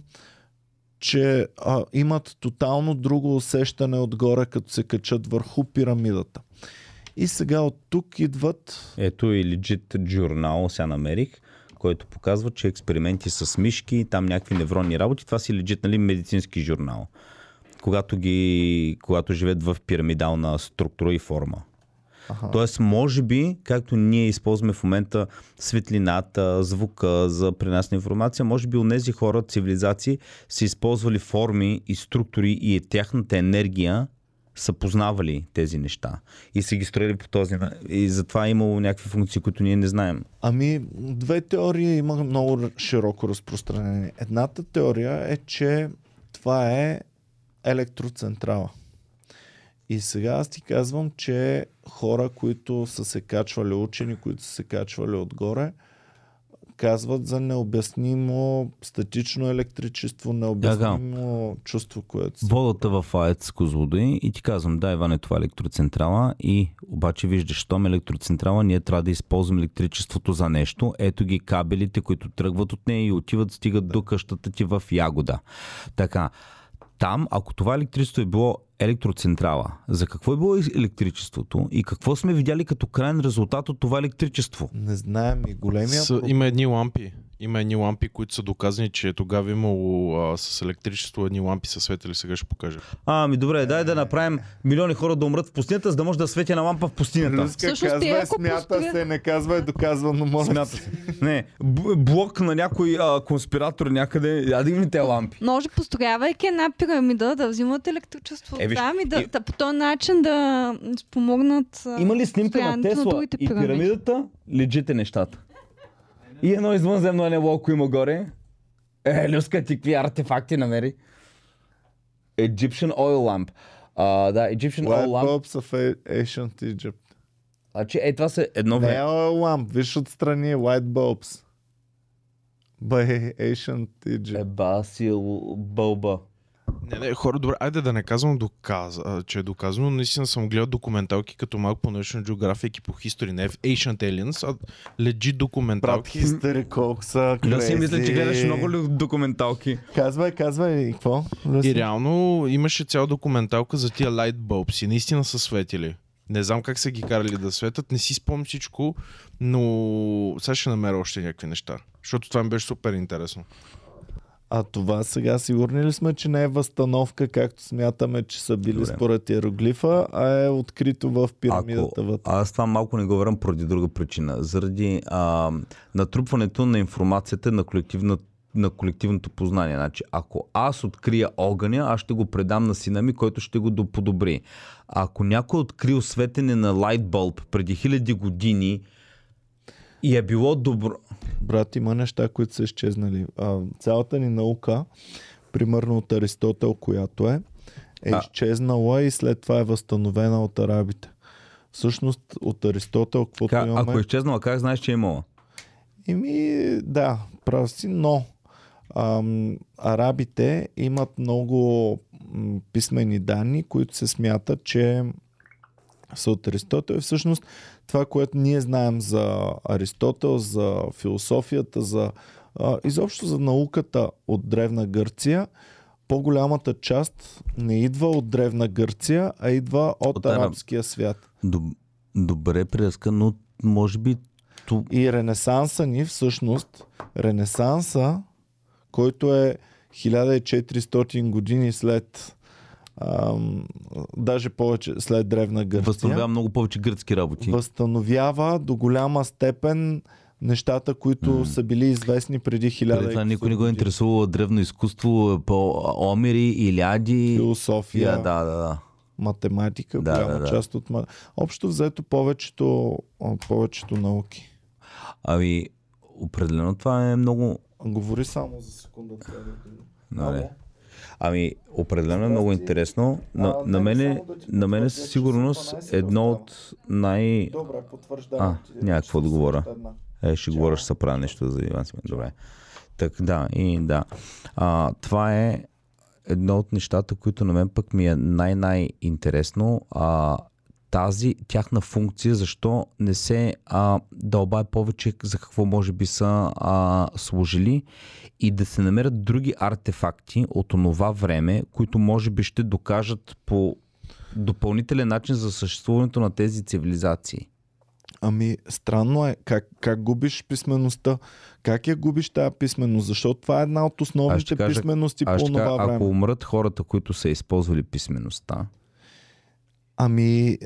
че а, имат тотално друго усещане отгоре, като се качат върху пирамидата. И сега от тук идват... Ето и legit журнал, сега намерих, който показва, че експерименти с мишки, там някакви невронни работи, това си legit, нали, медицински журнал. Когато, ги, когато живеят в пирамидална структура и форма. Аха. Тоест, може би, както ние използваме в момента светлината, звука за пренасна информация, може би от тези хора, цивилизации, са използвали форми и структури и тяхната енергия са познавали тези неща и са ги строили по този на- И затова е имало някакви функции, които ние не знаем. Ами, две теории има много широко разпространение. Едната теория е, че това е електроцентрала. И сега аз ти казвам, че хора, които са се качвали, учени, които са се качвали отгоре, казват за необяснимо статично електричество, необяснимо чувство, което се... Водата в АЕЦ Козлодуй и ти казвам, да, Иван, е това електроцентрала и обаче виждаш, щом е електроцентрала, ние трябва да използваме електричеството за нещо. Ето ги кабелите, които тръгват от нея и отиват, стигат до къщата ти в Ягода. Така, там, ако това електричество е било електроцентрала, за какво е било електричеството и какво сме видяли като крайен резултат от това електричество? Не знаем и големия С, има едни лампи. Има едни лампи, които са доказани, че тогава имало а, с електричество едни лампи са светили. Сега ще покажа. А, ми добре, дай да направим милиони хора да умрат в пустинята, за да може да свети на лампа в пустинята. Руска Всъщност, казва, е, смята построят- се, не казва е доказвано, моля. Смята се. Не, блок на някой а, конспиратор някъде. Я да им те лампи. Може, построявайки една пирамида, да взимат електричество Е, виж, там и да, и- да, по този начин да спомогнат Има ли снимка на Тесла другите и пирамидата? Лежите нещата. И едно извънземно небо, ако има горе. Е, Люска, ти какви артефакти намери? Egyptian oil lamp. А, да, Egyptian Light oil lamp. bulbs of Ancient Egypt. Значи, е, това са едно Не е време. oil lamp, виж отстрани е Light bulbs. By Ancient Egypt. Е, басил бълба. Не, не, хора, добре, айде да не казвам доказ, а, че е доказано. Наистина съм гледал документалки като малко по National Geographic и по History, не в Ancient Aliens, а Брат, документалки. хистери колко са Да си мисля, че гледаш много ли документалки. Казвай, казвай, и какво? Люси? И реално имаше цяла документалка за тия light bulbs и наистина са светили. Не знам как са ги карали да светят, не си спомням всичко, но сега ще намеря още някакви неща. Защото това ми беше супер интересно. А това сега сигурни ли сме, че не е възстановка, както смятаме, че са били Добре. според иероглифа, а е открито в Ако, пирамидата вътре? аз това малко не го вървам поради друга причина. Заради а, натрупването на информацията на, колективна, на колективното познание. Значи, ако аз открия огъня, аз ще го предам на сина ми, който ще го доподобри. Ако някой е открил светене на лайтбълб преди хиляди години и е било добро... Брат, има неща, които са изчезнали. А, цялата ни наука, примерно от Аристотел, която е, е А. изчезнала и след това е възстановена от арабите. Всъщност от Аристотел, каквото Ка, имаме... ако е изчезнала, как знаеш, че е имала? Еми, да, прав си, но ам, арабите имат много м, писмени данни, които се смятат, че са от Аристотел. Всъщност това, което ние знаем за Аристотел, за философията, за а, изобщо за науката от Древна Гърция, по-голямата част не идва от Древна Гърция, а идва от, От араб- арабския свят. Доб, добре преска, но може би... Ту... И Ренесанса ни всъщност, Ренесанса, който е 1400 години след ам, даже повече след Древна Гърция, Възстановява много повече гръцки работи. възстановява до голяма степен нещата, които М. са били известни преди 1000 Преди това никой не го години. интересува древно изкуство по Омери, Иляди. Философия, да, да, да. математика, Да, голяма да, да. част от... Общо взето повечето, повечето науки. Ами, определено това е много... Говори само за секунда. трябва да- Добре. Ами, определено е много интересно. На, на мене, на мене със сигурност са 12 едно от най... Добре, потвърждавам. А, ти, няма че какво да съм говоря. още една. Е, ще говоря, ще се правя нещо за Иван Смен. Добре. Так, да, и да. А, това е едно от нещата, които на мен пък ми е най-най-интересно. А, тази тяхна функция, защо не се а, дълбае повече за какво може би са а, служили и да се намерят други артефакти от онова време, които може би ще докажат по допълнителен начин за съществуването на тези цивилизации. Ами, странно е как, как губиш писмеността. Как я губиш тази писменост? Защото това е една от основните кажа- писмености по това време. ако умрат хората, които са използвали писмеността, Ами,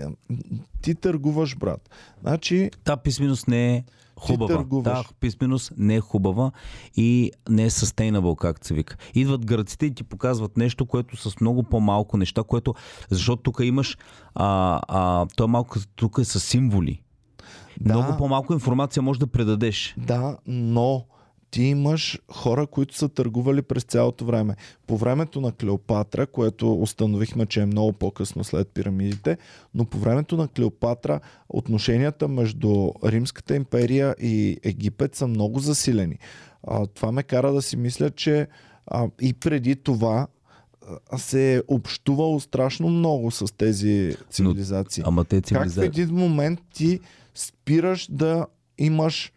ти търгуваш, брат. Значи, Та писменост не е хубава. търгуваш. Та писменост не е хубава и не е sustainable, както се вика. Идват гръците и ти показват нещо, което с много по-малко неща, което... Защото тук имаш... А, а, то е малко... Тук е с символи. Да. Много по-малко информация можеш да предадеш. да, но ти имаш хора, които са търгували през цялото време. По времето на Клеопатра, което установихме, че е много по-късно след пирамидите, но по времето на Клеопатра отношенията между Римската империя и Египет са много засилени. А, това ме кара да си мисля, че а, и преди това се е общувало страшно много с тези цивилизации. Ама те Как в цивилизации... един момент ти спираш да имаш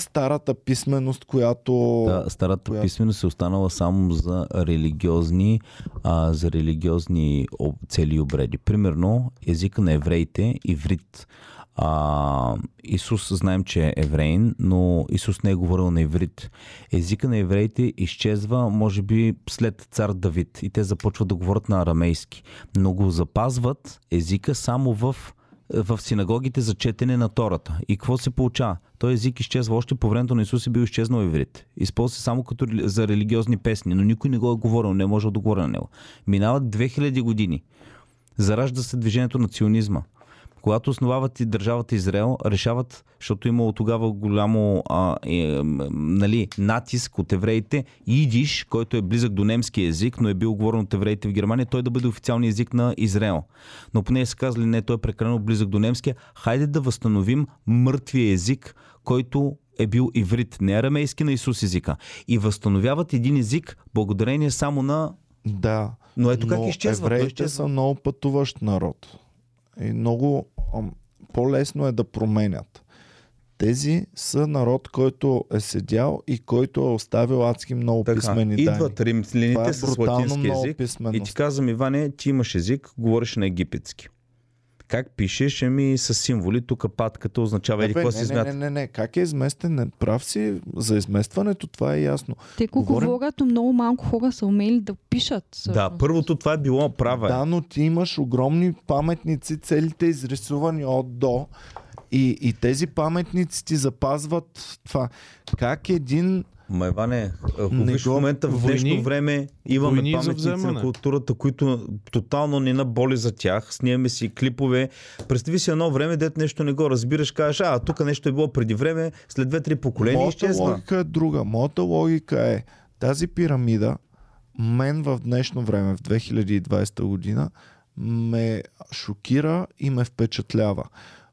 старата писменост, която... Да, старата Коя- писменост е останала само за религиозни, а, за религиозни цели и обреди. Примерно, езика на евреите, иврит. А, Исус знаем, че е евреин, но Исус не е говорил на иврит. Езика на евреите изчезва, може би, след цар Давид и те започват да говорят на арамейски. Но го запазват езика само в в синагогите за четене на Тората. И какво се получава? Той език изчезва още по времето на Исус е бил изчезнал иврит. Използва се само като за религиозни песни, но никой не го е говорил, не е можел да говори на него. Минават 2000 години. Заражда се движението на ционизма. Когато основават и държавата Израел, решават, защото имало тогава голямо а, е, нали, натиск от евреите, идиш, който е близък до немски език, но е бил говорен от евреите в Германия, той да бъде официалния език на Израел. Но поне са казали, не, той е прекалено близък до немския. Хайде да възстановим мъртвия език, който е бил иврит, не арамейски на Исус езика. И възстановяват един език благодарение само на... Да. Но ето как изчезва. Евреите изчезва. са много пътуващ народ. И много по-лесно е да променят. Тези са народ, който е седял и който е оставил адски много Така, писмени данни. идват римляните е с латински език и ти казвам, Иване, ти имаш език, говориш на египетски. Как пишеш? Ами с символи. Тук патката означава еди какво не, си не, смята. не, не, не, как е изместен? Не, прав си за изместването, това е ясно. Те го Говорим- но много малко хора са умели да пишат. Да, всъщност. първото това е било права. Да, но ти имаш огромни паметници, целите изрисувани от до. И, и тези паметници ти запазват това. Как един Ма Иване, ако Не виж в момента в днешно войни- време имаме войни паметници на културата, които тотално не наболи за тях. Снимаме си клипове. Представи си едно време, дет нещо не го разбираш, кажеш, а, тук нещо е било преди време, след две-три поколения Моята изчезва. логика е друга. Моята логика е тази пирамида, мен в днешно време, в 2020 година, ме шокира и ме впечатлява.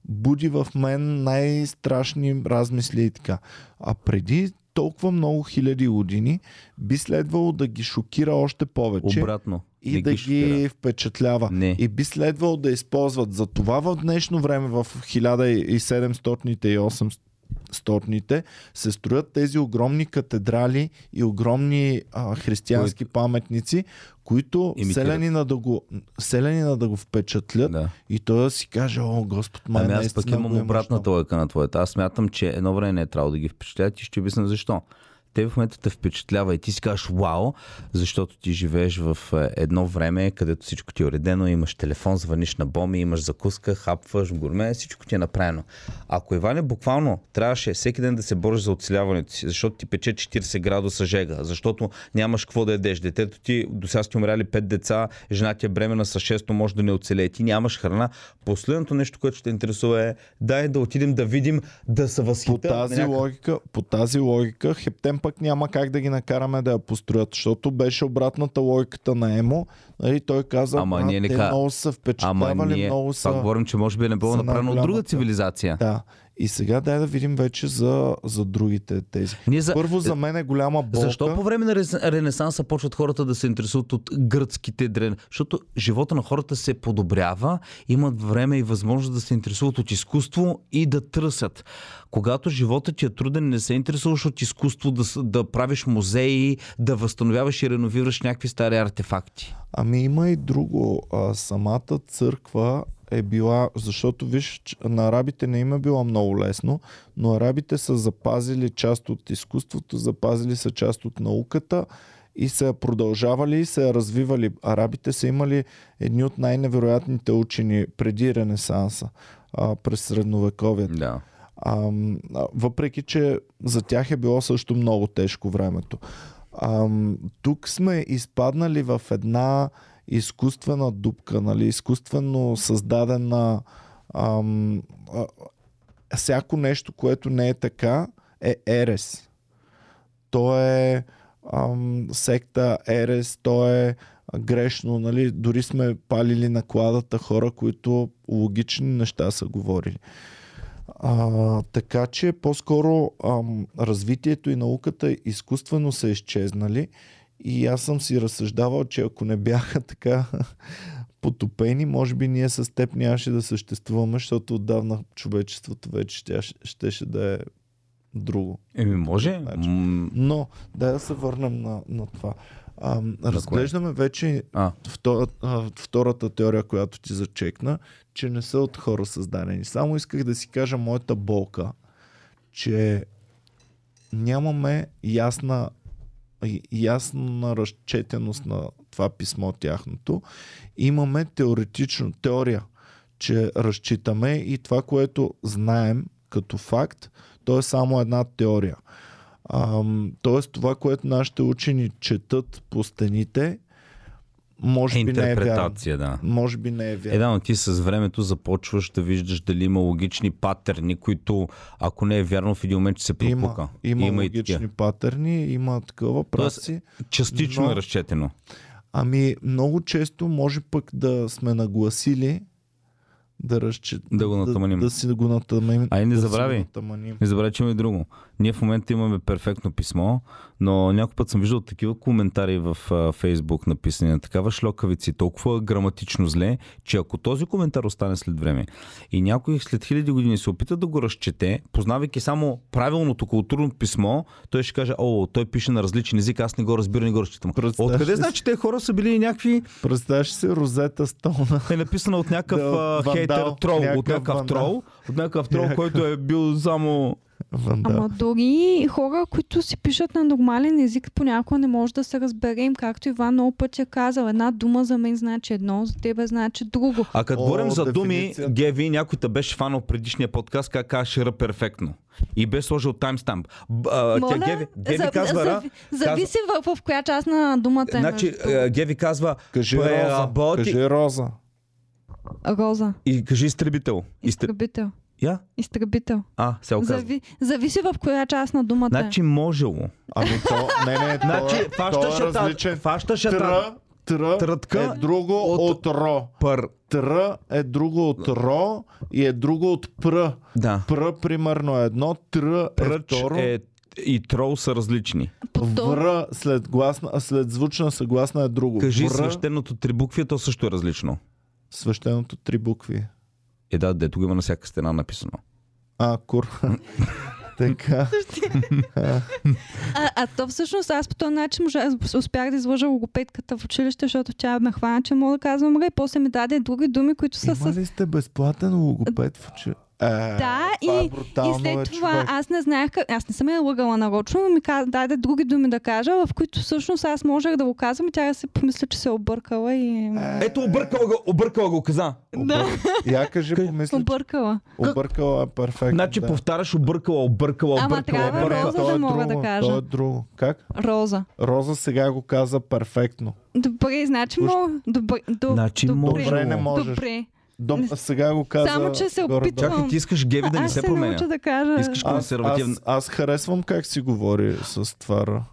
Буди в мен най-страшни размисли и така. А преди толкова много хиляди години би следвало да ги шокира още повече Обратно. и не да ги, шокира. впечатлява. Не. И би следвало да използват за това в днешно време, в 1700-те и 800-те, се строят тези огромни катедрали и огромни а, християнски паметници, които Имитират. селени на, да го, селени на да го впечатлят Да. и той да си каже, о, Господ, май Ами аз пък имам обратната логика на твоята. Аз смятам, че едно време не е трябвало да ги впечатлят и ще обясня защо. Те в момента те впечатлява и ти си кажеш вау, защото ти живееш в е, едно време, където всичко ти е уредено, имаш телефон, звъниш на боми, имаш закуска, хапваш, гурме, всичко ти е направено. Ако Иване буквално трябваше всеки ден да се бориш за оцеляването си, защото ти пече 40 градуса жега, защото нямаш какво да ядеш, детето ти до сега сте умряли 5 деца, жена ти е бремена с 6, но може да не оцелее, ти нямаш храна. Последното нещо, което ще те интересува е дай да отидем да видим, да се По възхита. тази, логика, по тази логика, хептем пък няма как да ги накараме да я построят, защото беше обратната логиката на Емо. Нали, той каза, Ама ние не те ка- много са Ама впечатлявали, ние много това са... говорим, че може би не било направено от друга цивилизация. Да. И сега дай да видим вече за, за другите тези. Ние за... Първо за мен е голяма болка. Защо по време на Ренесанса почват хората да се интересуват от гръцките дрен? Защото живота на хората се подобрява, имат време и възможност да се интересуват от изкуство и да търсят. Когато животът ти е труден, не се интересуваш от изкуство, да, да правиш музеи, да възстановяваш и реновираш някакви стари артефакти. Ами има и друго. А, самата църква е била, защото виж, на арабите не им е било много лесно, но арабите са запазили част от изкуството, запазили са част от науката и са продължавали и са развивали. Арабите са имали едни от най-невероятните учени преди Ренесанса, а, през средновековието. Да. А, въпреки, че за тях е било също много тежко времето. Ам, тук сме изпаднали в една изкуствена дупка, нали, изкуствено създадена ам, а, всяко нещо, което не е така, е ерес. То е ам, секта ерес, то е грешно, нали? Дори сме палили накладата хора, които логични неща са говорили. А, така че по-скоро ам, развитието и науката изкуствено са изчезнали и аз съм си разсъждавал, че ако не бяха *laughs* така потопени, може би ние с теб нямаше да съществуваме, защото отдавна човечеството вече ще, щеше да е друго. Еми, може. Значи. Но, да, да се върнем на, на това. А, разглеждаме вече А, втора, а, втората теория, която ти зачекна, че не са от хора създадени. Само исках да си кажа моята болка, че нямаме ясна, ясна разчетеност на това писмо тяхното. Имаме теоретично теория, че разчитаме и това, което знаем като факт, то е само една теория. Тоест това, което нашите учени четат по стените, може би не е вярно. да. Може би не е Е, вярно. да, но ти с времето започваш да виждаш дали има логични патерни, които, ако не е вярно, в един момент ще се пропука. има, има и логични патерни, има такова праси. Частично но- е разчетено. Ами много често може пък да сме нагласили да, разче... Да го да, натаманим. да си го натаманим. Ай, не да забрави. Не забравяй, че има и друго. Ние в момента имаме перфектно писмо, но някой път съм виждал такива коментари в а, Фейсбук написани на такава шлокавици, толкова граматично зле, че ако този коментар остане след време и някой след хиляди години се опита да го разчете, познавайки само правилното културно писмо, той ще каже, о, той пише на различен език, аз не го разбира, не го разчитам. Откъде знае, че те хора са били някакви Представяш си Розета Стоуна. е написано от някакъв Да, а, вандал, хейтер трол, от някакъв някакъв вандал. трол, от някакъв трол, Някакъв. който е бил само Вандал. Ама дори хора, които си пишат на нормален език, понякога не може да се разберем, както Иван много пъти е казал. Една дума за мен значи едно, за тебе значи друго. А като говорим за думи. Геви, някой те беше фанал предишния подкаст, как Р перфектно. И бе сложил таймстамп. Тя Геви, Геви за- казва Р. зави- Зависи в, в коя част на думата е. Значи, а, Геви казва Кажи Роза. Кажи Роза. Роза. и кажи изтребител. Изтр... Изтребител. Я? Изтребител. А, се оказва. Зави... Зависи в коя част на думата е. Значи можело. Ами то, не, не, *laughs* то, Значи, е- то фащаше е та, различен. фащаше Тра, тра Трътка е друго от- от, ро. пър. Тра е друго от ро и е друго от пр. Да. Пр примерно е едно, тр е второ. е и трол са различни. Вр след, гласна, след звучна съгласна е друго. Кажи Вр, свещеното три букви, то също е различно. свещеното три букви. Е, да, дето го има на всяка стена написано. А, кур. *laughs* така. А, а то всъщност аз по този начин можа, успях да излъжа логопедката в училище, защото тя ме хвана, че мога да казвам ре. После ми даде други думи, които са Има с... ли сте безплатен логопед в учи? Е, Да, е и, брутално, и след бе, това човек. аз не знаех, как- аз не съм я лъгала нарочно, но ми каза, даде други думи да кажа, в които всъщност аз можех да го казвам и тя да се помисля, че се е объркала и... Е, Ето, объркала го, объркала го, каза. Да, Я кажи, помисли, че объркала. объркала е перфектно. Значи да. повтаряш объркала, объркала, Ама объркала, трябва объркала. роза да е мога друго, да кажа. То е друго. Как? Роза. Роза сега го каза перфектно. Добре, значи мога... Добре, до, Значи добре. Добре, не можеш. Добре. Дом, сега го каза. Само, че се опитвам. Чакай, ти искаш Геви да не се се променя. да кажа... Искаш Аз, консервативно. аз, аз харесвам как си говори с това. Ра.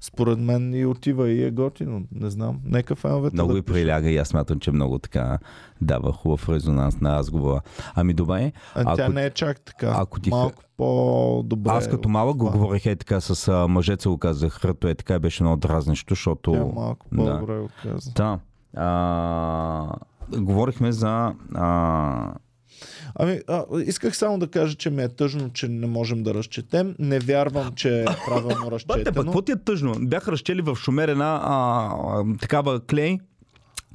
Според мен и отива и е готино. Не знам. Нека феновете Много да и приляга и аз смятам, че много така дава хубав резонанс на разговора. Ами добре, А, тя ако- не е чак така. ако ти Малко по-добре. аз като малък го това. говорех е така с а, мъжеца го казах, ръто е така и беше много дразнещо, Тя защото... малко Да. по-добре го каза. Да. А, говорихме за... А, Ами, а, исках само да кажа, че ми е тъжно, че не можем да разчетем. Не вярвам, че е правилно *laughs* Бате, разчетено. какво ти е тъжно? Бяха разчели в Шумер една а, а, такава клей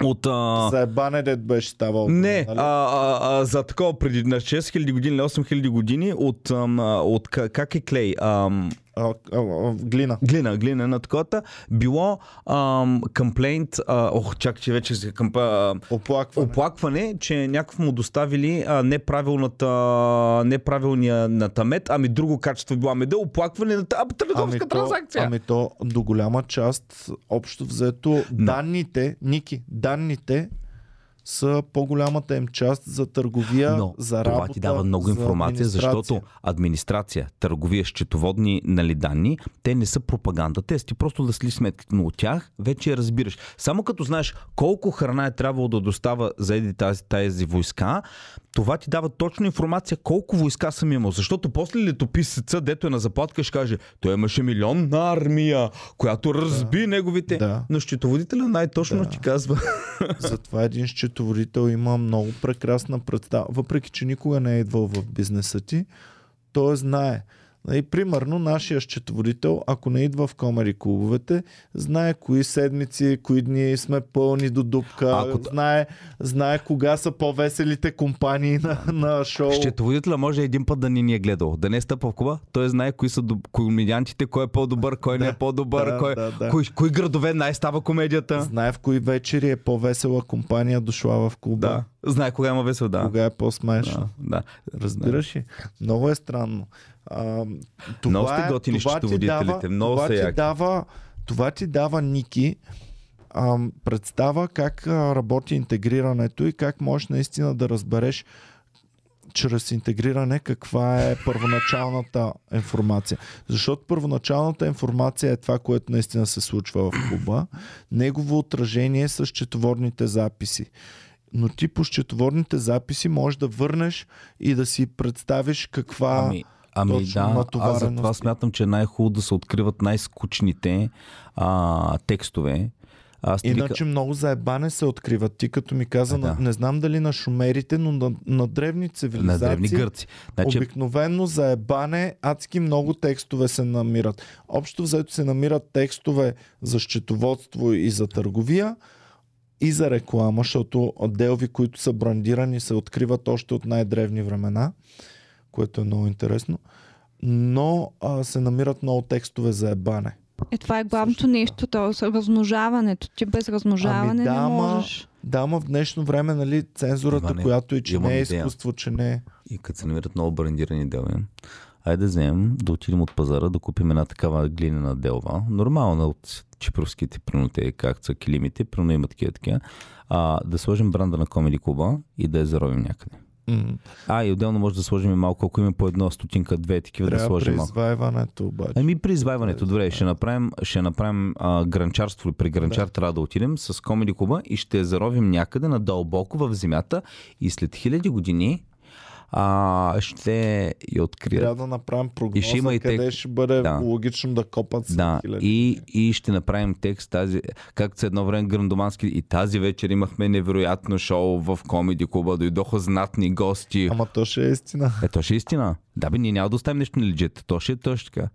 от... А, За ебане дед беше ставал. Не, нали? а, а, а, за такова преди на 6000 години или 8000 години от, ам, от ка- как е клей? Ам, А, а, а, глина. глина, глина на таковата. Било комплейнт, ох, чак, че вече се къмпа, Оплакване. оплакване, че някакво му доставили а, неправилната, неправилния натамет, ами друго качество било. Ами да, оплакване на тази търговска то, транзакция. ами то до голяма част, общо взето, данните, Ники, данните са по-голямата им част за търговия, Но за работа, това ти дава много за информация, администрация. защото администрация, търговия, счетоводни нали, данни, те не са пропаганда. Те ти просто да сли сметките, но от тях вече разбираш. Само като знаеш колко храна е трябвало да достава за еди тази, тази войска, това ти дава точно информация колко войска съм имал. Защото после летописеца, дето е на заплатка, ще каже, той имаше милионна армия, която разби неговите. Да. Но счетоводителя най-точно Да. ти казва. Затова един счетоводител има много прекрасна представа. Въпреки, че никога не е идвал в бизнеса ти, той знае. И примерно нашия счетоводител, ако не идва в комери клубовете, знае кои седмици, кои дни сме пълни до дупка, Ако- знае, знае кога са по-веселите компании на, на шоу. Счетоводителя може един път да ни ни е гледал. Да не е стъпал в клуба, той знае кои са доб- комедиантите, кой е по-добър, кой не е Да, по-добър, да, кой, да, да. Кои, кои градове най-става комедията. Знае в кои вечери е по-весела компания дошла в клуба. Да. Знае кога има весел, да. Кога е по-смешно. Да, да. Разбираш ли? Много е странно. А, това Много сте е- готини счетоводителите, много това са ти яки. дава, Това ти дава, Ники, а, представа как работи интегрирането и как можеш наистина да разбереш чрез интегриране каква е първоначалната информация. Защото първоначалната информация е това, което наистина се случва в клуба. Негово отражение са счетоводните записи. Но ти по счетоводните записи можеш да върнеш и да си представиш каква... Ами, ами точно да, аз за натовареност това е. смятам, че е най-хубаво да се откриват най-скучните а, текстове. Аз Иначе много заебане се откриват. Ти като ми каза, А, да. на, не знам дали на шумерите, но на, на древни цивилизации, на древни гърци. Значи, обикновенно заебане, адски много текстове се намират. Общо взето се намират текстове за счетоводство и за търговия и за реклама, защото делви, които са брандирани, се откриват още от най-древни времена, което е много интересно. Но а, се намират много текстове за ебане. Е, това е главното Също така. нещо, то е размножаването. Ти без размножаване Ами да, не можеш. Да, ма в днешно време, нали, цензурата, Иване, която и че имам не е идея. изкуство, че не е. и като се намират много брандирани делви, айде да вземем, да отидем от пазара, да купим една такава глинена делва, нормална от чипровските приноте, както са килимите, прино има такива такива, а, да сложим бранда на Комеди Клуба и да я заровим някъде. А, и отделно може да сложим малко, ако има по едно стотинка, две такива да Трябва сложим при извайването обаче. Ами при извайването, добре, ще направим, ще направим а, гранчарство, при гранчар да. трябва да отидем с комеди клуба и ще заровим някъде надълбоко в земята и след хиляди години а, ще я открият. Трябва да направим прогноза, И ще има и къде тек- ще бъде Да. логично да копат Да, и, и ще направим текст тази, както едно време грандомански и тази вечер имахме невероятно шоу в комеди клуба, дойдоха знатни гости. Ама то ще е истина. Е, то ще е истина. Да, бе, ние няма да оставим нещо на лиджета. То ще е точно така.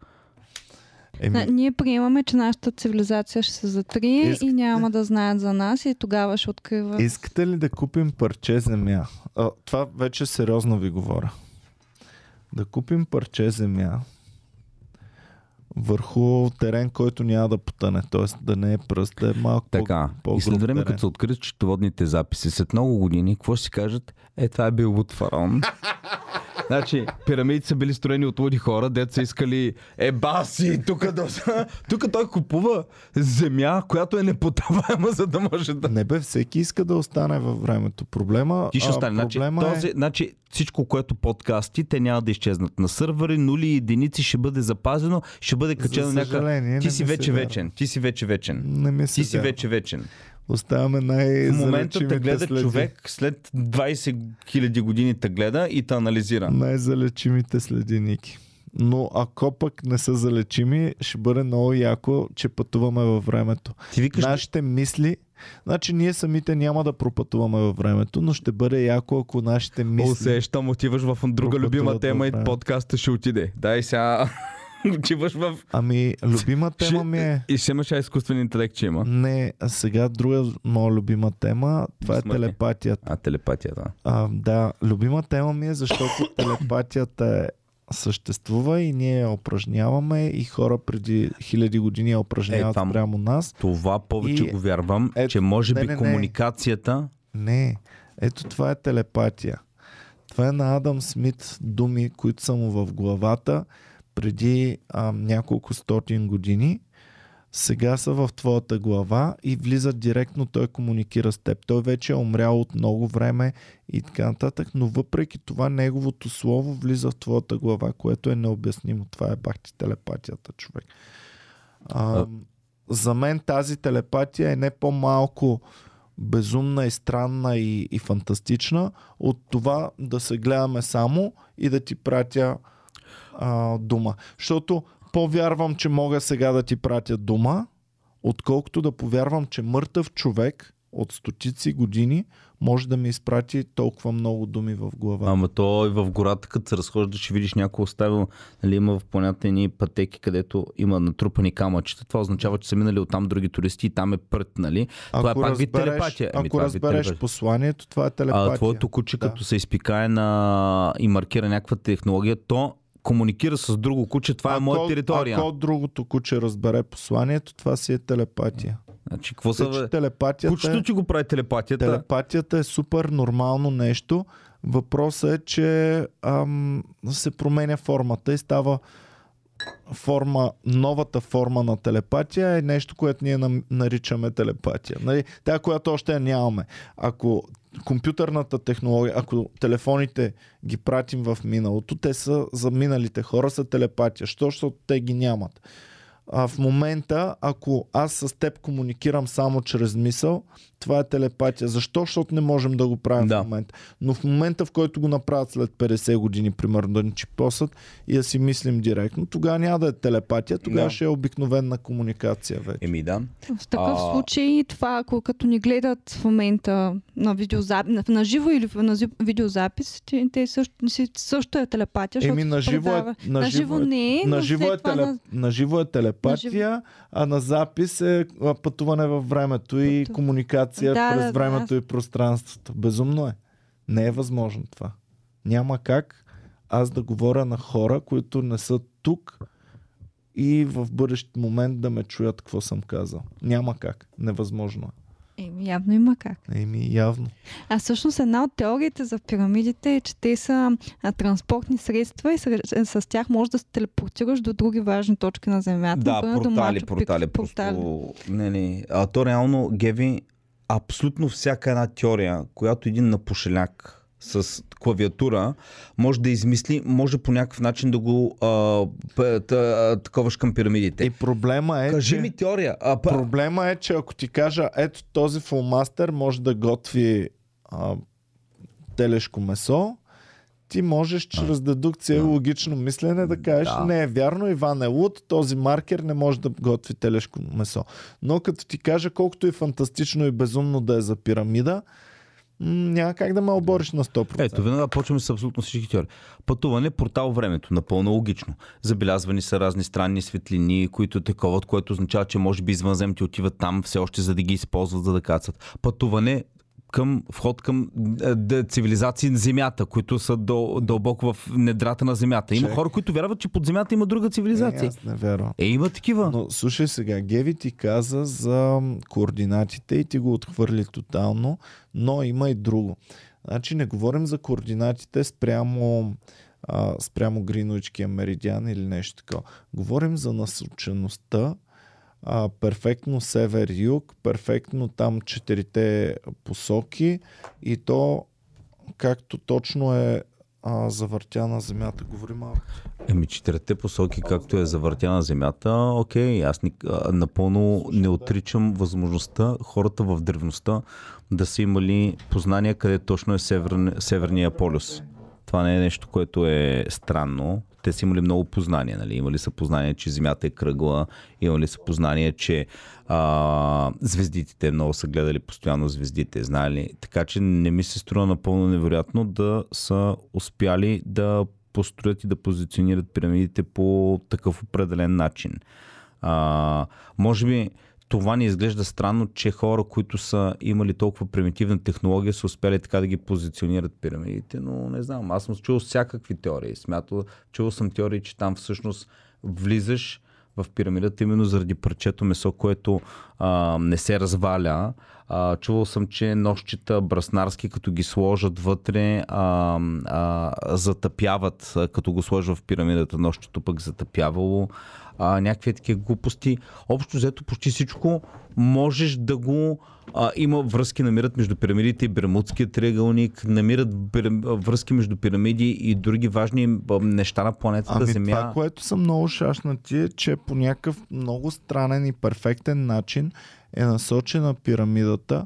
Еми, ние приемаме, че нашата цивилизация ще се затрие Искате- и няма да знаят за нас и тогава ще откриват. искате ли да купим парче земя? А, това вече сериозно ви говоря. Да купим парче земя върху терен, който няма да потъне. Т.е. да не е пръст, да е малко Така. по, и след време, терен. като се открият счетоводните записи, след много години, какво ще си кажат? Е, това е бил луд фараон. *laughs* Значи, пирамидите са били строени от луди хора, дет са искали е баси, тук да... *laughs* тук той купува земя, която е непотаваема, за да може да... Не бе, всеки иска да остане във времето. Проблема, Ти ще остане. Значи, е... този, значи, всичко, което подкасти, те няма да изчезнат. На сървъри, нули и единици ще бъде запазено, ще бъде качено За някакъв... съжаление, Ти си вече вечен. Ти си вече вечен. Не ми се Ти си вече вечен. Оставаме най В момента те гледа следи. човек след 20 000 години те гледа и те анализира. Най-залечимите следи, Ники. Но ако пък не са залечими, ще бъде много яко, че пътуваме във времето. Ти викаш, Нашите мисли, значи ние самите няма да пропътуваме във времето, но ще бъде яко, ако нашите мисли... усещам, отиваш в друга любима тема и подкаста ще отиде. Дай сега. *laughs* отиваш в... Ами, любима тема ми е... И ще имаш изкуствен интелект, че има. Не, а сега друга моя любима тема, това е Смъртни. телепатията. А, телепатията. А, да, любима тема ми е, защото *coughs* телепатията е съществува и ние я упражняваме и хора преди хиляди години я упражняват Е, там- прямо нас. Това повече И- го вярвам, Ето, че може не, би не. комуникацията... Не, ето това е телепатия. Това е на Адам Смит думи, които са му в главата преди а, няколко стотин години. Сега са в твоята глава и влизат директно, той комуникира с теб. Той вече е умрял от много време и така нататък, но въпреки това неговото слово влиза в твоята глава, което е необяснимо. Това е бахти телепатията, човек. А, А- за мен тази телепатия е не по-малко безумна и странна и, и фантастична от това да се гледаме само и да ти пратя а, дума. Защото по-вярвам, че мога сега да ти пратя дума, отколкото да повярвам, че мъртъв човек от стотици години може да ми изпрати толкова много думи в глава. Ама то и в гората, като се разхождаш, ще видиш някой оставил, нали, има в планета едни пътеки, където има натрупани камъчета. Това означава, че са минали оттам други туристи и там е прът, нали? това е пак вид телепатия. Ами, ако е разбереш телепатия. посланието, това е телепатия. А, твоето куче, Да. като се изпикае на... и маркира някаква технология, то комуникира с друго куче, това е моя територия. Ако другото куче разбере посланието, това си е телепатия. Значи, какво са... че телепатията, Кучето е, ти го прави телепатията. телепатията е супер нормално нещо. Въпросът е, че ам, се променя формата и става форма, новата форма на телепатия е нещо, което ние наричаме телепатия. Нали? Тя, която още нямаме. Ако компютърната технология, ако телефоните ги пратим в миналото, те са за миналите хора са телепатия. Що? Защото те ги нямат. А в момента, ако аз с теб комуникирам само чрез мисъл, това е телепатия. Защо? Защото не можем да го правим Да. в момента. Но в момента, в който го направят след 50 години, примерно, да ни чипосат и да си мислим директно, тогава няма да е телепатия, тогава Да. ще е обикновена комуникация вече. Еми да. В такъв А- случай това, ако като ни гледат в момента на, видеозап... на, на живо или на видеозапис, те, също, също е телепатия. защото Еми, на живо е, на на живо не е, на живо, е това теле, на- на живо е телепатия, а на запис е пътуване във времето и Пъту- комуникация Да, през да, да. времето и пространството. Безумно е. Не е възможно това. Няма как аз да говоря на хора, които не са тук и в бъдещ момент да ме чуят какво съм казал. Няма как. Невъзможно е. Еми, явно има как. Еми, явно. А всъщност една от теориите за пирамидите е, че те са а, транспортни средства и с, с тях можеш да се телепортираш до други важни точки на Земята. Да, например до портали, портали, Пикчу. просто... Не, не. А то реално, Геви, абсолютно всяка една теория, която един напушеляк с клавиатура може да измисли, може по някакъв начин да го а, п- т- а, таковаш към пирамидите. И проблема е, Кажи че... ми теория. А, па... Проблема е, че ако ти кажа, ето този фулмастер може да готви а, телешко месо, ти можеш чрез дедукция и логично мислене да кажеш, Да. не е вярно, Иван е луд, този маркер не може да готви телешко месо. Но като ти кажа колкото и фантастично и безумно да е за пирамида, няма как да ме обориш на 100%. Ето, веднага почваме с абсолютно всички теории. Пътуване, портал времето, напълно логично. Забелязвани са разни странни светлини, които тековат, което означава, че може би извънземните отиват там все още, за да ги използват, за да кацат. Пътуване към вход към е, цивилизации на Земята, които са дъл, дълбоко в недрата на Земята. Има Чакай. хора, които вярват, че под Земята има друга Е, цивилизация. аз не вярвам. Е, има такива. Но слушай сега, Геви ти каза за координатите и ти го отхвърли тотално, но има и друго. Значи не говорим за координатите спрямо, а, спрямо Гринуичкия меридиан или нещо такова. Говорим за насочеността, а, перфектно север-юг, перфектно там четирите посоки и то както точно е а, завъртя на земята. Говори малко. Еми, четирите посоки, както е завъртяна земята, окей, аз ни, а, напълно не отричам възможността хората в древността да са имали познания къде точно е север, Северния полюс. Това не е нещо, което е странно. Те са имали много познания. Нали? Имали са познание, че Земята е кръгла, имали са познание, че а, звездите, те много са гледали постоянно звездите, знали. Така че не ми се струва напълно невероятно да са успяли да построят и да позиционират пирамидите по такъв определен начин. А, може би това ни изглежда странно, че хора, които са имали толкова примитивна технология, са успяли така да ги позиционират пирамидите, но не знам. Аз съм чул всякакви теории. Смятал, чул съм теории, че там всъщност влизаш в пирамидата именно заради парчето месо, което а, не се разваля. А, чувал съм, че нощчета браснарски, като ги сложат вътре, а, а, затъпяват, като го сложа в пирамидата, нощчето пък затъпявало. А, някакви такива глупости. Общо взето почти всичко можеш да го... А, има връзки, намират между пирамидите и Бермудския триъгълник, намират връзки между пирамиди и други важни неща на планетата Ами Земя. това, което съм много шашнати е, че по някакъв много странен и перфектен начин е насочена пирамидата,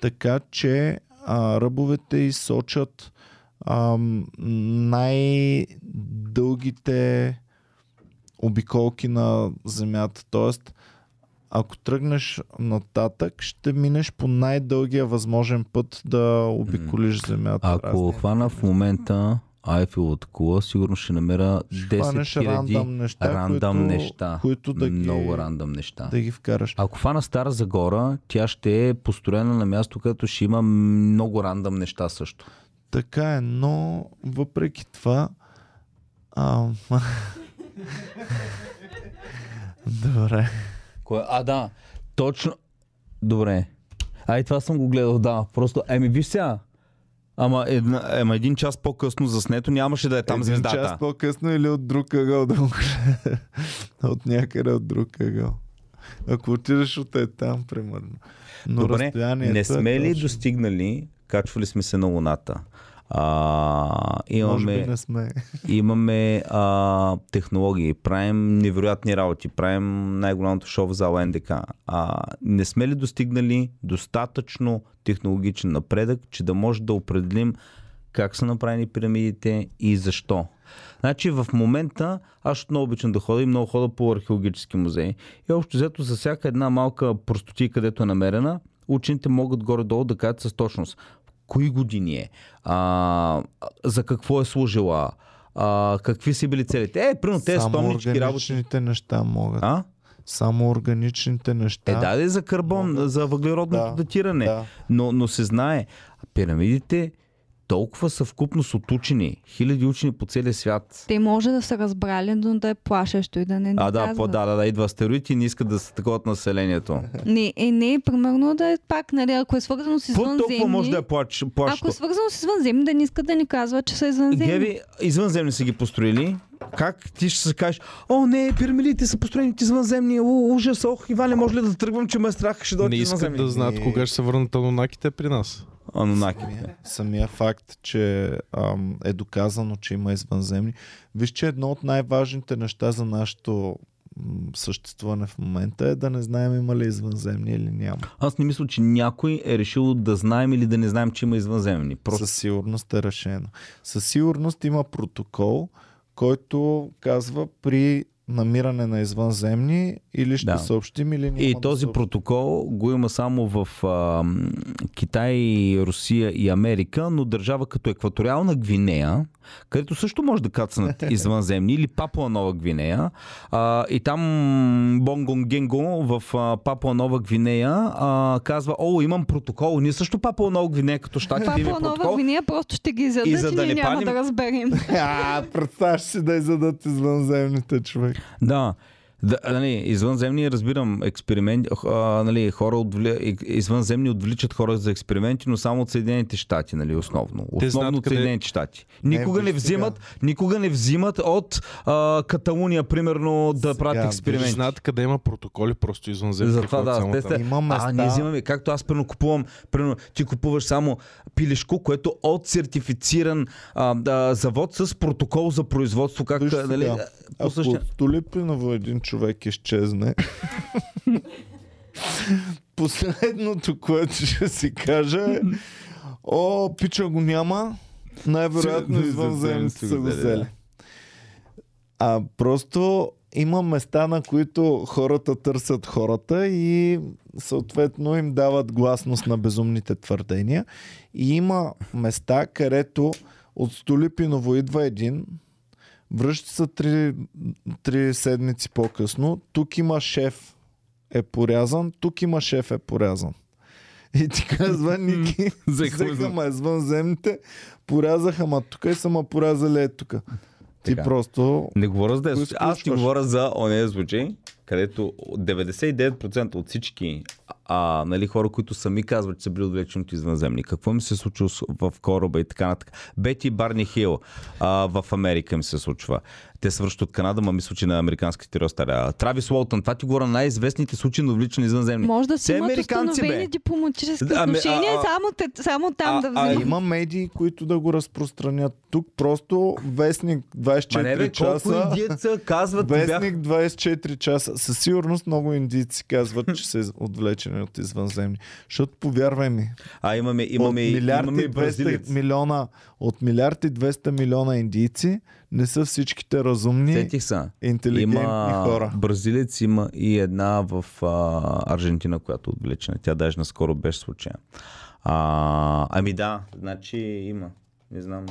така че а, ръбовете изсочат най-дългите обиколки на Земята. Тоест, ако тръгнеш нататък, ще минеш по най-дългия възможен път да обиколиш Земята. Ако разни. хвана в момента Айфеловата кула, сигурно ще намеря 10 хванеш 000 рандъм неща, рандъм които- неща. които да ги- Много рандъм неща. да ги вкараш. Ако фана Стара Загора, тя ще е построена на място, където ще има много рандъм неща също. Така е, но въпреки това. А, *laughs* Добре. Кое? А, да. Точно. Добре. Ай, това съм го гледал, да. Просто, еми, виж сега. Ама, една, ема един час по-късно заснето нямаше да е там Един звездата. час по-късно или от друг ъгъл да го гледа. *laughs* От някъде от друг ъгъл. Ако отидеш от е там, примерно. Но Добре, не е сме ли точно. достигнали, качвали сме се на Луната. А, Може би имаме, не сме. *laughs* имаме а, технологии, правим невероятни работи, правим най-голямото шоу в зала НДК. А, не сме ли достигнали достатъчно технологичен напредък, че да може да определим как са направени пирамидите и защо? Значи в момента аз много обичам да ходя и много хода по археологически музеи. И общо взето за всяка една малка простотия, където е намерена, учените могат горе-долу да кажат с точност кои години е, а, за какво е служила, а, какви са били целите. Е, примерно те Само стомнички работи. неща могат. А? Само органичните неща. Е, да, да, за карбон, Могат. за въглеродното Да, датиране. да. Но, но се знае, пирамидите толкова съвкупност от учени, хиляди учени по целия свят. Те може да са разбрали, но да е плашещо и да не ни А, да, казват. по, да, да, да, идва астероид и не искат да се таковат населението. *laughs* Не, е, не, примерно да е пак, нали, ако е свързано с Какво толкова извънземни... може да е плач, Ако плащо? е свързано с извънземни, да не искат да ни казват, че са извънземни. Геви, извънземни са ги построили. Как ти ще се кажеш, о не, пирамидите са построени от извънземни, о, ужас, ох, Иване, може ли да тръгвам, че ме е страх, ще дойдат Не искат извънземни. да знаят кога ще се върнат анунаките при нас. Анунаките. Самия, самия факт, че ам, е доказано, че има извънземни. Виж, че едно от най-важните неща за нашето съществуване в момента е да не знаем има ли извънземни или няма. Аз не мисля, че някой е решил да знаем или да не знаем, че има извънземни. Просто Със сигурност е решено. Със сигурност има протокол, който казва при намиране на извънземни или ще Да. съобщим или няма И да този съобщим. протокол го има само в а, Китай, Русия и Америка, но държава като Екваториална Гвинея, където също може да кацнат *laughs* извънземни, или Папуа Нова Гвинея. А, и там Бонгонгенго в а, Папуа Нова Гвинея а, казва, о, имам протокол. Ние също Папуа Нова Гвинея, като имаме Папа Нова протокол. Гвинея просто ще ги изядат И и, за да ние не няма палим- да разберем. *laughs* А, представяш си да изядат извънземните човек. Да. Да, нали, извънземни разбирам експерименти, а, нали, хора отвли... извънземни отвличат хора за експерименти, но само от Съединените щати, нали, основно. Те Основно от къде- Съединените щати. Никога не, виж взимат, никога не взимат от а, Каталуния, примерно, да Сега, правят експерименти. Знаят къде има протоколи, просто извънземни. Затова да, само те са, Има а, места- ние взимаме, както аз примерно купувам, примерно, ти купуваш само пилешко, което от сертифициран а, да, завод с протокол за производство, как, Виж нали, по Ако същия... от Столипиново един човек изчезне, *laughs* последното, което ще си кажа е О, пича го няма, най-вероятно извънземните са го взели. А просто има места, на които хората търсят хората и съответно им дават гласност на безумните твърдения. И има места, където от Столипиново идва един, връща се три, три седмици по-късно, тук има шеф е порязан, тук има шеф е порязан. И ти казва, Ники, *laughs* взеха ма извънземните, порязаха ма тук и са ма порязали е тук. Ти Така. просто... Не говоря за случай. Аз ти говоря за онези случаи, където 99% от всички а, нали, хора, които сами казват, че са били отвлечени от извънземни. Какво им се случва с- в кораба и така нататък. Бети Барни Хил а, в Америка им се случва. Те се връщат от Канада, ма мисля, че на американските територии. Травис Уолтън, това ти говоря най-известните случаи на отвличани извънземни. Може да си имат американци, установени бе. дипломатически ами, отношения, а, а- само, те, само там а- да а А вземат. има медии, които да го разпространят. Тук просто вестник 24 Ма не бе, колко часа... индиеца казват, бях... Вестник 24 часа. Със сигурност много индийци казват, че са отвлечени от извънземни. Защото повярвай ми, А имаме, имаме, от милиард имаме и и 200 бразилец. милиона, от милиард и 200 милиона индийци, не са всичките разумни, Сетих са. интелигентни Има хора. бразилец, има и една в а, Аржентина, която е отвлечена. Тя даже наскоро беше случая. А, ами да, значи има. Не знам.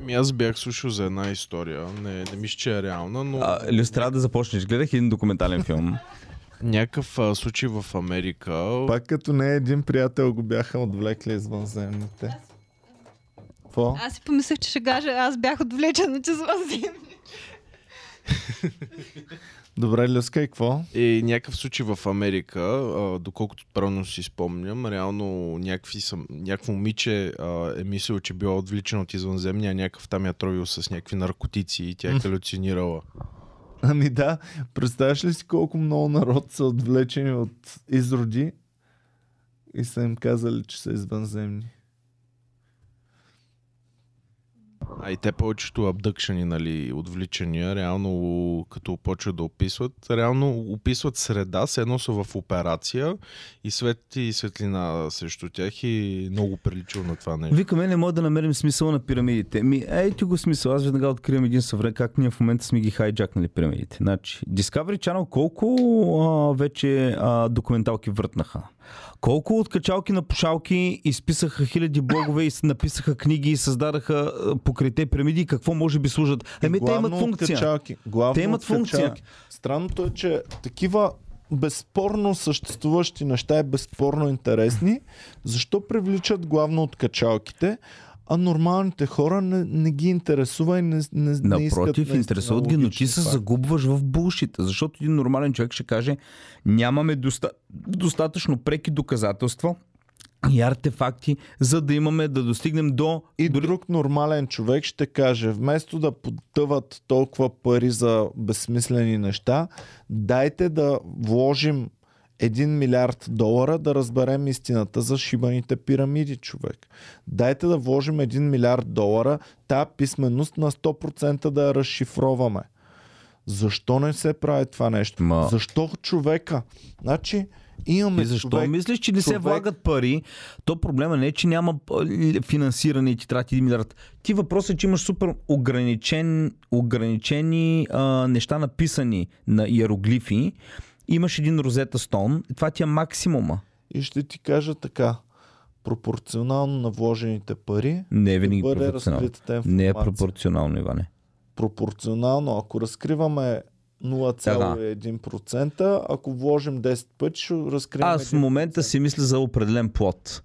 Ми аз бях слушал за една история. Не, не мисля, че е реална, но А, да започнеш. Гледах един документален филм. *laughs* някакъв а, случай в Америка. Пак като не един приятел го бяха отвлекли извънземните. Какво? Аз си помислех, че ще кажа, аз бях отвлечена, че звъздим. *laughs* Добре, Люска, и какво? е някакъв случай в Америка, а, доколкото правилно си спомням, реално някакви съм, някакво момиче а, е мислил, че била отвличана от извънземния, някакъв там я тровил с някакви наркотици и тя е халюцинирала. Ами да, представяш ли си колко много народ са отвлечени от изроди и са им казали, че са извънземни. А и те повечето абдъкшани, нали, отвличания, реално като почват да описват, реално описват среда, се едно са в операция и свет и светлина срещу тях и много приличал на това нещо. Викаме, не мога да намерим смисъл на пирамидите. Ми, ей ти го смисъл. Аз веднага откривам един съвремен, как ние в момента сме ги хайджакнали пирамидите. Значи, Discovery Channel колко а, вече а, документалки въртнаха? Колко откачалки на пушалки изписаха хиляди блогове и написаха книги и създадаха а, покрите пирамиди и какво може би служат? Еми, те имат функция. Откачалки. Главно Те имат функция. Странното е, че такива безспорно съществуващи неща и безспорно интересни, защо привличат главно от качалките, а нормалните хора не, не ги интересува и не, не, не искат Напротив, интересуват ги, но ти се загубваш в булшита, защото един нормален човек ще каже нямаме доста... достатъчно преки доказателства и артефакти, за да имаме да достигнем до... И друг нормален човек ще каже, вместо да потъват толкова пари за безсмислени неща, дайте да вложим 1 милиард долара да разберем истината за шибаните пирамиди, човек. Дайте да вложим 1 милиард долара, тази писменост на 100% да я разшифроваме. Защо не се прави това нещо? Ма- Защо човека? Значи, имаме И защо човек, мислиш, че не се човек- влагат пари? То проблема не е, че няма финансиране и ти трати 1 милиард. Ти въпросът е, че имаш супер ограничен, ограничени а, неща написани на иероглифи. Имаш един розета стон. Това ти е максимума. И ще ти кажа така. Пропорционално на вложените пари Не е винаги пропорционално. Не е пропорционално, Иване. Пропорционално, ако разкриваме 0,1%, ако вложим 10 пъти, ще разкрием Аз в 1%. момента си мисля за определен плод.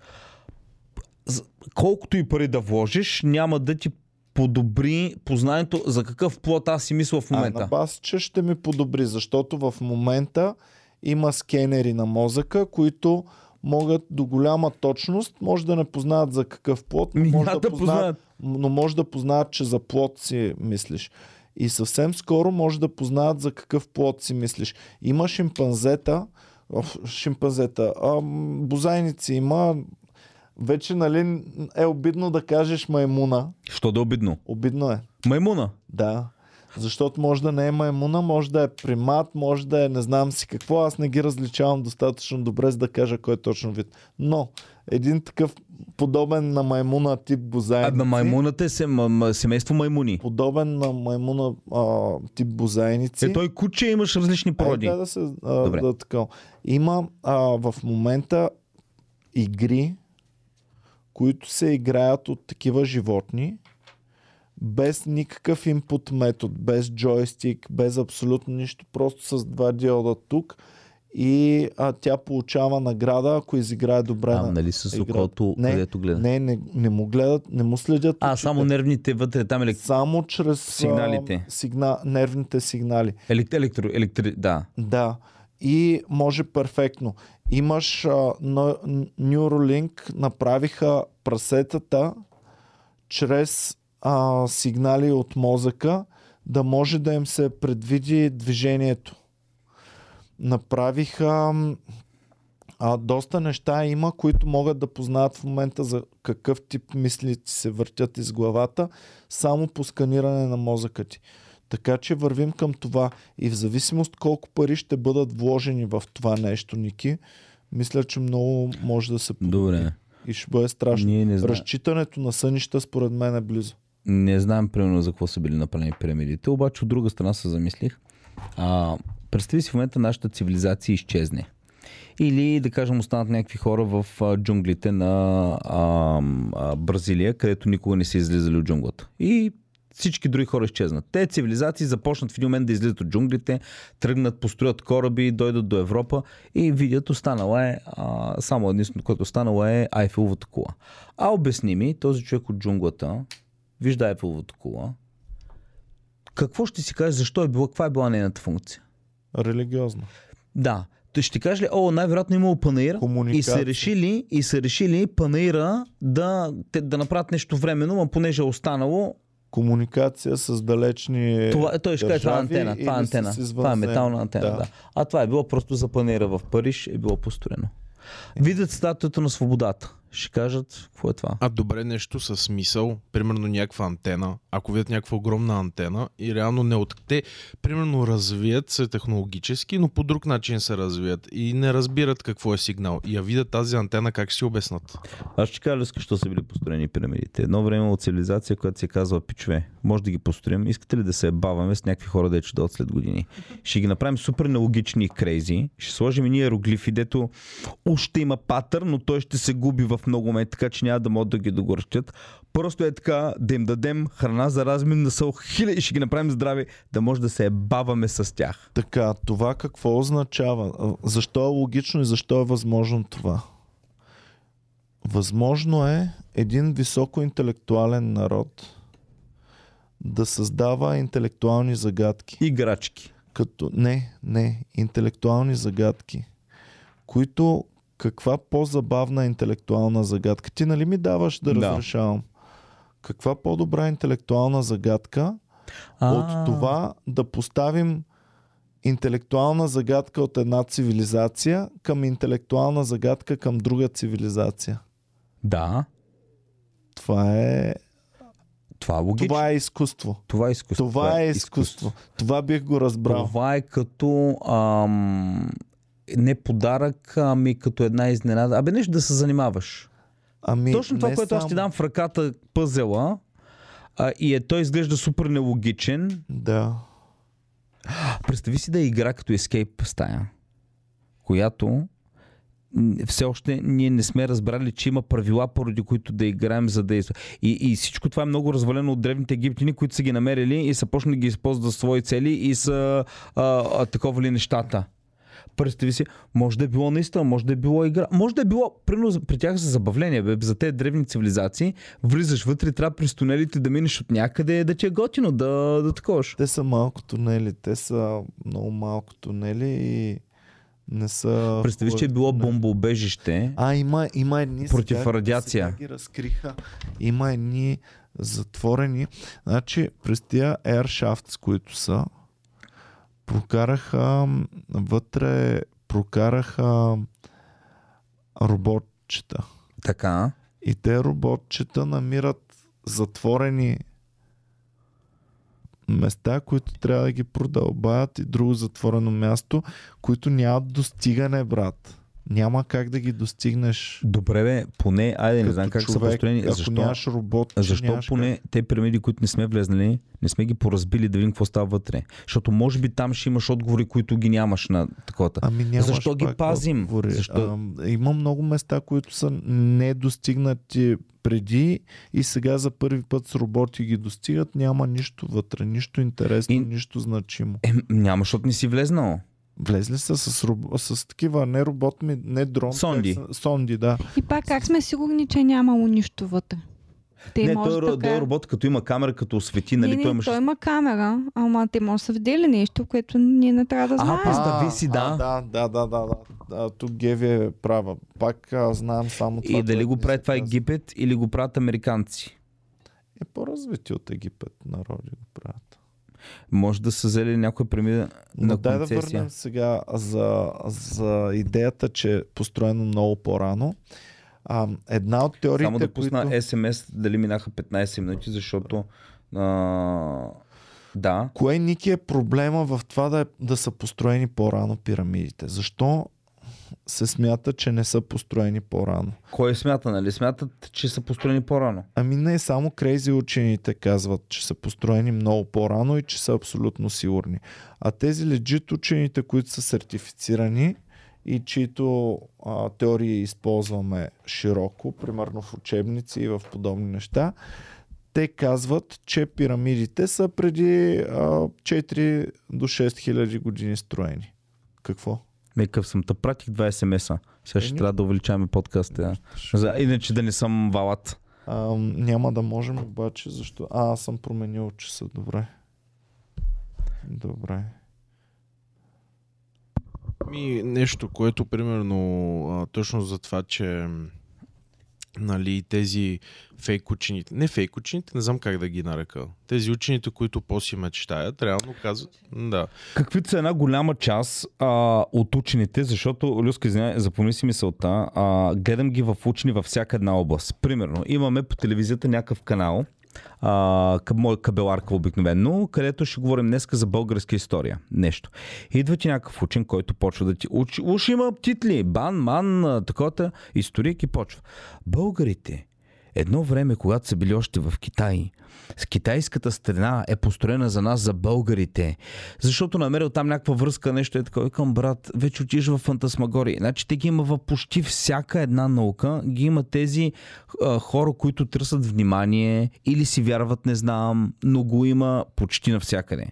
Колкото и пари да вложиш, няма да ти подобри познанието за какъв плод аз си мисля в А, момента. на бас, че ще ми подобри, защото в момента има скенери на мозъка, които могат до голяма точност, може да не познаят за какъв плод, но може да, да познаят, но може да познаят, че за плод си мислиш. И съвсем скоро може да познаят за какъв плод си мислиш. Има шимпанзета, шимпанзета, а, бозайници има, вече нали е обидно да кажеш маймуна. Що да е обидно? Обидно е. Маймуна. Да. Защото може да не е маймуна, може да е примат, може да е не знам си какво. Аз не ги различавам достатъчно добре, за да кажа кой е точно вид. Но един такъв подобен на маймуна тип бозайници, на маймуната е сем, семейство маймуни. подобен на маймуна а, тип бозайници. Е, той куче имаш различни породи. Е, да, да се, а, Добре. да, така. Има а, в момента игри, които се играят от такива животни, без никакъв инпут метод, без джойстик, без абсолютно нищо, просто с два диода тук и а, тя получава награда, ако изиграе добре А, на нали с окото, Не, където гледа. Не, не, не му гледат, не му следят. а, очите. само нервните вътре, там елек... Само чрез Сигналите. А, сигна... нервните сигнали. елек... електро... електри... Да. Да. И може перфектно. Имаш а, на, Neuralink направиха прасетата чрез а, сигнали от мозъка да може да им се предвиди движението. Направиха а, доста неща има, които могат да познаят в момента за какъв тип мисли ти се въртят из главата, само по сканиране на мозъка ти. Така че вървим към това и в зависимост колко пари ще бъдат вложени в това нещо, Ники, мисля, че много може да се подобри. Добре. И ще бъде страшно. Ние не знаем. Разчитането на сънища според мен е близо. не знаем примерно за какво са били направени пирамидите, обаче от друга страна се замислих. А, представи си в момента нашата цивилизация изчезне. Или, да кажем, останат някакви хора в джунглите на а, а, Бразилия, където никога не са излизали от джунглата. И всички други хора изчезнат. Те цивилизации започнат в един момент да излизат от джунглите, тръгнат, построят кораби, дойдат до Европа и видят, останала е, а, само единствено, което останало е Айфеловата кула. А обясни ми, този човек от джунглата вижда Айфеловата кула, какво ще си каже, защо е била, каква е била нейната функция? Религиозно. Да. Той ще ти каже ли, о, най-вероятно имало панаир и са решили, и са решили панаира да, те, да направят нещо временно, а понеже е останало, Комуникация с далечни това, той ще каже, това е антена, това е антена, това е метална антена, да. Да. А това е било просто за панаира в Париж, е било построено. Видят статуята на свободата. Ще кажат, какво е това? А добре нещо със смисъл, примерно някаква антена, ако видят някаква огромна антена и реално не от... Те, примерно, развият се технологически, но по друг начин се развият и не разбират какво е сигнал. И я видят тази антена, как ще си обяснат. Аз ще кажа, защо са били построени пирамидите. Едно време от цивилизация, която се казва пичове, може да ги построим. Искате ли да се баваме с някакви хора, да ще дойдат след години? Ще ги направим супер нелогични и крейзи. Ще сложим и ние иероглифи, дето уж ще има патър, но той ще се губи в много моменти, така че няма да могат да ги догорчат. Просто е така да им дадем храна за размин на сол хиляди и ще ги направим здрави, да може да се баваме с тях. Така, това какво означава? Защо е логично и защо е възможно това? Възможно е един високоинтелектуален народ да създава интелектуални загадки. Играчки. Като... Не, не, интелектуални загадки, които каква по-забавна интелектуална загадка? Ти нали ми даваш да, Да. разрешавам? Каква по-добра интелектуална загадка от това да поставим интелектуална загадка от една цивилизация към интелектуална загадка към друга цивилизация. Да, Това е, това е логично. това е изкуство. Това е изкуство. Това е изкуство. Това бих го разбрал. Това е като ам, не подарък, ами като една изненада. Абе нещо да се занимаваш. Ами, Точно това, което аз ти дам в ръката пъзела а, и е, той изглежда супер нелогичен. Да. Представи си да е игра като Escape стая, която все още ние не сме разбрали, че има правила, поради които да играем, за да... из- И, и всичко това е много развалено от древните египтяни, които са ги намерили и са почнали да ги използват за свои цели и са а, а, таковали нещата. Представи си, може да е било наистина, може да е било игра, може да е било, примерно при тях за забавление, бе, за тези древни цивилизации, влизаш вътре, трябва през тунелите да минеш от някъде, да ти е готино, да, да таковаш. Те са малко тунели. Те са много малко тунели и не са... Представи си, че е било бомбоубежище. А, има, има едни... Против сега, радиация. Сега ги разкриха. Има едни затворени. Значи, през тия Airshafts, които са, прокараха вътре, прокараха роботчета. Така. И те роботчета намират затворени места, които трябва да ги продълбаят и друго затворено място, които нямат достигане, брат. Няма как да ги достигнеш. Добре, бе, поне, айде, не знам как са човек, построени. Ако Защо, нямаш робот, защо нямаш поне те пирамиди, които не сме влезнали, не сме ги поразбили да видим какво става вътре? Защото може би там ще имаш отговори, които ги нямаш на таковата. Ами нямаш Защо ги пазим? отговори. Защо? А, има много места, които са недостигнати преди и сега за първи път с роботи ги достигат. Няма нищо вътре, нищо интересно, И- нищо значимо. Е, няма, защото не си влезнал. Влезли са с, роб... с такива не робот, ми, не дрон. Сонди. Са, сонди, да. И пак как сме сигурни, че е нямало нищо вътре? Те не, може той, така... той е робот, като има камера, като освети, нали? не, той не, имаше... той има камера, ама те може да са видели нещо, което ние не трябва да А, знаем. представи си, да. А, да, да, да, да, да. да. Тук Геви е права. Пак а, знам само това. И дали го прави това. Египет или го правят американци? Е по-развити от Египет народи го правят. Може да са взели някоя пирамида Но на дай да върнем сега за, за идеята, че е построено много по-рано. А, една от теориите, Само да пусна които... СМС дали минаха 15 минути, защото а, да, Кое Ники е проблема в това да, е, да са построени по-рано пирамидите? Защо се смята, че не са построени по-рано. Кой смята, нали? Смятат, че са построени по-рано. Ами не, само крейзи учените казват, че са построени много по-рано и че са абсолютно сигурни. А тези легит учените, които са сертифицирани и чието а, теории използваме широко, примерно в учебници и в подобни неща, те казват, че пирамидите са преди а, 4 до 6 хиляди години строени. Какво? Мекъв съм. Та пратих два смс-а. Сега ще Еми. трябва да увеличаваме подкаста. За, иначе да не съм валат. А, няма да можем обаче, защо? А, аз съм променил часа. Добре. Добре. Ми, нещо, което примерно а, точно за това, че нали, тези фейк учените, не фейк учените, не знам как да ги нарека. Тези учените, които по-си мечтаят, реално казват, да. Каквито са една голяма част а, от учените, защото, Люска, извиняй, запомни си мисълта, а, гледам ги в учени във всяка една област. Примерно, имаме по телевизията някакъв канал, а, моя кабеларка обикновено, където ще говорим днеска за българска история. Нещо. Идва ти някакъв учен, който почва да ти учи. Уж има титли, бан, ман, такова, историк и почва. Българите, едно време, когато са били още в Китай, с китайската страна е построена за нас, за българите. Защото намерил там някаква връзка, нещо е такова. Към брат, вече отиш в фантасмагория. Значи те ги има в почти всяка една наука. Ги има тези а, хора, които търсят внимание или си вярват, не знам, но го има почти навсякъде.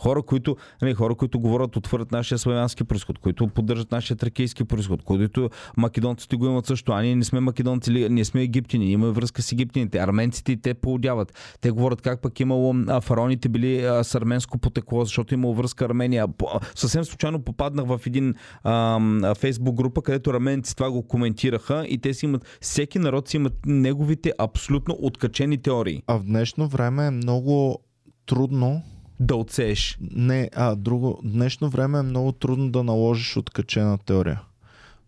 Хора, които, не, хора, които говорят, отвърят нашия славянски происход, които поддържат нашия тракейски происход, които македонците го имат също. А ние не сме македонци, ние сме египтяни, имаме връзка с египтяните. Арменците те поудяват. Те говорят как пък имало а, фараоните били а, с арменско потекло, защото имало връзка Армения. По, съвсем случайно попаднах в един а, фейсбук група, където арменци това го коментираха и те си имат, всеки народ си имат неговите абсолютно откачени теории. А в днешно време е много трудно. Да отсееш. Не, а друго. Днешно време е много трудно да наложиш откачена теория.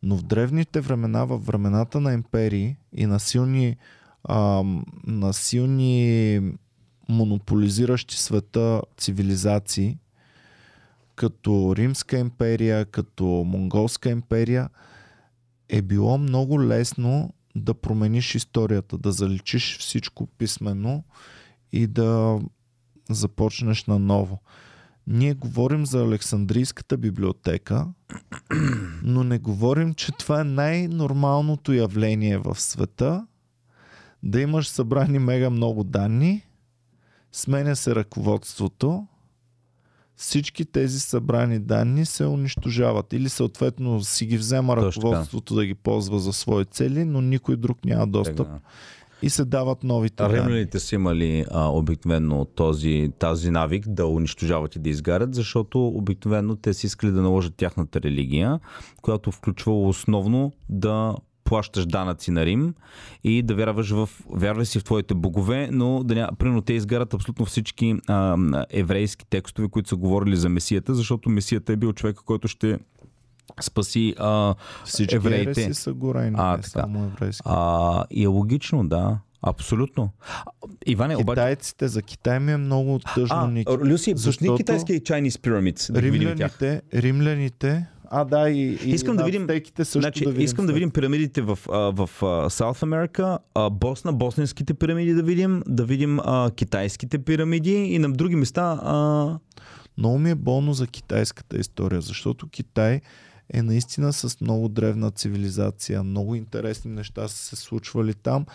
Но в древните времена, в времената на империи и на силни, ам, на силни монополизиращи света цивилизации, като Римска империя, като Монголска империя, е било много лесно да промениш историята, да заличиш всичко писмено и да започнеш наново. Ние говорим за Александрийската библиотека, но не говорим, че това е най-нормалното явление в света. Да имаш събрани мега много данни, сменя се ръководството, всички тези събрани данни се унищожават или съответно си ги взема Точно ръководството да ги ползва за свои цели, но никой друг няма достъп Така. И се дават новите. Римляните са имали а, обикновено този, тази навик да унищожават и да изгарят, защото обикновено те си искали да наложат тяхната религия, която включва основно да плащаш данъци на Рим и да вярваш в, вярваш си в твоите богове, но да няма, примерно те изгарят абсолютно всички а, еврейски текстове, които са говорили за Месията, защото Месията е бил човека, който ще спаси а, Всички евреите. са горени, А, не така. само еврейски. А, и е логично, да. Абсолютно. Иване, обаче... Китайците, за Китай ми е много тъжно. А, Ники. Люси, Защото китайски Chinese Pyramids. Да римляните, римляните, а да, и, и Искам да видим- също Значи, да видим. искам да след. видим пирамидите в, в а, South America, Босна, босненските пирамиди да видим, да видим а, китайските пирамиди и на други места. А... Много ми е болно за китайската история, защото Китай е наистина с много древна цивилизация. Много интересни неща са се случвали там,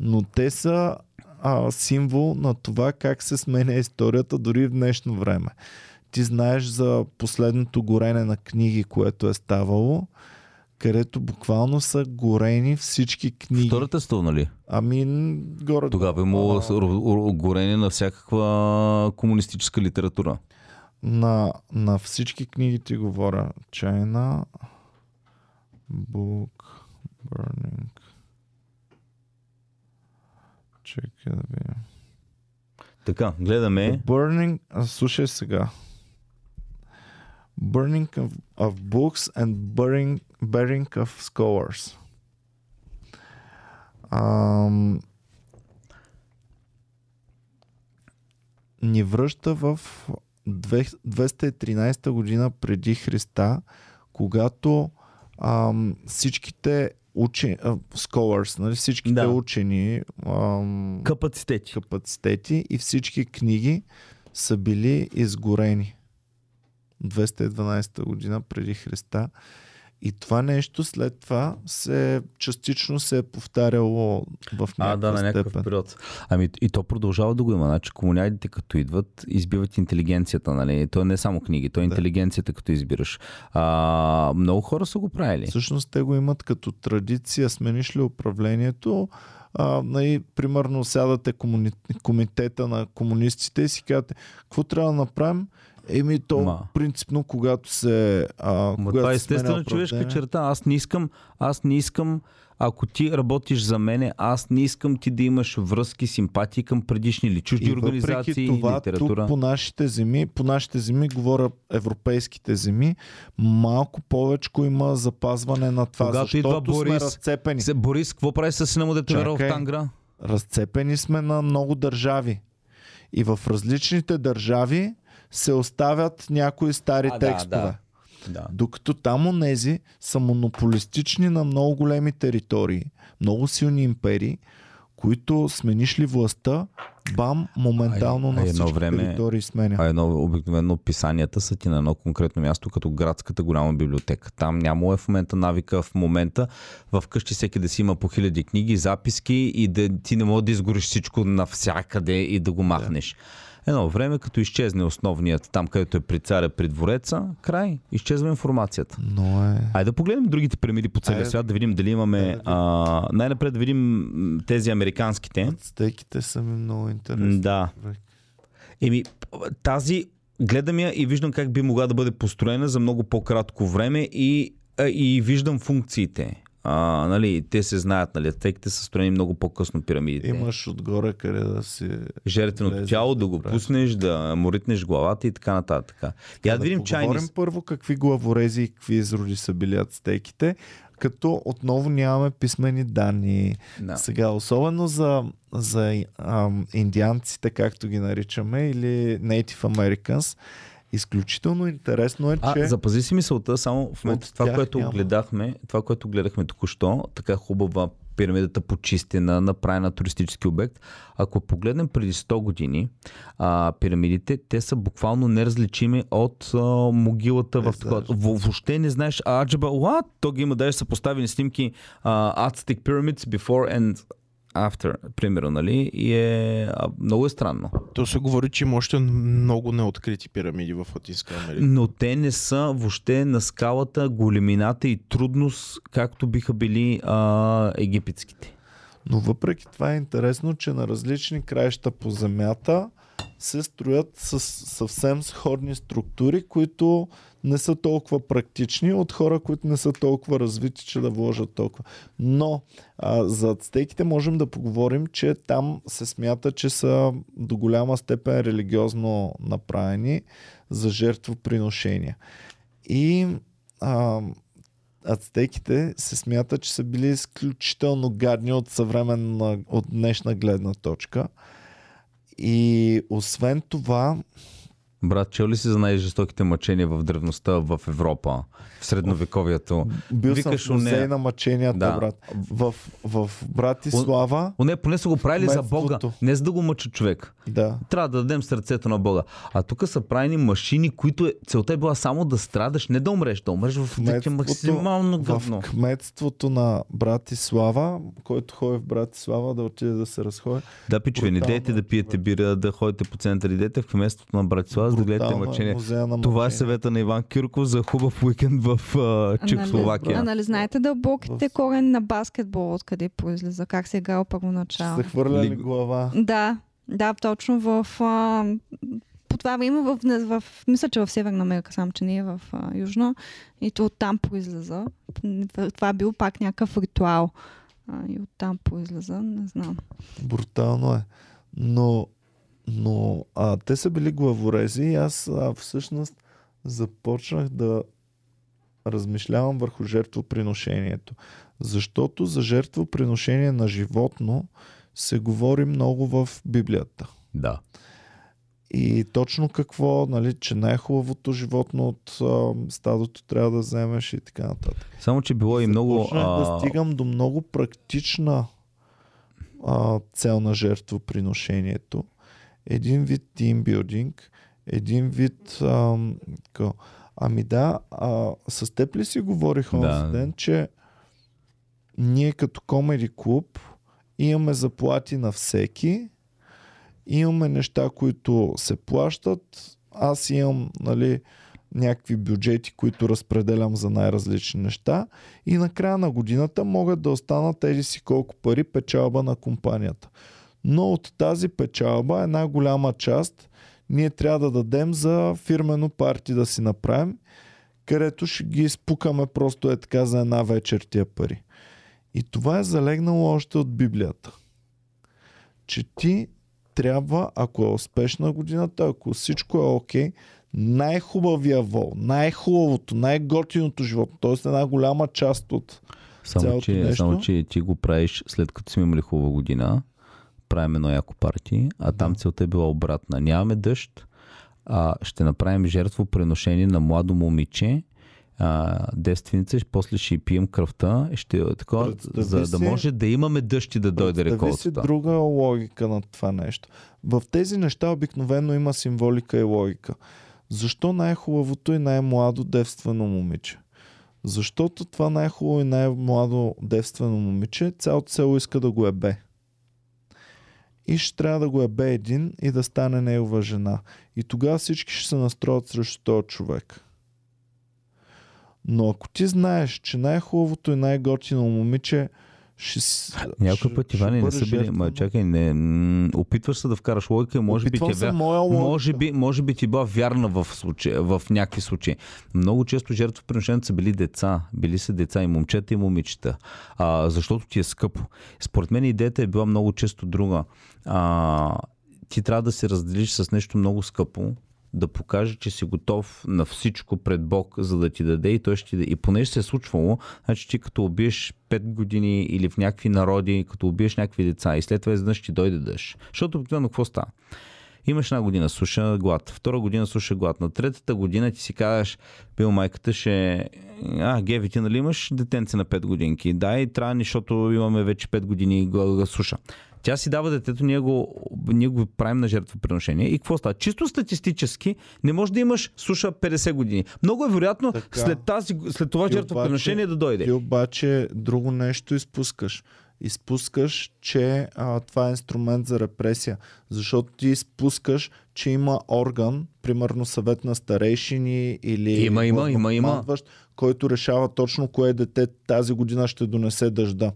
но те са а, символ на това как се сменя историята дори в днешно време. Ти знаеш за последното горене на книги, което е ставало, където буквално са горени всички книги. Втората стълна ли? Ами, горе. Тогава е имало А, горене на всякаква комунистическа литература. На, на всички книги ти говоря. China Book Burning. Чекай да видим. Така, гледаме. Burning, а, слушай сега. Burning of, of books and burning, burying of scholars. Ам, ни връща в 213 година преди Христа, когато ам, всичките учени, а, scholars, нали, всичките Да. учени ам, Капацитети. капацитети и всички книги са били изгорени. 212 година преди Христа. И това нещо след това се частично се е повтаряло в някаква А, да, на някакъв степен. период. Ами и то продължава да го има. Значи комунядите като идват, избиват интелигенцията, нали? То е не само книги, то е Да. интелигенцията като избираш. А, много хора са го правили. Всъщност те го имат като традиция, смениш ли управлението, а, нали, примерно сядате комуни... комитета на комунистите и си казвате, какво трябва да направим? Еми то Ма. принципно, когато се а, Ма това е естествена човешка черта. Аз не искам, аз не искам, ако ти работиш за мене, аз не искам ти да имаш връзки, симпатии към предишни или чужди И организации, това, литература. тук по нашите земи, по нашите земи, говоря европейските земи, малко повече има запазване на това, Когато защото идва сме Борис, разцепени. Се, Борис, какво прави с сина му, дете верал в. Тангра? Разцепени сме на много държави. И в различните държави се оставят някои стари А, да, текстове. да. Да. Докато там онези са монополистични на много големи територии, много силни империи, които смениш ли властта, бам, моментално А, на всички време- територии сменя. А едно обикновено писанията са ти на едно конкретно място, като градската голяма библиотека. Там няма е в момента навика в момента в къщи всеки да си има по хиляди книги, записки и да ти не можеш да изгориш всичко навсякъде и да го махнеш. Едно време, като изчезне основният, там където е при царя, при двореца, край, изчезва информацията. Но е... Айде да погледнем другите пирамиди по целия Айде. свят, да видим дали имаме. Видим. а, най-напред да видим тези американските. Ацтеките са ми много интересни. Да. Еми, тази гледам я и виждам как би могла да бъде построена за много по-кратко време и, и виждам функциите. А, нали, те се знаят, нали, ацтеките са строени много по-късно пирамидите. Имаш отгоре къде да си... Жертвеното тяло, да да го пуснеш, да му ритнеш главата и така нататък. Я да, видим поговорим чайни. първо какви главорези и какви изроди са били ацтеките, като отново нямаме писмени данни. Да. Сега, особено за, за ам, индианците, както ги наричаме, или Native Americans, изключително интересно е, че... А, запази си мисълта, само в момента това, което няма. гледахме, това, което гледахме току-що, така хубава пирамидата почистена, направена туристически обект. Ако погледнем преди 100 години, а, пирамидите, те са буквално неразличими от а, могилата в Не такова. знаеш. Во- Въобще не знаеш, а Аджаба, what? То ги има, даже са поставени снимки а, Aztec Pyramids before and after, примерно, нали? И е а, много е странно. То се говори, че има още много неоткрити пирамиди в Латинска Америка. Но те не са въобще на скалата, големината и трудност, както биха били а, египетските. Но въпреки това е интересно, че на различни краища по земята се строят с съвсем сходни структури, които не са толкова практични от хора, които не са толкова развити, че да вложат толкова. Но а, за ацтеките можем да поговорим, че там се смята, че са до голяма степен религиозно направени за жертвоприношения. И а, ацтеките се смята, че са били изключително гадни от съвременна, от днешна гледна точка. И освен това, Брат, чел ли си за най-жестоките мъчения в древността в Европа, в средновековието? бил Викаш съм в музей на мъченията, Да. брат. В, в Братислава, О, не, поне са го правили за Бога, Кметството. не за да го мъчат човек. да, Трябва да дадем сърцето на Бога. А тук са правени машини, които е, целта е била само да страдаш, не да умреш, да умреш в Кметството- максимално гъвно. в кметството на Братислава, който ходи в Братислава да отиде да се разходи. Да, пичове, не дейте да пиете бира, да ходите по център, идете в кместото на Братислава, за да гледате Брутално е мъчение. Това е съвета на Иван Кирков за хубав уикенд в а, Чехословакия. А нали знаете дълбоките корени на баскетбол, откъде произлиза, как се е играл първоначално? се хвърля ли Лиг- глава? Да, да, точно в... А, по това време в, в, в, мисля, че в Северна Америка, само че не е в а, Южна. И то оттам произлиза. Това е бил пак някакъв ритуал. А, и оттам произлиза, не знам. Брутално е. Но, но а, те са били главорези и аз а, всъщност започнах да размишлявам върху жертвоприношението. Защото за жертвоприношение на животно се говори много в Библията. Да. И точно какво, нали, че най-хубавото животно от а, стадото трябва да вземеш и така нататък. Само, че било и много... Започнах да стигам до много практична а, цел на жертвоприношението. Един вид тимбилдинг, един вид... А, ко, ами да, а, с теб ли си говорих Да. ден, че ние като комеди клуб имаме заплати на всеки, имаме неща, които се плащат, аз имам, нали, някакви бюджети, които разпределям за най-различни неща и на края на годината могат да останат тези си колко пари печалба на компанията. Но от тази печалба една голяма част ние трябва да дадем за фирмено парти да си направим, където ще ги изпукаме просто е така за една вечер тия пари. И това е залегнало още от Библията. Че ти трябва, ако е успешна годината, ако всичко е окей, най-хубавия вол, най-хубавото, най-готиното животно, т.е. една голяма част от Само цялото че, нещо. само, че ти го правиш след като сме имали хубава година, правим едно яко парти, а там целта е била обратна. Нямаме дъжд, а ще направим жертвоприношение на младо момиче, а, девственица, после ще пием кръвта, ще е Представи за да може да имаме дъжд и да дойде Представи си реколтата. друга логика на това нещо. В тези неща обикновено има символика и логика. Защо най-хубавото и най-младо девствено момиче? Защото това най-хубаво и най-младо девствено момиче цялото село иска да го ебе. И ще трябва да го ебе един и да стане негова жена. И тогава всички ще се настроят срещу този човек. Но ако ти знаеш, че най-хубавото и най-готино момиче ще Някой път, Иване, не са били... Ма, чакай, не, опитваш се да вкараш логика и може Опитвам би ти се е. Може би, може би ти била вярна в, случая, в някакви случаи. Много често жертвоприношението са били деца. Били са деца и момчета и момичета. А, защото ти е скъпо. Според мен идеята е била много често друга. А, ти трябва да се разделиш с нещо много скъпо, да покаже, че си готов на всичко пред Бог, за да ти даде и той ще ти даде. И понеже се е случвало, значи ти като убиеш 5 години или в някакви народи, като убиеш някакви деца и след това изведнъж ти дойде дъжд. Защото обикновено какво става? Имаш една година суша, глад. Втора година суша, глад. На третата година ти си казваш, бил майката ще... А, Геви, ти нали имаш детенце на 5 годинки? Да, и трябва, защото имаме вече 5 години суша. Тя си дава детето, ние го, ние го правим на жертвоприношение. И какво става? Чисто статистически не може да имаш суша 50 години. Много е вероятно Така. след, тази, след това жертвоприношение да дойде. Ти обаче друго нещо изпускаш. Изпускаш, че а, това е инструмент за репресия. Защото ти изпускаш, че има орган, примерно съвет на старейшини или Има, има, има, има. който решава точно кое дете тази година ще донесе дъжда.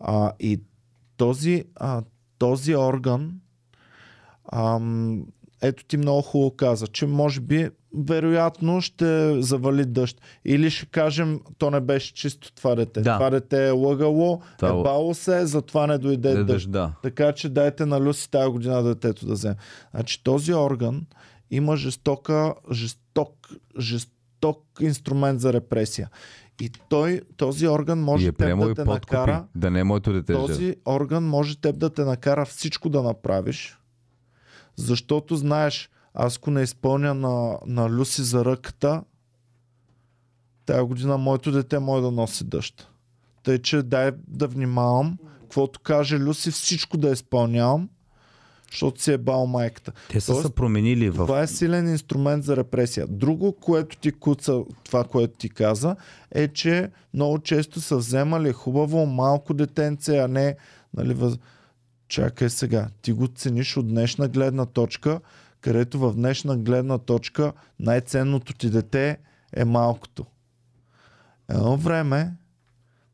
А, и този, а, този орган ам, ето ти много хубаво каза, че може би вероятно ще завали дъжд. Или ще кажем, то не беше чисто това дете. Да. Това дете е лъгало, Това е- бало се, затова не дойде Да, дъжд. да. Така че дайте на Люси тази година детето да вземе. Значи този орган има жестока, жесток, жесток инструмент за репресия. И той, този орган може И е теб да те подкупи. накара Да не е моето дете. този орган може теб да те накара всичко да направиш, защото знаеш, аз ако не изпълня на, на Люси за ръката, тая година моето дете може да носи дъжд. Тъй, че дай да внимавам, каквото каже Люси, всичко да изпълнявам, защото си е бал майката. Те са Тоест, се променили в... Това е силен инструмент за репресия. Друго, което ти куца, това, което ти каза, е, че много често са вземали хубаво малко детенце, а не, нали, въз... чакай сега, ти го цениш от днешна гледна точка, където в днешна гледна точка най-ценното ти дете е малкото. Едно време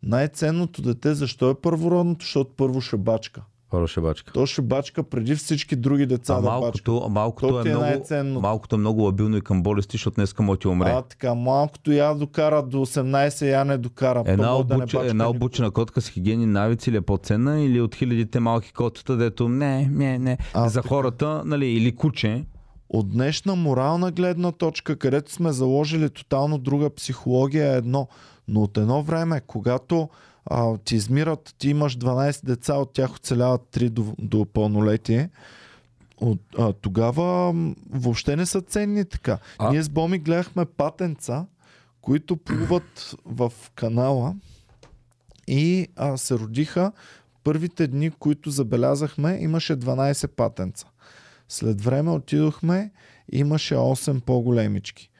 най-ценното дете, защо е първородното? Защото първо ще бачка. Хора шебачка. То ще бачка преди всички други деца А да бачка. малкото, а малкото, То е е много, най-ценното. малкото е много лабилно и към болести, защото днес може ти умре. А, така, малкото я докара до 18, я не докара. Една, може да не бачка една никога. обучена котка с хигиени навици ли е по-ценна или от хилядите малки котата, дето не, не, не. А, За така. хората, нали, или куче, От днешна морална гледна точка, където сме заложили тотално друга психология е едно. Но от едно време, когато а, ти измират, ти имаш 12 деца, от тях оцеляват 3 до, до пълнолетие от, а, тогава въобще не са ценни така. А? Ние с Боми гледахме патенца, които плуват в канала и а, се родиха първите дни, които забелязахме, имаше 12 патенца. След време отидохме, имаше 8 по-големички.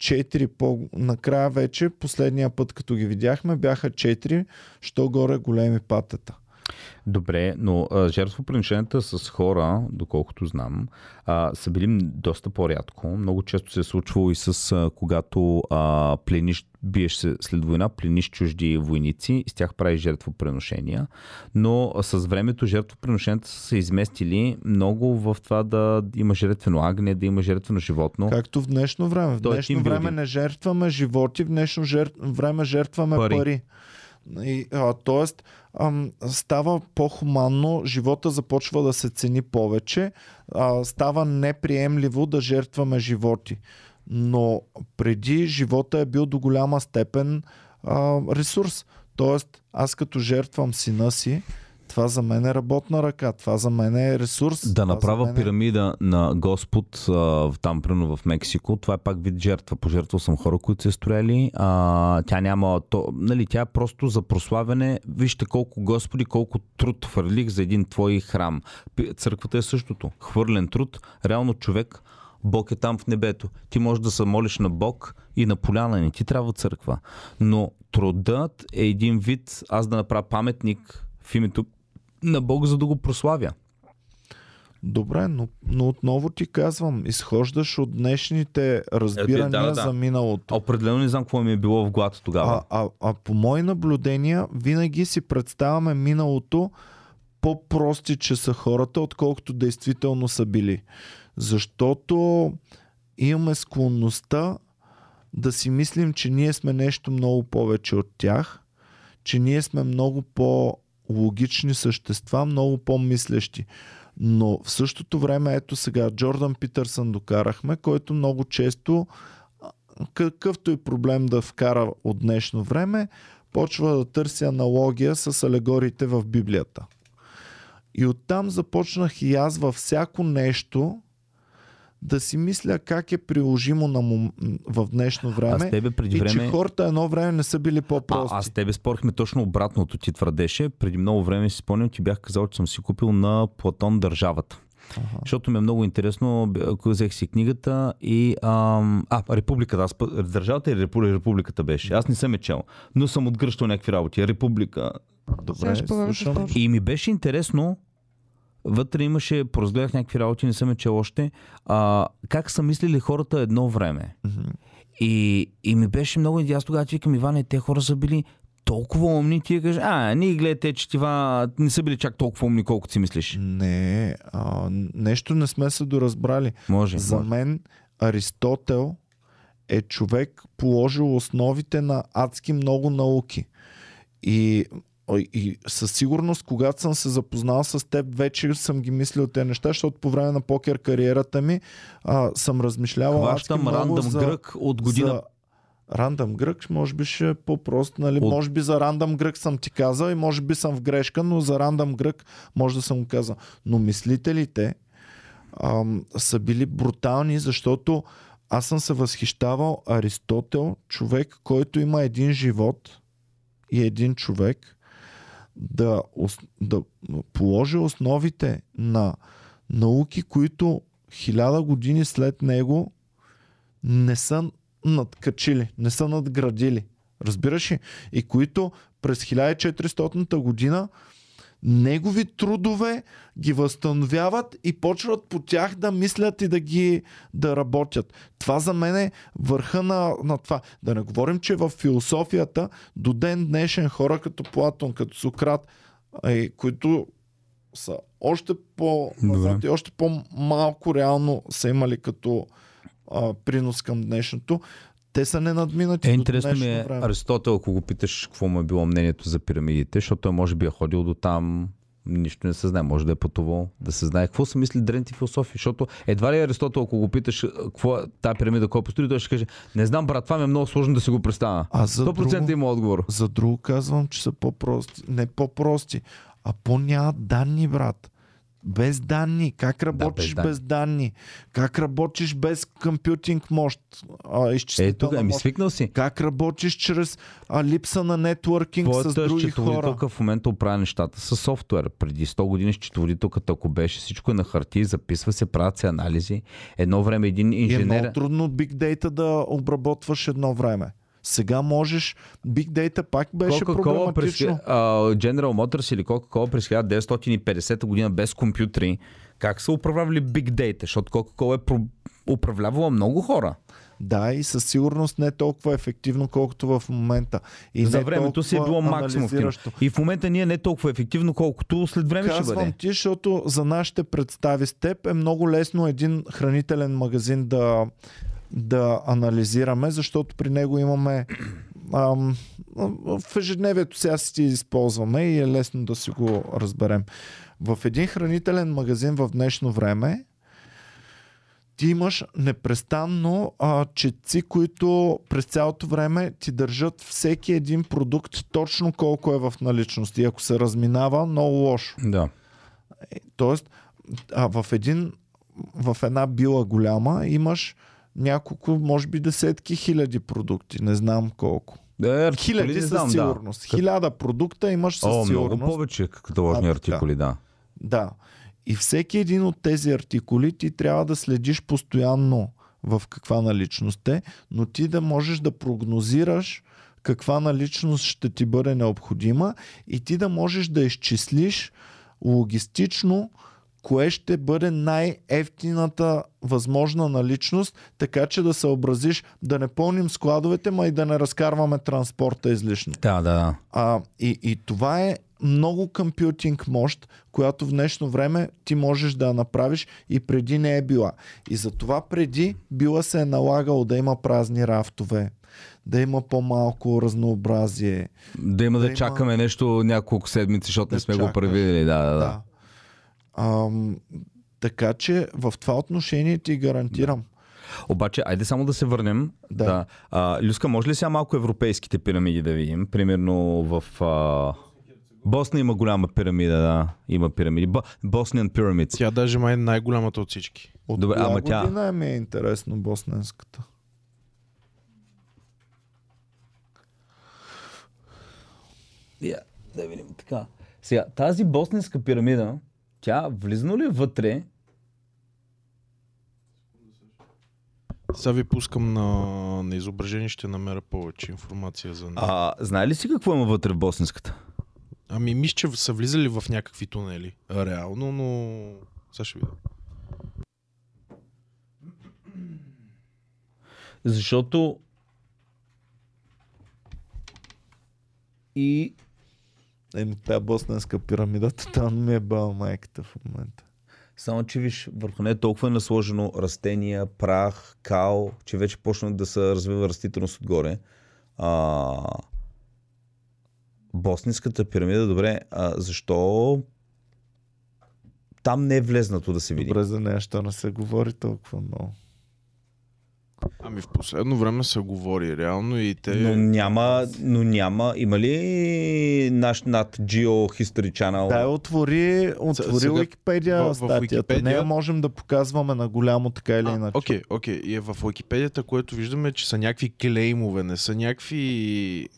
4 по... Накрая вече, последния път, като ги видяхме, бяха 4, що горе големи патета. Добре, но жертвоприношенията с хора, доколкото знам, а, са били доста по-рядко. Много често се е случвало и с а, когато а, плениш, биеш се след война, плениш чужди войници и с тях правиш жертвоприношения. Но с времето жертвоприношенията са се изместили много в това да има жертвено агне, да има жертвено животно. Както в днешно време. В е днешно време не жертваме животи, в днешно жертв... време жертваме Пари. пари. И, а, тоест, ам, става по-хуманно, живота започва да се цени повече, а, става неприемливо да жертваме животи. Но преди живота е бил до голяма степен а, ресурс. Тоест, аз като жертвам сина си, това за мен е работна ръка, това за мен е ресурс. Да направя мен е- пирамида на Господ а, там, примерно в Мексико, това е пак вид жертва. Пожертвал съм хора, които се строяли. А, тя няма. То, нали, тя е просто за прославяне. Вижте колко Господи, колко труд хвърлих за един твой храм. Църквата е същото. Хвърлен труд. Реално човек. Бог е там в небето. Ти можеш да се молиш на Бог и на поляна. Не ти трябва църква. Но трудът е един вид, аз да направя паметник в името на Бог, за да го прославя. Добре, но, но отново ти казвам, изхождаш от днешните разбирания Е, да, да, да. за миналото. Определено не знам какво ми е било в главата тогава. А, а, а по мои наблюдения, винаги си представяме миналото по-прости, че са хората, отколкото действително са били. Защото имаме склонността да си мислим, че ние сме нещо много повече от тях, че ние сме много по-логични същества, много по-мислещи. Но в същото време, ето сега, Джордан Питърсън докарахме, който много често какъвто и проблем да вкара от днешно време, почва да търси аналогия с алегориите в Библията. И оттам започнах и аз във всяко нещо да си мисля как е приложимо на мом... в днешно време. Аз тебе преди и време... че хората едно време не са били А, по-прости. аз с тебе спорихме точно обратното. Ти твърдеше. Преди много време си спомням, ти бях казал, че съм си купил на Платон държавата. Аха. Защото ми е много интересно, ако взех си книгата и... Ам, а, Републиката. Аз, държавата или Репу- Републиката беше? Аз не съм е чел, но съм отгръщал някакви работи. Република. Добре, слушам. И ми беше интересно, вътре имаше, поразгледах някакви работи, не съм е чел още, а, как са мислили хората едно време. Мгм. И, и ми беше много интересно. Аз тогава ти викам, Иване, те хора са били толкова умни, ти кажеш, а, ние гледате, че тива не са били чак толкова умни, колкото си мислиш. Не, а, нещо не сме се доразбрали. Може. За може. мен Аристотел е човек положил основите на адски много науки. И, и със сигурност, когато съм се запознал с теб, вече съм ги мислил тези неща, защото по време на покер кариерата ми а, съм размишлявал Хващам рандъм за, грък от година. за Рандъм грък, може би ще е по-прост, нали? От- Може би за рандъм грък съм ти казал и може би съм в грешка, но за рандъм грък може да съм го казал. Но мислителите ам, са били брутални, защото аз съм се възхищавал Аристотел, човек, който има един живот и един човек, да, да положи основите на науки, които хиляда години след него не са надкачили, не са надградили. Разбираш ли? И които през 1400 година негови трудове ги възстановяват и почват по тях да мислят и да ги да работят. Това за мен е върха на, на това. Да не говорим, че в философията до ден днешен хора като Платон, като Сократ, е, които са още по назад и още по-малко реално са имали като а, принос към днешното, те са ненадминати Е, интересно ми е време. Аристотел, ако го питаш какво му е било мнението за пирамидите, защото той може би е ходил до там, нищо не се знае, може да е пътувал, да се знае какво са мисли древните философи, защото едва ли Аристотел, ако го питаш какво е тази пирамида, кой построи, той ще каже, не знам, брат, това ми е много сложно да си го представя. А за 100% друго, има отговор. за друго казвам, че са по-прости. Не по-прости, а по-нямат данни, брат. Без данни. Как работиш данни. без данни? Как работиш без компютинг мощ? А, Е, тук, ами мощ? свикнал си. Как работиш чрез а, липса на нетворкинг с Твоята други хора? в момента оправя нещата с софтуер. Преди 100 години счетоводителката, ако беше всичко е на хартия, записва се, правят се анализи. Едно време един И е инженер... много трудно Big Data да обработваш едно време. Сега можеш, Big Data пак беше Coca-Cola през, проблематично. а, General Motors или Coca-Cola през 1950 година без компютри, как са управлявали Big Data? Защото Coca-Cola е про- управлявала много хора. Да, и със сигурност не толкова ефективно, колкото в момента. И За времето си е било максимум. И в момента ние не толкова ефективно, колкото след време ще Казвам бъде. ти, защото за нашите представи с теб е много лесно един хранителен магазин да, да анализираме, защото при него имаме ам, в ежедневието сега си ти използваме и е лесно да си го разберем. В един хранителен магазин в днешно време ти имаш непрестанно а, четци, които през цялото време ти държат всеки един продукт точно колко е в наличност. И ако се разминава, много лошо. Да. Тоест, а, в, един, в една била голяма имаш няколко, може би десетки хиляди продукти. Не знам колко. Е, Хиляди не със знам, сигурност. Хиляда продукта имаш със О, много сигурност. повече каталожни А, артикули, да. Да. И всеки един от тези артикули ти трябва да следиш постоянно в каква наличност е, но ти да можеш да прогнозираш каква наличност ще ти бъде необходима и ти да можеш да изчислиш логистично кое ще бъде най-ефтината възможна наличност, така че да съобразиш да не пълним складовете, ма и да не разкарваме транспорта излишно. Да, да, да. А, и, и това е много компютинг мощ, която в днешно време ти можеш да я направиш и преди не е била. И затова преди била се е налагало да има празни рафтове, да има по-малко разнообразие. Да има да, Да има- чакаме нещо няколко седмици, защото Да не сме го чакаш. предвидели. Да, да, да. Да. Ам, така че в това отношение ти гарантирам. Обаче, айде само да се върнем. Да. Да. А, Люска, може ли сега малко европейските пирамиди да видим? Примерно в а... Босна има голяма пирамида, да. Има пирамиди. Бо... Bosnian Pyramids. Тя даже май е най-голямата от всички. От Добре, ама тя- година е ми е интересно босненската? Я, да видим така. Сега, тази босненска пирамида, тя влизано ли вътре? Сега ви пускам на, на изображение, ще намеря повече информация за нея. А, знае ли си какво има вътре в босненската? Ами мисля, че са влизали в някакви тунели. Реално, но... Сега ще видя. Защото и Еми, тая босненска пирамида *laughs* тотално ми е бала майката в момента. Само, че виж, върху нея толкова е насложено растения, прах, кал, че вече почна да се развива растителност отгоре. А, Боснинската пирамида, добре, а защо там не е влезнато да се види? Добре за нея, що не се говори толкова много. Ами в последно време се говори реално и те... Но няма, но няма. Има ли наш над Geo History Channel? Да, отвори, отвори сега Википедия в- в статията. Википедия- Не можем да показваме на голямо така или А, иначе. Окей, окей. И е в Википедията, което виждаме, че са някакви клеймове, не са някакви...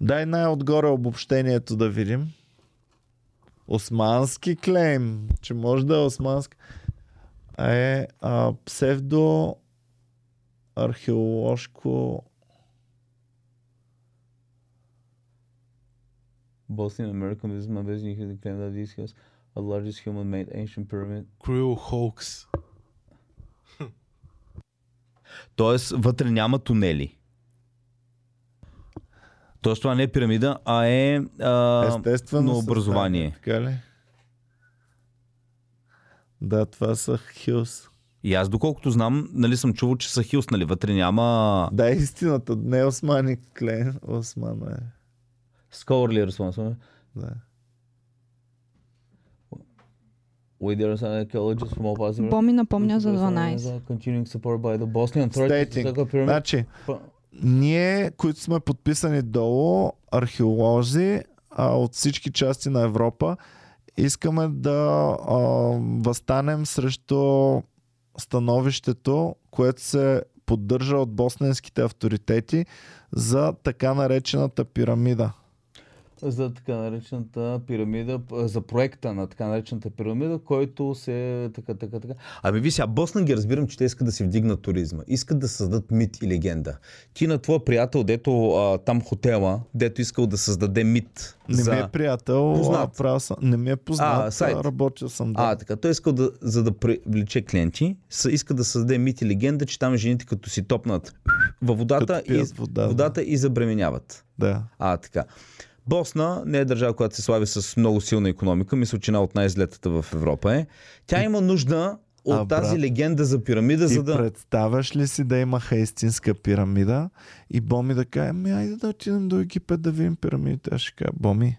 Дай най-отгоре обобщението да видим. Османски клейм, че може да е османски. Е а, псевдо археоложко Bosnian American businessman basically who claimed that this was a largest human-made ancient pyramid. Cruel hoax. *laughs* Тоест, вътре няма тунели. Тоест, това не е пирамида, а е а, естествено образование. създание, Така ли? Да, това са хилс. И аз, доколкото знам, нали съм чувал, че са хилс, нали? Вътре няма... Да, истината. Не е османи клейм. Осман е. Scholarly response. Да. We there are archaeologists from all parts of Бо ми напомня за 12. Continuing support by the Bosnian authorities. Stating. to the pyramid. Значи, ние, които сме подписани долу, археолози а, от всички части на Европа, искаме да а, възстанем срещу становището, което се поддържа от босненските авторитети за така наречената пирамида. За така наречената пирамида, за проекта на така наречената пирамида, който се така, така, така. Ами ви сега, Босна ги разбирам, че те искат да си вдигнат туризма. Искат да създадат мит и легенда. Ти на твоя приятел, дето а, там хотела, дето искал да създаде мит. Не за... ми е приятел, Познат. а, съм, не ми е познат, А, сайт. а, работил съм. Да. А, така. Той искал да, за да привлече клиенти, иска да създаде мит и легенда, че там жените като си топнат във водата, Като и, вода, да. водата и забременяват. да. А, така. Босна не е държава, която се слави с много силна економика. Мисля, че една от най-излетата в Европа е. Тя има нужда от А, тази брат, легенда за пирамида, Ти за да... представяш ли си да имаха истинска пирамида и Боми да каже, ами айде да отидем до Египет да видим пирамидите. Аз ще кажа, Боми,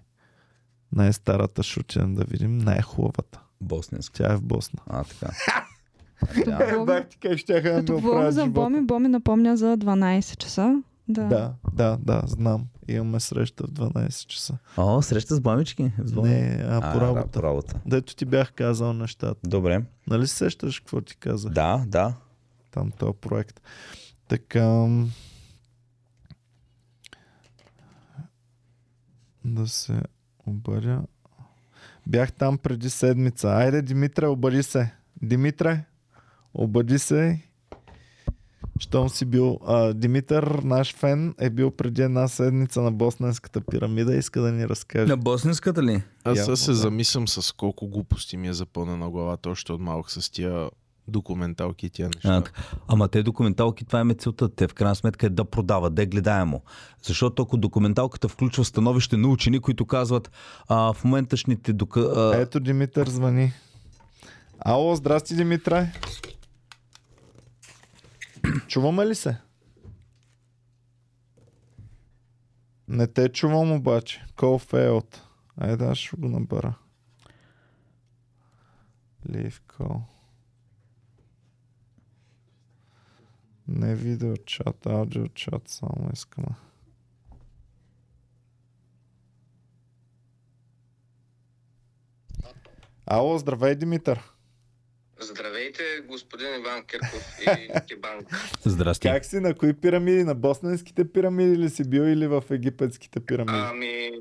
най-старата ще отидем да видим, най-хубавата. Босненска. Тя е в Босна. А, така. *laughs* Като говорим- ще да Като говорим за живота. Боми, Боми напомня за 12 часа. Да. Да, да, да, знам. Имаме среща в 12 часа. О, среща с бамички. С бомби. Не, а по А, работа. по работа. Дето ти бях казал нещата. Добре. Нали се сещаш какво ти казах? Да, да. Там този проект. Така... Да се обадя. Бях там преди седмица. Айде, Димитре, обади се. Димитре, обади се. Щом си бил... А, Димитър, наш фен, е бил преди една седмица на Босненската пирамида. Иска да ни разкаже. На босненската ли? Аз Явно, сега се да. замислям с колко глупости ми е запълнена главата още от малък с тия документалки и тия неща. А, така. Ама те документалки, това е целта. Те в крайна сметка е да продават, да е гледаемо. Защото ако документалката включва становище на учени, които казват а, в моменташните дока... а, Ето Димитър звъни. Ало, здрасти Димитре. Чуваме ли се? Не те чувам обаче. Call failed. Айде, аз ще го набера. Leave call. Не видео чат, аудио чат, само искам. Ало, здравей Димитър. Здравейте, господин Иван Кирков и *laughs* Ники Банк. Здрасти. Как си? На кои пирамиди? На босненските пирамиди ли си бил или в египетските пирамиди? Ами,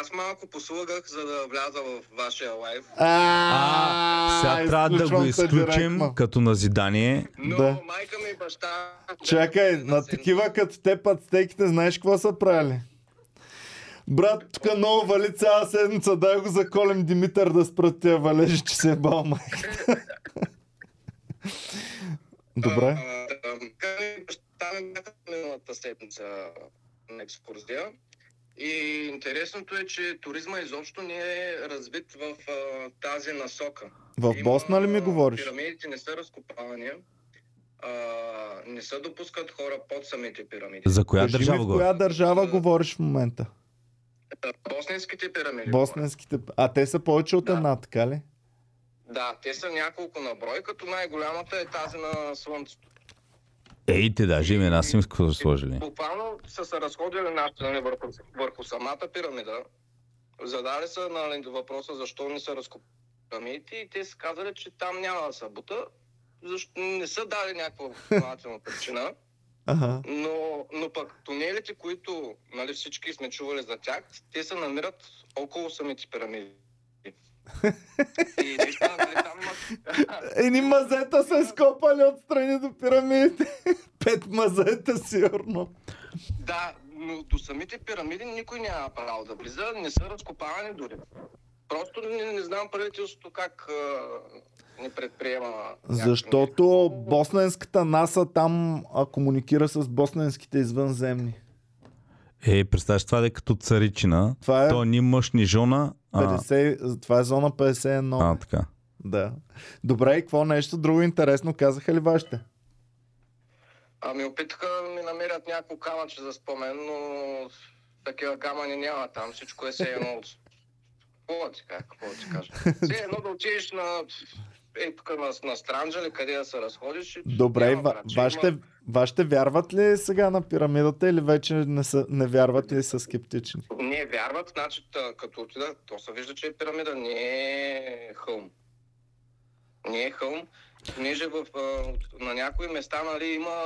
аз малко послугах, за да вляза в вашия лайв. А, сега трябва да го изключим като назидание. Но майка ми и баща... Чакай, на такива като те пацтеките, знаеш какво са правили? Брат, тук много вали цяла седмица, дай го заколем Димитър да спрат тия валежи, че се е бал. Добре. Майка баща ми бяха миналата седмица на екскурзия. И интересното е, че туризма изобщо не е развит в а, тази насока. В Има- Босна ли ми говориш? Пирамидите не са разкопавани. А, не се допускат хора под самите пирамиди. За коя Кажи ми държава в го? коя държава говориш в момента? Босненските пирамиди. Босненските... А те са повече от Да. една, така ли? Да, те са няколко на брой, като най-голямата е тази на Слънцето. Ей, те даже имена си им са сложили. Буквално са се разходили нашите нали, върху, върху самата пирамида. Задали са нали, въпроса защо не са разкопани пирамидите и те са казали, че там няма да са бута. Защо не са дали някаква *laughs* основателна причина. Ага. Но, но пък тунелите, които нали, всички сме чували за тях, те се намират около самите пирамиди. И наистина, нали, там. Едни мазета са скопали отстрани до пирамидите. *laughs* Пет мазета, сигурно. Да, но до самите пирамиди никой няма право да влиза, не са разкопавани дори. Просто не, не знам правителството как а, не предприема. Защото босненската НАСА там а, комуникира с босненските извънземни. Ей, представяш, това е като царичина. Това е, То ни мъж, ни жона. А, 50, това е зона 51. а, така. Да. Добре, и какво нещо друго интересно казаха ли вашите? Ами опитаха да ми намерят някакво камъче за спомен, но такива камъни няма там. Всичко е все едно от... Какво да ти кажа, какво да ти кажа? *laughs* Все едно да отидеш на е тук на, на Странджа ли, къде да се разходиш. Добре, няма ва, вашите, има- вашите вярват ли сега на пирамидата или вече не, са, не вярват и са скептични? Не вярват, значи като отида, то се вижда, че е пирамида, не е хълм. Не е хълм, понеже в, на някои места нали, има...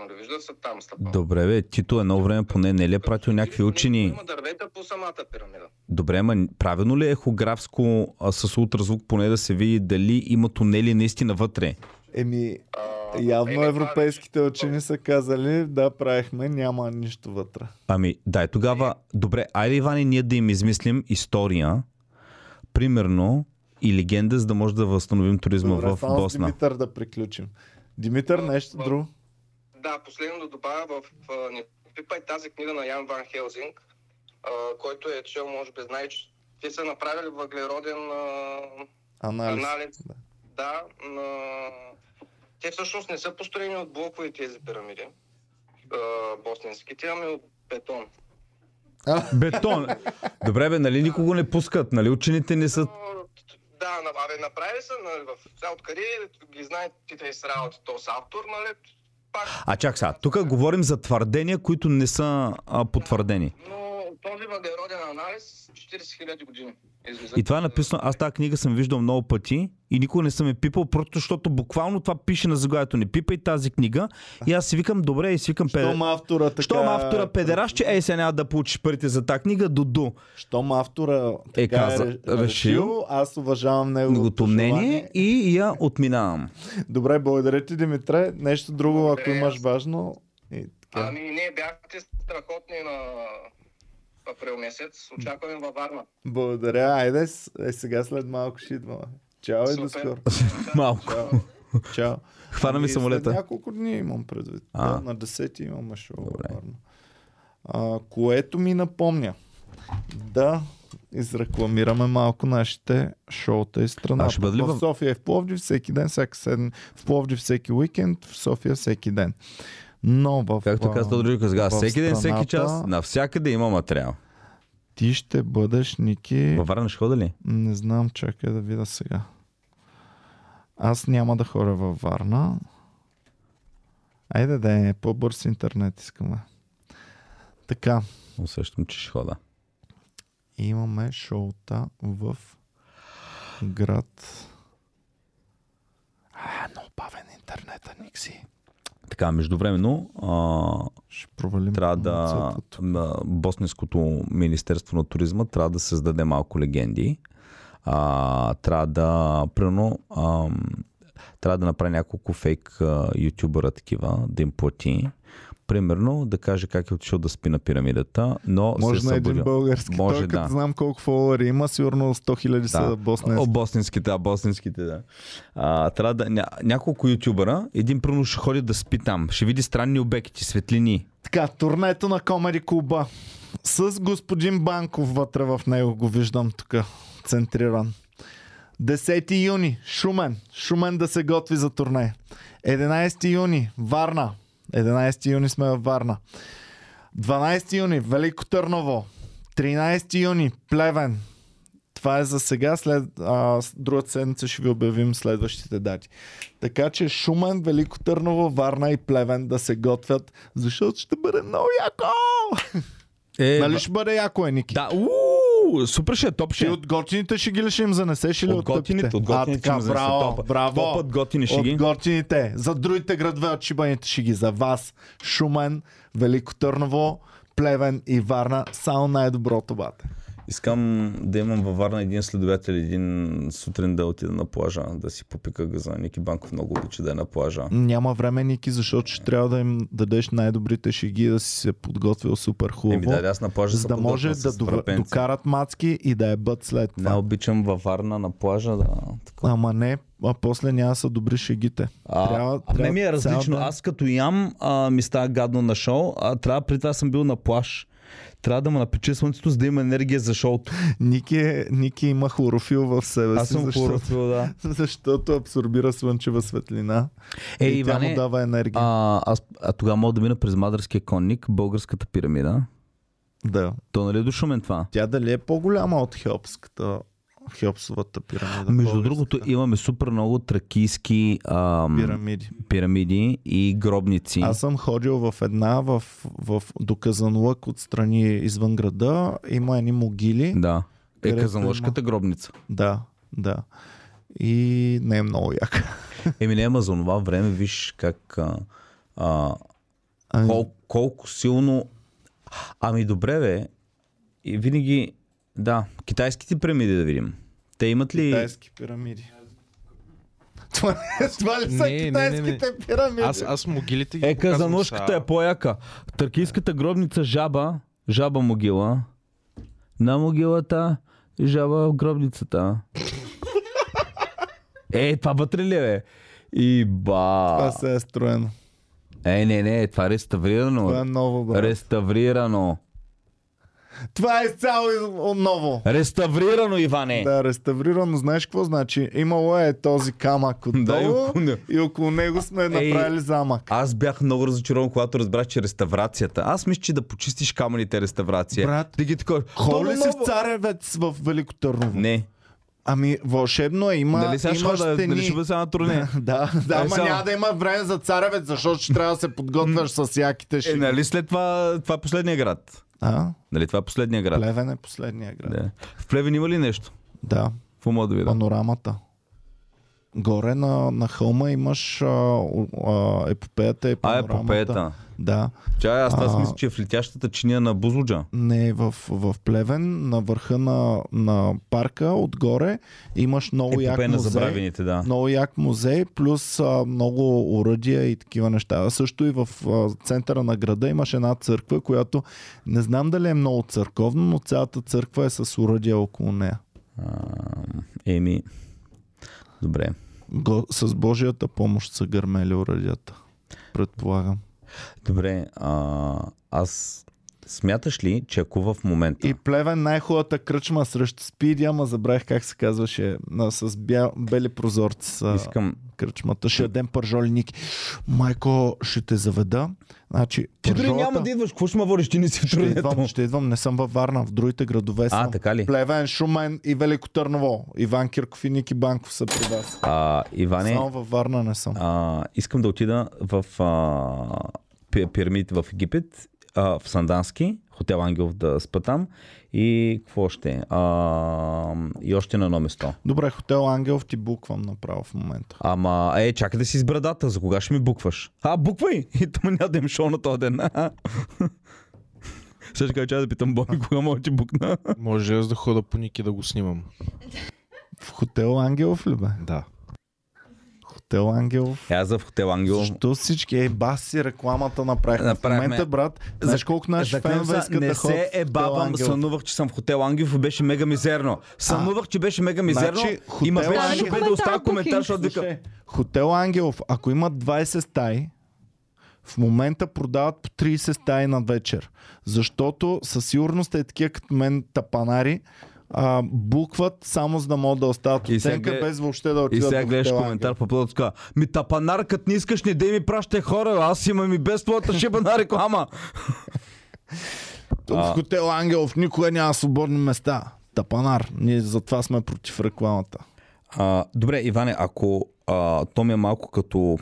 Нали, виждат се там стъпа. Добре, бе, Тито едно време поне не ли е пратил някакви учени? Има дървета по самата пирамида. Добре, ма правилно ли е ехографско а, с ултразвук поне да се види дали има тунели наистина вътре? Еми, А, явно еми, европейските учени са казали, да, правихме, няма нищо вътре. Ами, дай тогава, добре, айде Ивани ние да им измислим история, примерно, и легенда, за да може да възстановим туризма Добре, в Босна. Димитър да приключим. Димитър, нещо друго? Да, последно да добавя в а, не пипай тази книга на Ян Ван Хелзинг, а, който е чел, може би знае, че те са направили въглероден а, Анализ. анализ. Да. Да, на... те всъщност не са построени от блокови тези пирамиди, а, босненските, ами от бетон. Бетон. Добре, бе, нали никого не пускат, нали учените не са... Да, абе, направили са, нали, в откъде ги знаете тези работи, то с автор, нали. А чак сега, тук говорим за твърдения, които не са а, потвърдени. Но този въглероден анализ 40 000 години. излиза. И това е написано, аз тази книга съм виждал много пъти и никога не съм я пипал, просто защото буквално това пише на заглавието. Не пипай тази книга. И аз си викам, добре, и си викам, педе... Щом автора така... Щом автора педераш, че ей, сега няма да получиш парите за тази книга, дуду. Щом автора така е, каза- ре- решил, решил, аз уважавам неговото мнение и я отминавам. Добре, благодаря ти, Димитре. Нещо друго, ако Благодаря. имаш важно. И така. Ами не, бяхте страхотни на април месец. Очакваме във Варна. Благодаря. Айде, е, сега след малко ще идваме. Чао и до скоро. *laughs* Малко. Чао. Чао. Хвана ми Ами, самолета. няколко дни имам предвид. А. Да, на 10 имаме шоу. Добре. Варна. А, което ми напомня да изрекламираме малко нашите шоута и страната. А ще бъде ли в в- София и в Пловдив всеки ден, всяка седм... в Пловдив всеки уикенд, в София всеки ден. Но в... Както каза Тодор сега, в всеки ден, всеки час, навсякъде има материал. Ти ще бъдеш, Ники... Във Варна ще хода ли? Не знам, чакай да видя сега. Аз няма да ходя във Варна. Айде да е по-бърз интернет искаме. Така, Усещам, че ще хода. имаме шоута в град. А, много бавен интернета, Никси. Така, междувременно, а, трябва да на Босненското Министерство на туризма трябва да създаде малко легенди. А, трябва да, примерно, ам, трябва да направи няколко фейк а, ютубъра такива, да им плати. Примерно да каже как е отишъл да спи на пирамидата, но Може на един български. Може, Той, като да. знам колко фолуари има, сигурно 100 хиляди са Да. босненски. О, босненските, да, босненските, да. А, трябва да, ня, няколко ютубъра, един примерно ще ходи да спи там, ще види странни обекти, светлини. Така, турнето на Комеди Клуба. С господин Банков вътре в него го виждам тук, центриран. 10 юни, Шумен. Шумен да се готви за турне. 11 юни, Варна. 11 юни сме във Варна. 12 юни, Велико Търново. 13 юни, Плевен. Това е за сега. След а, другата седмица ще ви обявим следващите дати. Така че Шумен, Велико Търново, Варна и Плевен да се готвят, защото ще бъде много яко! Е, нали ще бъде яко, е, Ники? Да, уу, супер ще е, топ ще Ти е. от готините ще ги ли ще им занесеш или от, От готините, от готините а, така, браво, топа. браво. Топът готини ще от ги. готините. За другите градове от шибаните ще ги. За вас. Шумен, Велико Търново, Плевен и Варна. Само най-доброто, бате. Искам да имам във Варна един следовател, един сутрин да отида на плажа, да си попика газа. Ники Банков много обича да е на плажа. Няма време, Ники, защото ще трябва да им дадеш най-добрите шеги, да си се подготвил супер хубаво. Еми да, аз на плажа за да може да врапенци. докарат мацки и да е бът след това. Не обичам във Варна на плажа да... Така. Ама не, а после няма са добри шегите. А, Трябва- а, трябва не ми е цял различно. ден. Аз като ям а, ми става гадно на шоу, а трябва при това съм бил на плаж. Трябва да ме напече слънцето, за да има енергия за шоуто. Ники, е- Ники има хлорофил в себе Аз си, съм защото, хлорофил, да. *laughs* защото абсорбира слънчева светлина Е, и тя Иване, му дава енергия. а, аз, а тогава мога да мина през Мадрския конник, българската пирамида. Да. То нали е до Шумен това? Тя дали е по-голяма от Хелпската? Хеопсовата пирамида. Между българска. другото, имаме супер много тракийски ам, Пирамиди. пирамиди и гробници. Аз съм ходил в една, в, в доказан лък отстрани извън града. Има едни могили. Да. Е, казанлъжката гробница. Да, да. И не е много яка. *laughs* Еми не, ама за това време виж как а, а, Ами, кол, колко силно... Ами добре бе, и винаги... Да, китайските пирамиди да видим. Те имат ли... Китайски пирамиди. Това, това ли са Не, не, не, не. китайските пирамиди? Аз, аз могилите ги Е, са- е по-яка. Търкийската гробница жаба, жаба могила. На могилата, жаба в гробницата. е, това вътре ли е, бе? И ба... Това се е строено. Е, не, не, това е реставрирано. Това е ново, брат. Реставрирано. Това е изцяло из- ново. Реставрирано, Иване. Да, реставрирано. Знаеш какво значи? Имало е този камък Да, отдолу него. и около него сме направили замък. Аз бях много разочарован, когато разбрах, че реставрацията. Аз мисля, че да почистиш камъните е реставрация. Брат, да ги такова. Хол ли «То си ново!» в Царевец в Велико Търново? Не. Ами, вълшебно е. Има, Дали сега ще има стени. дали ще бъде сега на турне? *laughs* да, да, Е, ама само. няма да има време за Царевец, защото ще трябва да се подготвяш с яките Е, ши. нали след това, това е последния град? А? Нали това е последния град? Плевен е последния град. Да. В Плевен има ли нещо? Да, Какво мога да видя? панорамата. Горе на, на хълма имаш а, а, епопеята А, е панорамата. попеята. Да. Чай, аз това си А. мисля, че е в летящата чиния на Бузлуджа. Не, в, в Плевен, на върха на, на парка, отгоре, имаш много як Епопея на музей. да. Много як музей, плюс а, много уръдия и такива неща. А също и в а, центъра на града имаш една църква, която не знам дали е много църковна, но цялата църква е с уръдия около нея. А, еми, добре. Го, с Божията помощ са гърмели уръдията. Предполагам. Добре, а, аз смяташ ли, че ако в момента... И Плевен най-хубавата кръчма срещу Спиди, ама забравих как се казваше, на, с бя, бели прозорци са Искам... кръчмата. Ще ядем пържоли Ники. Майко, ще те заведа. Значи, Ти дори пържолата- няма да идваш, какво ще ме водиш, ти не си в Ще идвам, ще идвам, не съм във Варна, в другите градове съм. А, така ли? Плевен, Шумен и Велико Търново. Иван Кирков и Ники Банков са при вас. А, Иване, Само във Варна не съм. а, искам да отида в а, пи- пирамидите в Египет, а, в Сандански, хотел Ангелов да спа там и какво още? А, и още на едно место. Добре, хотел Ангелов ти буквам направо в момента. Ама, е, чакай да си с брадата, за кога ще ми букваш? А, буквай! И там няма да им шоу на този ден. *laughs* Сега ще кажа, да питам Боми, кога мога да ти букна. Може аз да хода по Ники да го снимам. В хотел Ангелов ли бе? Да. Хотел Ангелов. Е, аз за в хотел Ангел. Защо всички, ей, бас си рекламата направихме. Направихме. В момента, брат, знаеш колко наши фенове искат не да ходят се ебавам, Ангелов. сънувах, че съм в хотел Ангелов и беше мега мизерно. Сънувах, че беше мега мизерно Значи, хотел беше Ангелов- шопе да оставя коментар, защото вика... Хотел Ангелов, ако имат 20 стаи, в момента продават по 30 стаи на вечер. Защото със сигурност е такива като мен тапанари, а, букват само за да могат да остават И оценка, сега без въобще да И отидат сега в гледаш коментар по плод, така, ми тапанар, като не искаш, не дей ми пращай хора, аз имам и без твоята шибана реклама. Тук в Хотел Ангелов никога няма свободни места. Тапанар. Ние затова сме против рекламата. А, добре, Иване, ако а, то ми е малко като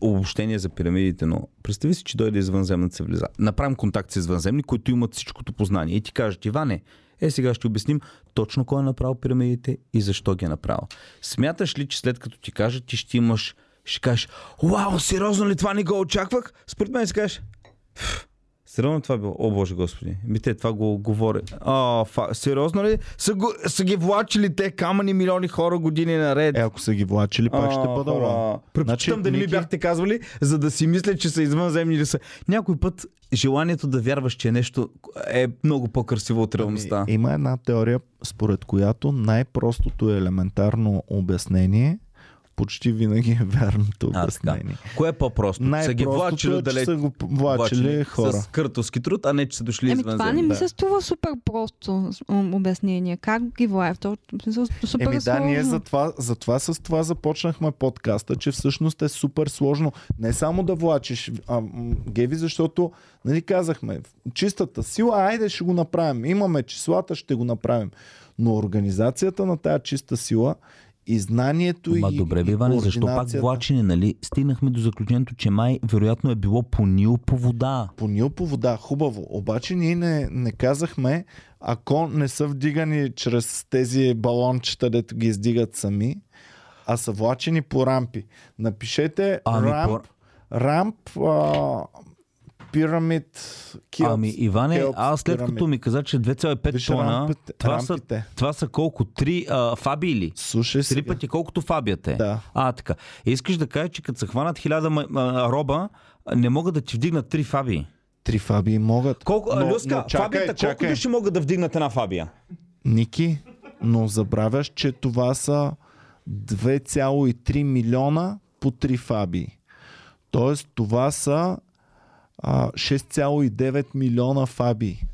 обобщение за пирамидите, но представи си, че дойде извънземна цивилизация. Направим контакт с извънземни, които имат всичкото познание и ти кажат, Иване, е сега ще обясним точно кой е направил пирамидите и защо ги е направил. Смяташ ли, че след като ти кажат, ти ще имаш, ще кажеш, вау, сериозно ли това не го очаквах? Според мен си кажеш, «Ф, Сериозно това било? О, Боже Господи. Ми те това го говори. О, фа... Сериозно ли? Са, го... са ги влачили те камъни милиони хора години наред. Е, ако са ги влачили, пак ще бъда лам. Предпочитам да не ми бяхте казвали, за да си мисля, че са извънземни или са. Някой път желанието да вярваш, че нещо е много по-красиво от реалността. Ами, има една теория, според която най-простото и елементарно обяснение почти винаги е вярното А, така. обяснение. Кое е по-просто? Са ги влачили Най-простото е, че отдалеч са го влачили хора. с къртовски труд, а не че са дошли Еми, извън това не ми да. се струва супер просто обяснение. Как ги влая? То, супер Еми да, ние затова, затова с това започнахме подкаста, че всъщност е супер сложно. Не само да влачиш а, Геви, защото, нали казахме, чистата сила, айде ще го направим. Имаме числата, ще го направим. Но организацията на тая чиста сила и знанието Ма и, добре, и Иване, защо пак влачене, нали? Стигнахме до заключението, че май вероятно е било по Нил по вода. По Нил по вода, хубаво. Обаче ние не, не казахме, ако не са вдигани чрез тези балончета, дето ги издигат сами, а са влачени по рампи. Напишете Ами, рамп, рамп а, пирамид Киопс. Ами, Иване, Кеопс аз след пирамид. като ми каза, че 2,5 Виж тона, рампите, това са, рампите. това са колко? Три а, фаби или? Слушай Три сега. пъти колкото фабията е. Да. А, така. Искаш да кажеш, че като се хванат хиляда роба, не могат да ти вдигнат три фаби. Три фабии могат. Колко, Но- Люска, но чакай, фабията, колко чакай. души могат да вдигнат една фабия? Ники, но забравяш, че това са 2,3 милиона по 3 фабии. Тоест това са а, 6,9 милиона фабии.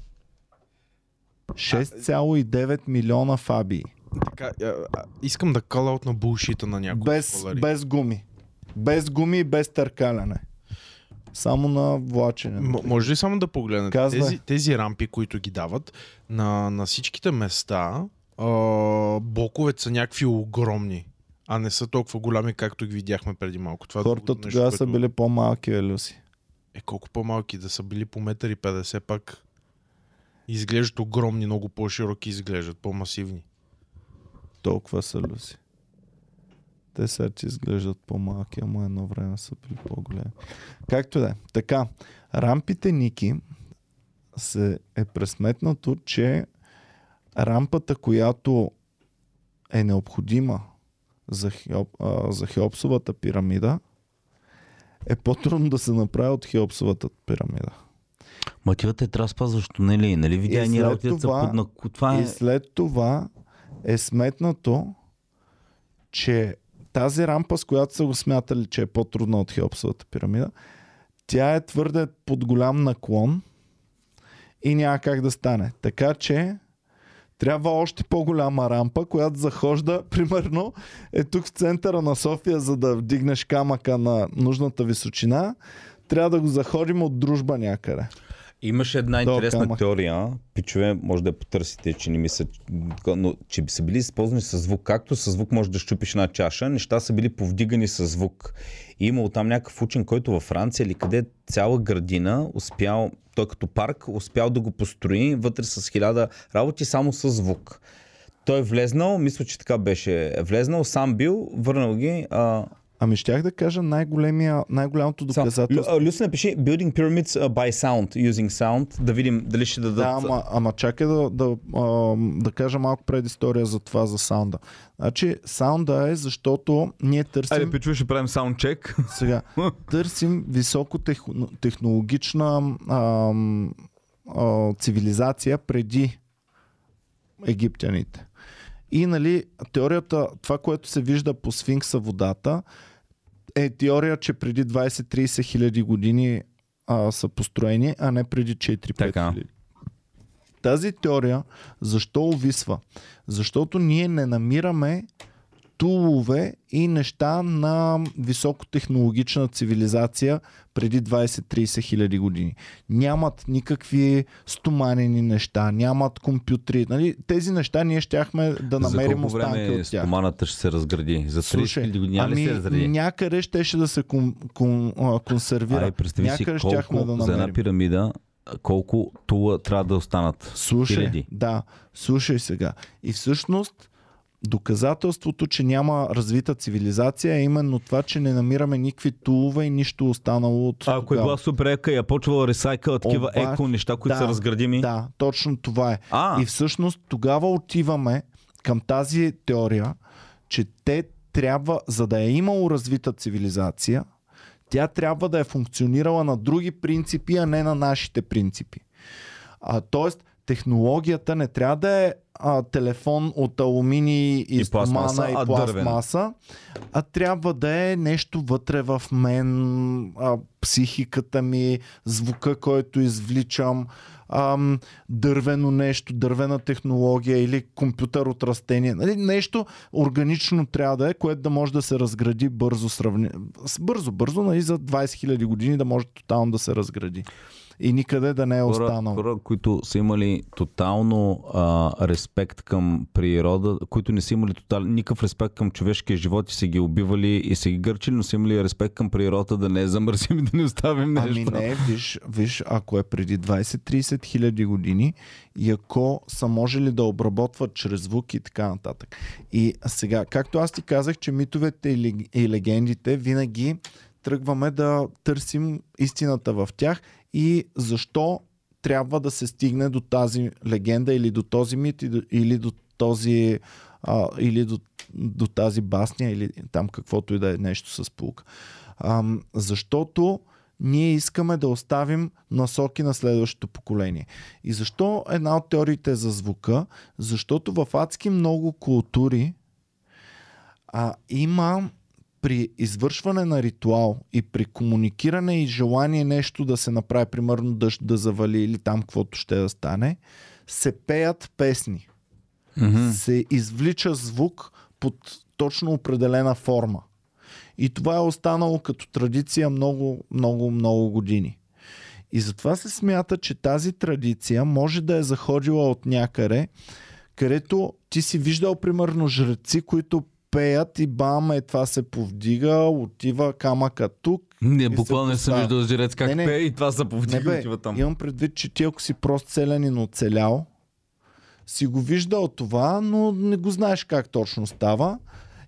6,9 милиона фабии. Така, а, а, искам да кала от на булшита на някои Без, скалари. без гуми. Без гуми и без търкаляне. Само на влачене. М- може ли само да погледнете Казвай. тези, тези рампи, които ги дават на, на всичките места, а, блоковете са някакви огромни, а не са толкова голями, както ги видяхме преди малко. Това е Хората тогава са били по-малки, е, Люси. Е, колко по-малки да са били по метър и 50 пак изглеждат огромни, много по-широки изглеждат, по-масивни. Толкова са, Люси. Те сега ти изглеждат по-малки, ама едно време са били по-големи. Както да е. Така, рампите Ники се е пресметнато, че рампата, която е необходима за, Хеоп, а, за Хеопсовата пирамида, е по-трудно да се направи от Хеопсовата пирамида. Мотивът е трябва да спазваш тунели, нали? Видя ни работят са това- под... на- Това е... И след това е сметнато, че тази рампа, с която са го смятали, че е по-трудна от Хеопсовата пирамида, тя е твърде под голям наклон и няма как да стане. Така че трябва още по-голяма рампа, която захожда, *laughs* примерно, е тук в центъра на София, за да вдигнеш камъка на нужната височина, трябва да го заходим от дружба някъде. Имаше една интересна камък. теория, пичове, може да я потърсите, че не ми са, но че са били използвани с звук. Както с звук може да щупиш една чаша, неща са били повдигани с звук. И имало там някакъв учен, който във Франция или къде цяла градина успял, той като парк, успял да го построи вътре с хиляда работи само с звук. Той е влезнал, мисля, че така беше влезнал, сам бил, върнал ги. А, Ами щях да кажа най-големия, най-голямото доказателство. Лю- Люси напиши Building Pyramids by Sound, using sound, да видим дали ще дадат... Да, ама, ама чакай да, да, да кажа малко предистория за това, за саунда. Значи, саунда е защото ние търсим... Айде, пичове, ще правим саундчек. Сега, *laughs* търсим високотехнологична ам, а, цивилизация преди египтяните. И нали, теорията, това, което се вижда по сфинкса водата, е теория, че преди 20-30 хиляди години а, са построени, а не преди 4-5 Така. хиляди. Тази теория защо увисва? Защото ние не намираме тулове и неща на високотехнологична цивилизация преди 20-30 хиляди години. Нямат никакви стоманени неща, нямат компютри. Нали? Тези неща ние щяхме да намерим За колко останки време от тях. стоманата ще се разгради? За 30 Слушай, хиляди години ли ами се разгради? някъде щеше да се кон, кон, консервира. Ай, представи си някъде щяхме да за една намерим. пирамида колко тула трябва да останат. Слушай, Хиляди. да, слушай сега. И всъщност доказателството, че няма развита цивилизация е именно това, че не намираме никакви тулове и нищо останало от А, ако е била супер ека и е почвала ресайкъл такива Обаче- еко неща, които да, са разградими. Да, точно това е. А, И всъщност тогава отиваме към тази теория, че те трябва, за да е имало развита цивилизация, тя трябва да е функционирала на други принципи, а не на нашите принципи. А, тоест, технологията не трябва да е а, телефон от алуминий и, И пластмаса, стомана и а пластмаса, а трябва да е нещо вътре в мен, а, психиката ми, звука, който извличам, ам, дървено нещо, дървена технология или компютър от растения. Нали, нещо органично трябва да е, което да може да се разгради бързо, сравни... с- бързо, бързо, нали, за 20 000 години да може тотално да се разгради. И никъде да не е останал. хора, които са имали тотално а, респект към природа, които не са имали тотал, никакъв респект към човешкия живот и са ги убивали и са ги гърчили, но са имали респект към природата да не я замърсим и да не оставим нещо. Ами не, виж, виж, ако е преди 20-30 хиляди години и ако са можели да обработват чрез звук и така нататък. И сега, както аз ти казах, че митовете и легендите винаги тръгваме да търсим истината в тях и защо трябва да се стигне до тази легенда или до този мит или до този а, или до, до тази басня или там каквото и да е нещо с полука. Ам, защото ние искаме да оставим насоки на следващото поколение. И защо една от теориите е за звука? Защото в адски много култури а, има при извършване на ритуал и при комуникиране и желание нещо да се направи, примерно дъжд да завали или там каквото ще да стане, се пеят песни. Мгм. Се извлича звук под точно определена форма. И това е останало като традиция много, много, много години. И затова се смята, че тази традиция може да е заходила от някъде, където ти си виждал примерно жреци, които пеят и бам, е това се повдига, отива камъка тук. Не, буквално не съм виждал жрец как Не, не. пее и това се Не повдига и бе, отива там. имам предвид, че ти ако си прост целенин оцелял, си го виждал това, но не го знаеш как точно става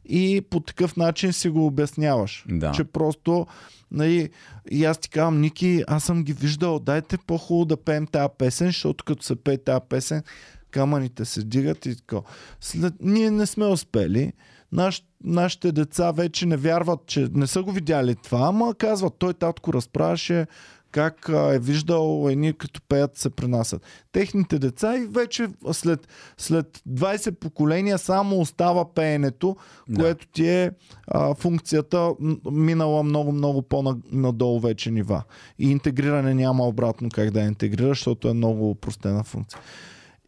и по такъв начин си го обясняваш. Да. Че просто, нали, и аз ти казвам, Ники, аз съм ги виждал, дайте по-хубаво да пеем тази песен, защото като се пее тази песен, камъните се дигат и така. След... Ние не сме успели. Наш, нашите деца вече не вярват, че не са го видяли това, ама казват, той татко разправяше как е виждал едни като пеят се пренасят. Техните деца и вече след, след 20 поколения само остава пеенето, Да. което ти е а, функцията минала много-много по-надолу вече нива. И интегриране няма обратно как да я интегрира, защото е много упростена функция.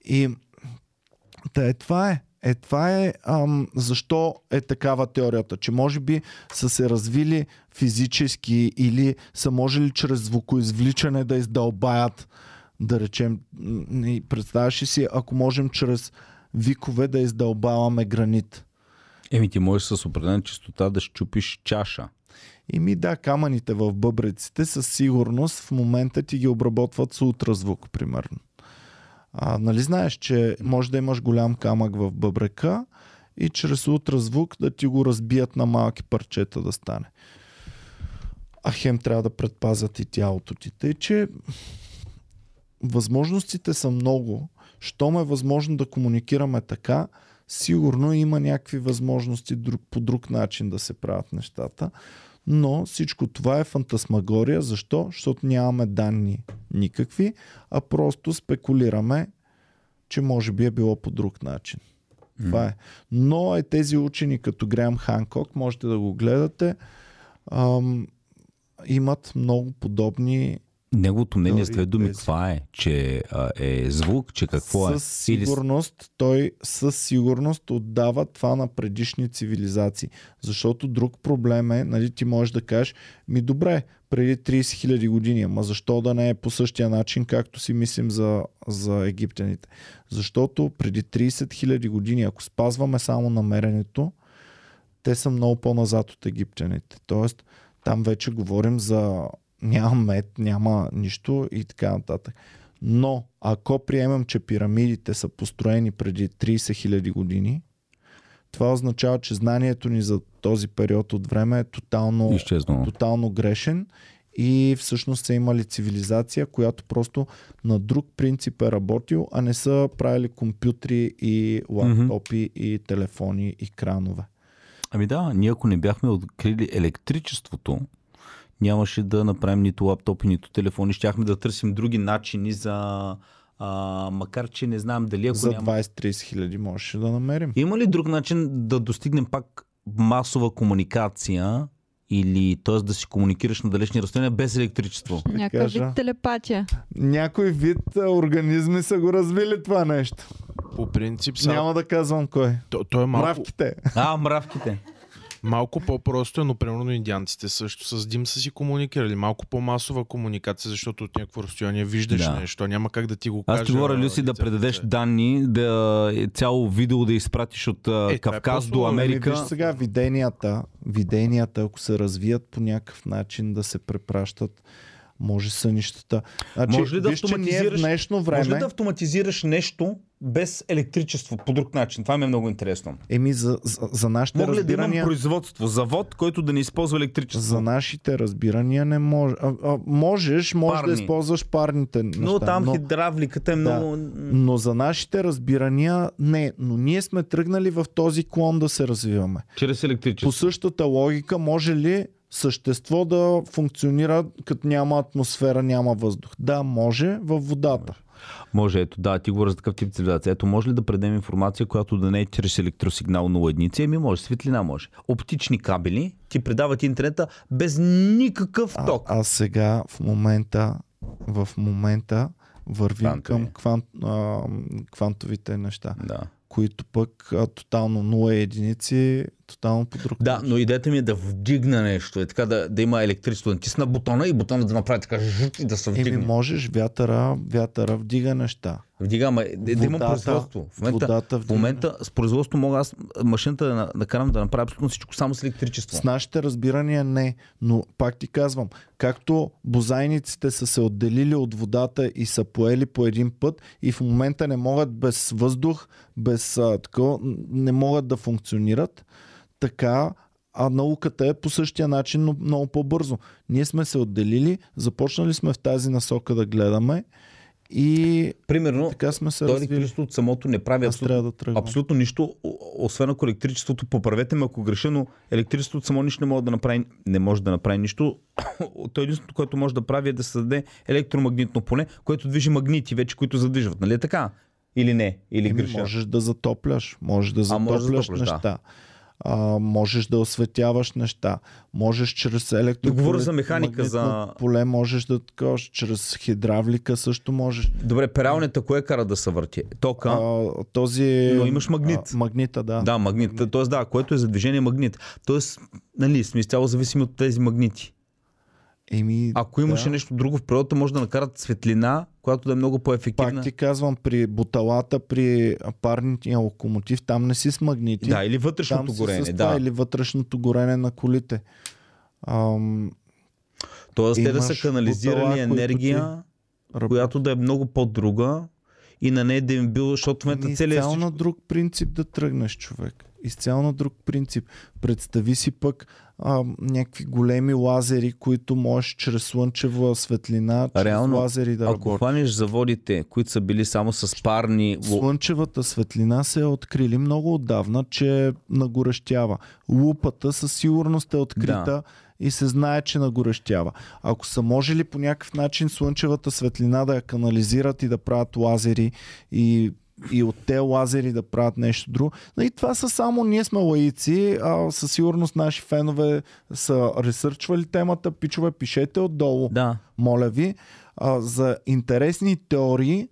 И да, е, това е. Е, това е ам, защо е такава теорията, че може би са се развили физически или са можели чрез звукоизвличане да издълбаят, да речем, представяш ли си, ако можем чрез викове да издълбаваме гранит. Еми ти можеш с определена частота да щупиш чаша. И ми да, камъните в бъбреците със сигурност в момента ти ги обработват с ултразвук, примерно. А, нали знаеш, че може да имаш голям камък в бъбрека и чрез ултразвук да ти го разбият на малки парчета да стане. А хем трябва да предпазят и тялото ти. Тъй, че възможностите са много. Щом е възможно да комуникираме така, сигурно има някакви възможности по друг начин да се правят нещата. Но всичко това е фантасмагория. Защо? Защото нямаме данни никакви, а просто спекулираме, че може би е било по друг начин. Това е. Но е тези учени като Греъм Ханкок, можете да го гледате, ам, имат много подобни Неговото мнение с две думи тези. каква е? Че а, е звук, че какво е? Със сигурност, той със сигурност отдава това на предишни цивилизации. Защото друг проблем е, нали, ти можеш да кажеш, ми добре, преди 30 000 години, ама защо да не е по същия начин, както си мислим за, за египтяните? Защото преди 30 000 години, ако спазваме само намерението, те са много по-назад от египтяните. Тоест, там вече говорим за няма мед, няма нищо и така нататък. Но ако приемем, че пирамидите са построени преди 30 000 години, това означава, че знанието ни за този период от време е тотално, Изчезнало. тотално грешен и всъщност са имали цивилизация, която просто на друг принцип е работил, а не са правили компютри и лаптопи и телефони и кранове. Ами да, ние ако не бяхме открили електричеството, нямаше да направим нито лаптопи, нито телефони. Щяхме да търсим други начини за А, макар, че не знам дали ако За няма... 20-30 хиляди можеше да намерим. Има ли друг начин да достигнем пак масова комуникация или т.е. да си комуникираш на далечни разстояния без електричество? Някакъв кажа. вид телепатия. Някой вид организми са го развили това нещо. По принцип, са... Няма да казвам кой. то, то е малко, Мравките. А, мравките. Малко по-просто е, но примерно индианците също с дим са си комуникирали. Малко по-масова комуникация, защото от някакво разстояние виждаш Да. нещо. Няма как да ти го кажа. Аз ти говоря, Люси, да предадеш лице. данни, да е цяло видео да изпратиш от Е, е Кавказ до по-сложно. Ами, Америка. виж сега виденията, виденията, ако се развият по някакъв начин да се препращат, може сънищата. Значи, Може ли да виж, че в автоматизираш- Може време... ли да автоматизираш нещо без електричество по друг начин? Това ми е много интересно. Еми, за, за, за нашите Мога ли да имам разбирания... производство, завод, който да не използва електричество? За нашите разбирания не може. А, а, можеш, може Парни. да използваш парните неща. Но там но, хидравликата е Да. много... но за нашите разбирания не. Но ние сме тръгнали в този клон да се развиваме. Чрез По електричество. същата логика, може ли същество да функционира като няма атмосфера, няма въздух? Да, може във водата. Може, ето, да, ти говориш за такъв тип цивилизация. Ето, може ли да предем информация, която да не е чрез електросигнал 0 единици? Еми, може, светлина може. Оптични кабели ти предават интернета без никакъв А, ток. а сега в момента, в момента вървим Квантови. към квант, а, квантовите неща, Да. които пък а, тотално 0 единици, тотално по друг Да, но идеята ми е да вдигна нещо. Е така да, да има електричество, да натисна бутона и бутона да направи така жут и да се Еми, вдигне. можеш вятъра, вятъра вдига неща. Вдига, ама да, да има Водата- производство. В момента, водата в вдига момента с производство мога аз машината да, на- да направя абсолютно всичко само с електричество. С нашите разбирания не, но пак ти казвам, както бозайниците са се отделили от водата и са поели по един път и в момента не могат без въздух, без а, такова, не могат да функционират, така а науката е по същия начин, но много по-бързо. Ние сме се отделили, започнали сме в тази насока да гледаме и Примерно, така сме се електричеството от самото не прави абсолютно, да абсолютно нищо, освен ако електричеството, поправете ме ако греша, но електричеството само нищо не може да направи, не може да направи нищо. *coughs* То единственото, което може да прави е да създаде електромагнитно поле, което движи магнити вече, които задвижват. Нали е така? Или не? Или Еми, греша? можеш да затопляш, можеш да А, можеш да затопляш затопляш, да. А, можеш да осветяваш неща. Можеш чрез електро... Говоря за механика, за- поле, можеш да такова, чрез хидравлика също можеш. Добре, пералнята кое кара да се върти? Тока. А, този... Но имаш магнит. А, магнита, да. Да, магнит. Тоест, да, което е за движение магнит. Тоест, нали, сме изцяло зависими от тези магнити. Еми, Ако имаше да. нещо друго в природата, може да накарат светлина, която да е много по-ефективна. Пак ти казвам, при буталата, при парния локомотив, там не си с магнити. Да, или там вътрешното си горене. с това, Да. или вътрешното горене на колите. Ам, Тоест, те да са канализирали бутала, енергия, ръб- която да е много по-друга и на нея да им бил, защото в момента Ами, целият изцяло на друг принцип да тръгнеш, човек. Изцяло на друг принцип. Представи си пък а, някакви големи лазери, които можеш чрез слънчева светлина, чрез Реално, лазери да Ако работят. хванеш заводите, които са били само с парни... Слънчевата светлина се е открили много отдавна, че нагорещява. Лупата със сигурност е открита Да. и се знае, че нагорещява. Ако са можели по някакъв начин слънчевата светлина да я канализират и да правят лазери и и от те лазери да правят нещо друго. И това са само ние сме лаици, а със сигурност наши фенове са ресърчвали темата. Пичове, пишете отдолу Да. моля ви, а, за интересни теории,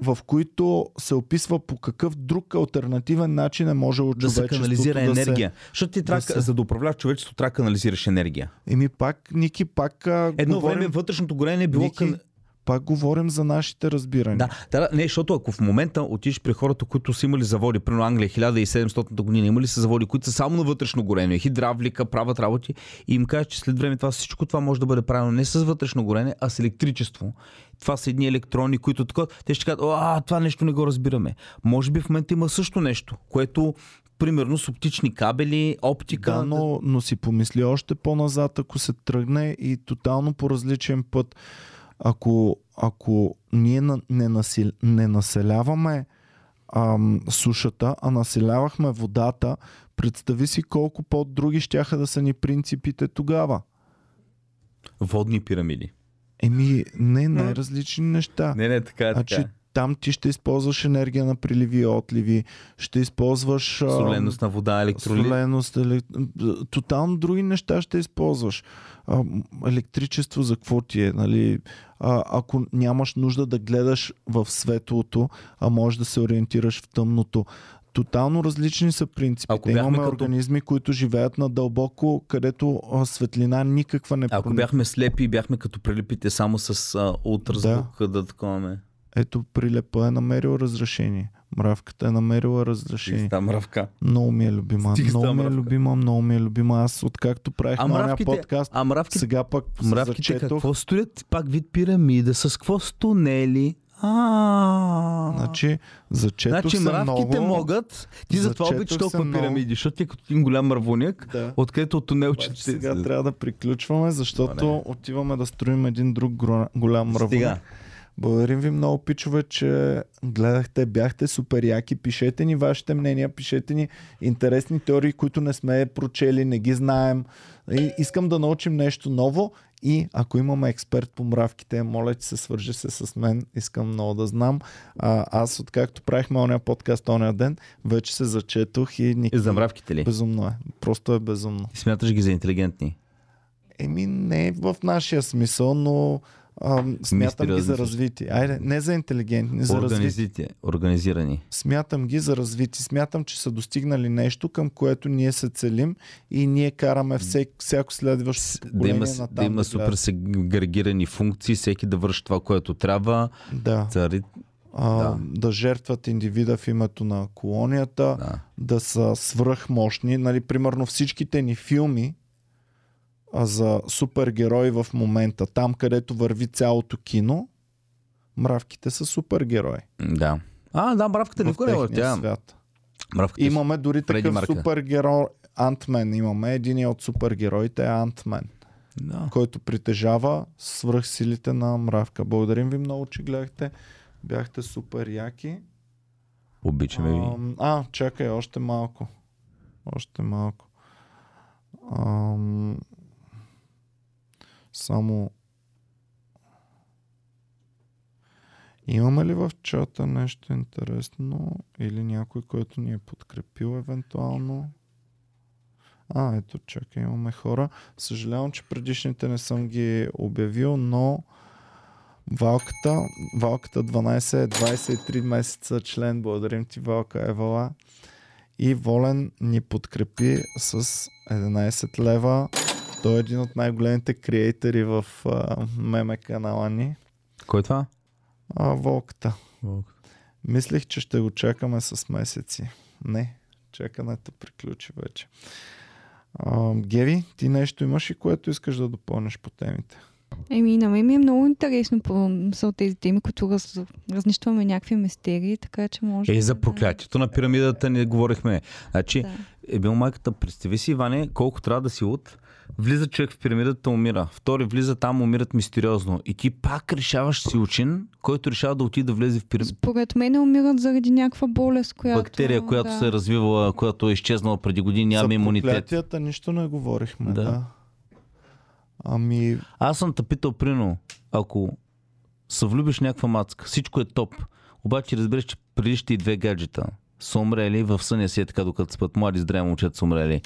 в които се описва по какъв друг альтернативен начин е можело Да се човечеството канализира да се... енергия. Защото ти трябва, се- за да управляваш човечеството, трябва да канализираш енергия. Еми пак, Ники, пак Едно говорим, време вътрешното горение е било... Ники, Кан... пак говорим за нашите разбирания. Да, да, не, защото ако в момента отидеш при хората, които са имали заводи, примерно Англия 1700 година, имали са заводи, които са само на вътрешно горение, хидравлика, правят работи и им кажат, че след време това всичко това може да бъде правено не с вътрешно горене, а с електричество. Това са едни електрони, които така, те ще кажат, а, това нещо не го разбираме. Може би в момента има също нещо, което примерно с оптични кабели, оптика. Да, но, но си помисли още по-назад, ако се тръгне и тотално по различен път. Ако, ако ние не, насил, не населяваме ам, сушата, а населявахме водата, представи си колко по-други щяха да са ни принципите тогава. Водни пирамиди. Еми, не, най-различни неща. Не, не, така е. Значи, така. е. там ти ще използваш енергия на приливи и отливи, ще използваш... Соленост на вода, електролит. Соленост, елек... тотално други неща ще използваш. Електричество за какво ти е, нали? А, ако нямаш нужда да гледаш в светлото, а можеш да се ориентираш в тъмното. Тотално различни са принципите. Ако Имаме като- организми, които живеят надълбоко, където а, светлина никаква не Ако бяхме слепи и бяхме като прилипите само с ултразвук да, да таковаме. Ето прилепа е намерил разрешение. Мравката е намерила разрешение. Там мравка. Много ми е любима. Стига Много ми е любима, много ми е любима. Аз откакто правих А мравките, подкаст, а мравките, сега пък се мравките зачетох. какво строят? Пак вид пирамида, с какво с тунели? А, Значи, зачетох значи се мравките много. могат. Ти затова обичаш толкова много. пирамиди, защото ти е като един голям мравоняк, Да. откъдето от тунелче Обаче сега трябва да приключваме, защото Добре. отиваме да строим един друг голям мравък. Благодарим ви много, пичове, че гледахте, бяхте супер яки. Пишете ни вашите мнения, пишете ни интересни теории, които не сме прочели, не ги знаем. И искам да научим нещо ново и ако имаме експерт по мравките, моля, че се свържи се с мен. Искам много да знам. А, аз, откакто правихме ония подкаст ония ден, вече се зачетох и ни... И за мравките ли? Безумно е. Просто е безумно. Ти смяташ ги за интелигентни? Еми, не в нашия смисъл, но ам, смятам ги за развити. Айде, не за интелигентни, за развити. Организирани. Смятам ги за развити. Смятам, че са достигнали нещо, към което ние се целим и ние караме всек, всяко следващо Да има, натам да има супер гледа. сегрегирани функции, всеки да върши това, което трябва. Да. Цари... А, Да. да жертват индивида в името на колонията, Да. да са свръхмощни. Нали, примерно всичките ни филми а, за супергерои в момента, там където върви цялото кино, мравките са супергерои. да. А, да, мравката никога не е техния тя. свят. Мравката Имаме дори такъв супергерой Антмен. Имаме един от супергероите е Антмен, Да. който притежава свръхсилите на мравка. Благодарим ви много, че гледахте. Бяхте супер яки. Обичаме ви. Ам, А, чакай, още малко. Още малко. Ам, само. Имаме ли в чата нещо интересно или някой, който ни е подкрепил евентуално? А, ето, чакай, имаме хора. Съжалявам, че предишните не съм ги обявил, но Валката, Валката 12 е 23 месеца член. Благодарим ти, Валка Евала. И Волен ни подкрепи с 11 лева. Той е един от най-големите креатори в а, меме канала ни. Кой е това? А, Волката. Мислих, че ще го чакаме с месеци. Не, чакането приключи вече. А, Геви, ти нещо имаш и което искаш да допълниш по темите? Еми, на мен ми е много интересно по са тези теми, които раз, разнищваме някакви мистерии, така че може... Е, за да- проклятието на пирамидата не говорихме. Значи, Да. е бил майката, представи си, Иване, колко трябва да си луд. Влиза човек в пирамидата, умира. Втори влиза там, умират мистериозно. И ти пак решаваш си учен, който решава да отиде да влезе в пирамидата. Според мен умират заради някаква болест, която... Бактерия, която да. се е развивала, която е изчезнала преди години, За няма имунитет. проклятията нищо не говорихме. Да. Да. Ами, Аз съм те питал, прино, ако се влюбиш някаква мацка, всичко е топ. Обаче разбереш, че преди ще и две гаджета са умрели в съня си е така, докато спят млади здрави момчета са умрели.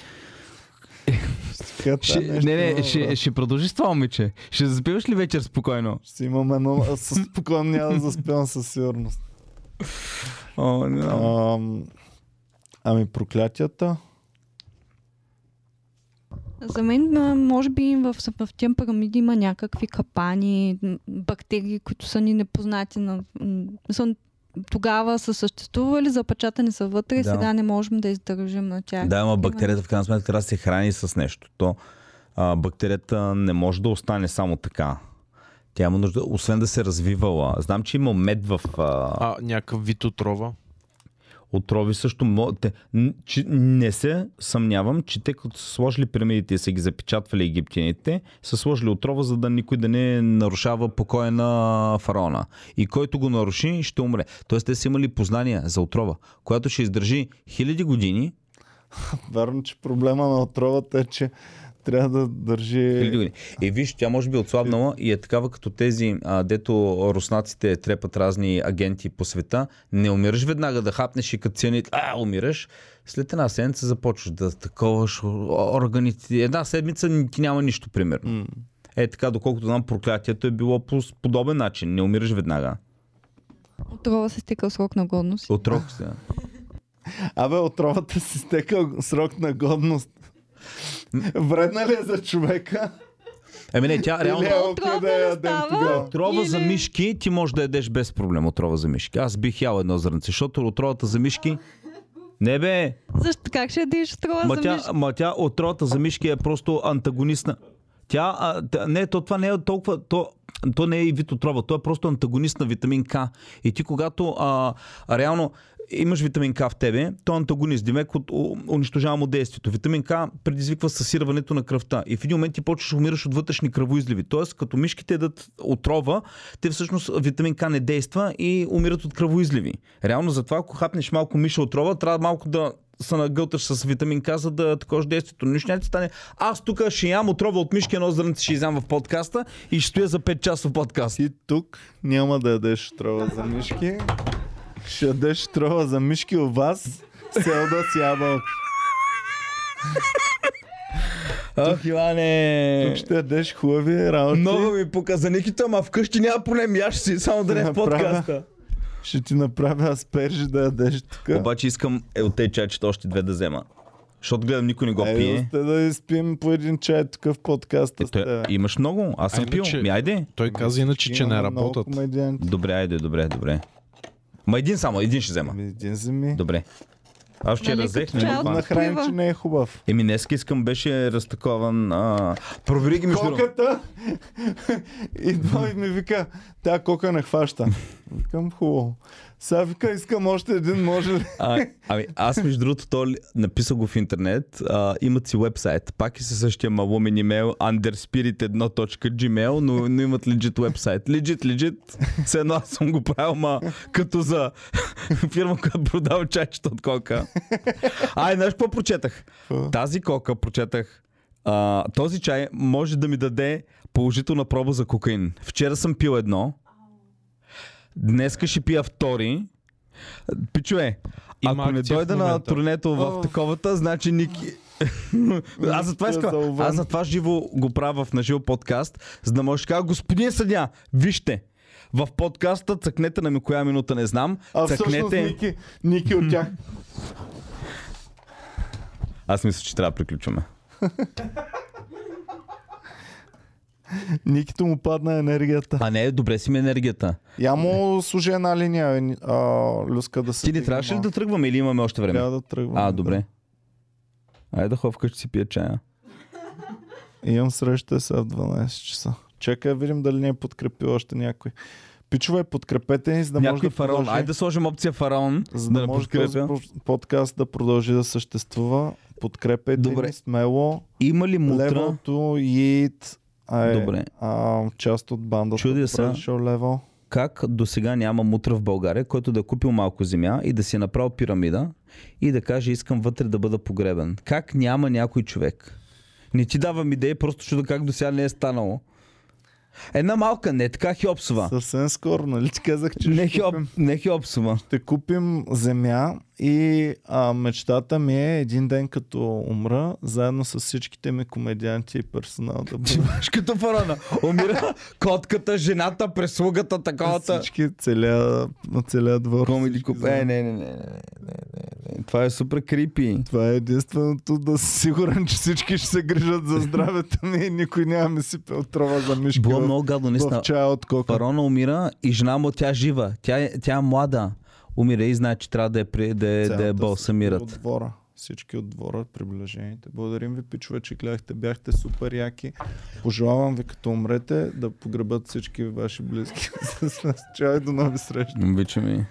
Ще, не, не, има, ще, ще продължиш с това, момиче. Ще заспиваш ли вечер спокойно? Ще имам едно... а Със спокойно няма да заспявам със сигурност. О, не. Ам, ами проклятията? За мен, а, може би, в, в тия пирамиди има някакви капани, бактерии, които са ни непознати. На, са, тогава са съществували, запечатани са вътре и Да. сега не можем да издържим на тях. Да, ама Има- бактерията в крайна сметка трябва да се храни с нещо. То, а, бактерията не може да остане само така. Тя има нужда, освен да се развивала. Знам, че има мед в а, А, някакъв вид отрова. Отрови също. Те, че, не се съмнявам, че те като са сложили пирамидите и са ги запечатвали египтяните, са сложили отрова, за да никой да не нарушава покоя на фараона. И който го наруши, ще умре. Тоест те са имали познания за отрова, която ще издържи хиляди години, Вярно, че проблема на отровата е, че трябва да държи... И виж, тя може би е отслабнала и е такава като тези, а, дето руснаците трепат разни агенти по света. Не умираш веднага да хапнеш и като цианит, а, умираш. След една седмица започваш да таковаш органите. Една седмица ти няма нищо, примерно. М. Е така, доколкото знам, проклятието е било по подобен начин. Не умираш веднага. Отрова се стикал срок на годност. От рок се. Абе, отровата си стекал срок на годност. Вредна ли е за човека? Еми не, тя реално... Или е Отрова да ядем тогава? Отрова за Или- мишки ти можеш да ядеш без проблем отрова за мишки. Аз бих ял едно зрънце, защото отровата за мишки... Не бе, Защо как ще ядеш отрова ма за тя, мишки? ма тя отровата за мишки е просто антагонистна. Тя, а, тя- не, то, това не е толкова, то, то не е и вид отрова, то е просто антагонист на витамин К. И ти когато а, реално имаш витамин К в тебе, то е антагонист, димек от, унищожава му действието. Витамин К предизвиква съсирването на кръвта и в един момент ти почваш умираш от вътрешни кръвоизливи. Тоест, като мишките ядат отрова, те всъщност витамин К не действа и умират от кръвоизливи. Реално затова, ако хапнеш малко миша отрова, трябва малко да се нагълташ с витамин К, за да також действието. Нищо няма ти стане. Аз тук ще ям отрова от мишки, едно зрънце ще изям в подкаста и ще стоя за 5 часа в подкаст. Ти тук няма да ядеш отрова за мишки. Ще ядеш отрова за мишки у вас. Селда с ябълки. Ах, Иване! Тук ще ядеш хубави работи. Много ми показа Никита, ама вкъщи няма проблем. Я ще си, само да не е в подкаста. Ще ти направя аспержи да ядеш тук. Обаче искам е, от тези чайчета още две да взема. Защото гледам никой не го Айде пие. сте да изпим по един чай тук в подкаста. Е, той, имаш много. Аз съм А, пил. Ми айде. Той каза иначе, че не работят. Добре, айде, добре, добре. Ма един само, един ще взема. Ами, Един вземи. Добре. Аз вчера Нали, взех. като нали, чай от това? Нахрани, Пива. че не е хубав. Еми, днес искам беше разтакован. А... Провери ги между другото. Коката идва *laughs* и ми вика, тя кока не хваща. Викам хубаво. Сега вика, искам още един, може ли? А, ами, аз между другото то написал го в интернет. А, имат си вебсайт. Пак и със същия малумен имейл underspirit1.gmail, но, но имат legit вебсайт. Legit, legit. Все едно аз съм го правил, ма като за фирма, която продава чайчета от кока. Ай, знаеш какво прочетах? Тази кока прочетах. А, този чай може да ми даде положителна проба за кокаин. Вчера съм пил едно. Днеска ще пия втори. Пичове, Има ако не акция в дойда на момента. турнето в таковата, значи Ники... *laughs* аз затова Ники е искам, аз затова живо го правя в наживо подкаст, за да може да кажа, господин съдя, вижте, в подкаста цъкнете на ми коя минута не знам, А всъщност цъкнете... Ники, Ники от тях. Аз мисля, че трябва да приключваме. *laughs* *laughs* Никито му падна енергията. А не, добре си ми енергията. Я му служи една линия, а, Люска да се... Ти не трябваше ли да тръгваме или имаме още време? Трябва да тръгвам. А, добре. Айде да ходя вкъщи си пия чая. Имам среща сега в 12 часа. Чакай да видим дали не е подкрепил още някой. Пичове, подкрепете ни, за да може Някой да фараон. продължи, Айде да сложим опция фараон, за да да може този подкрепя. по- подкаст да продължи да съществува. Подкрепете Добре. ни смело. Има ли мутра? Level to Е Добре. а, част от бандата. Чудя се. Level. как до сега няма мутра в България, който да е купил малко земя и да си е направил пирамида и да каже искам вътре да бъда погребен. Как няма някой човек? Не ти давам идеи, просто чуда как до сега не е станало. Една малка, не така Хиопсова. Съвсем скоро, нали ти казах, че Не, ще хиоп, купим, не Хиопсова. ще купим земя и а, мечтата ми е един ден като умра, заедно с всичките ми комедианти и персонал да бъдем *laughs* Ти като фарона. Умира котката, жената, прислугата, таковата. всички, целия, целия двор. Комеди куп. Е, не, не, не, не, не, не. Това е супер крипи. Това е единственото да си сигурен, че всички ще се грижат за здравето ми и никой няма ми сипе отрова за мишки Било много гадно, наистина. чая от кока. Фарона умира и жена му тя жива. Тя, е- тя е млада. Умира и знае, че трябва да я, при- да, я- да я Цялата От балсамират. двора. Всички от двора, приближените. Благодарим ви, пичове, че гледахте. Бяхте супер яки. Пожелавам ви, като умрете, да погребат всички ваши близки *laughs* с нас. Чао и до нови срещи. Обичам и.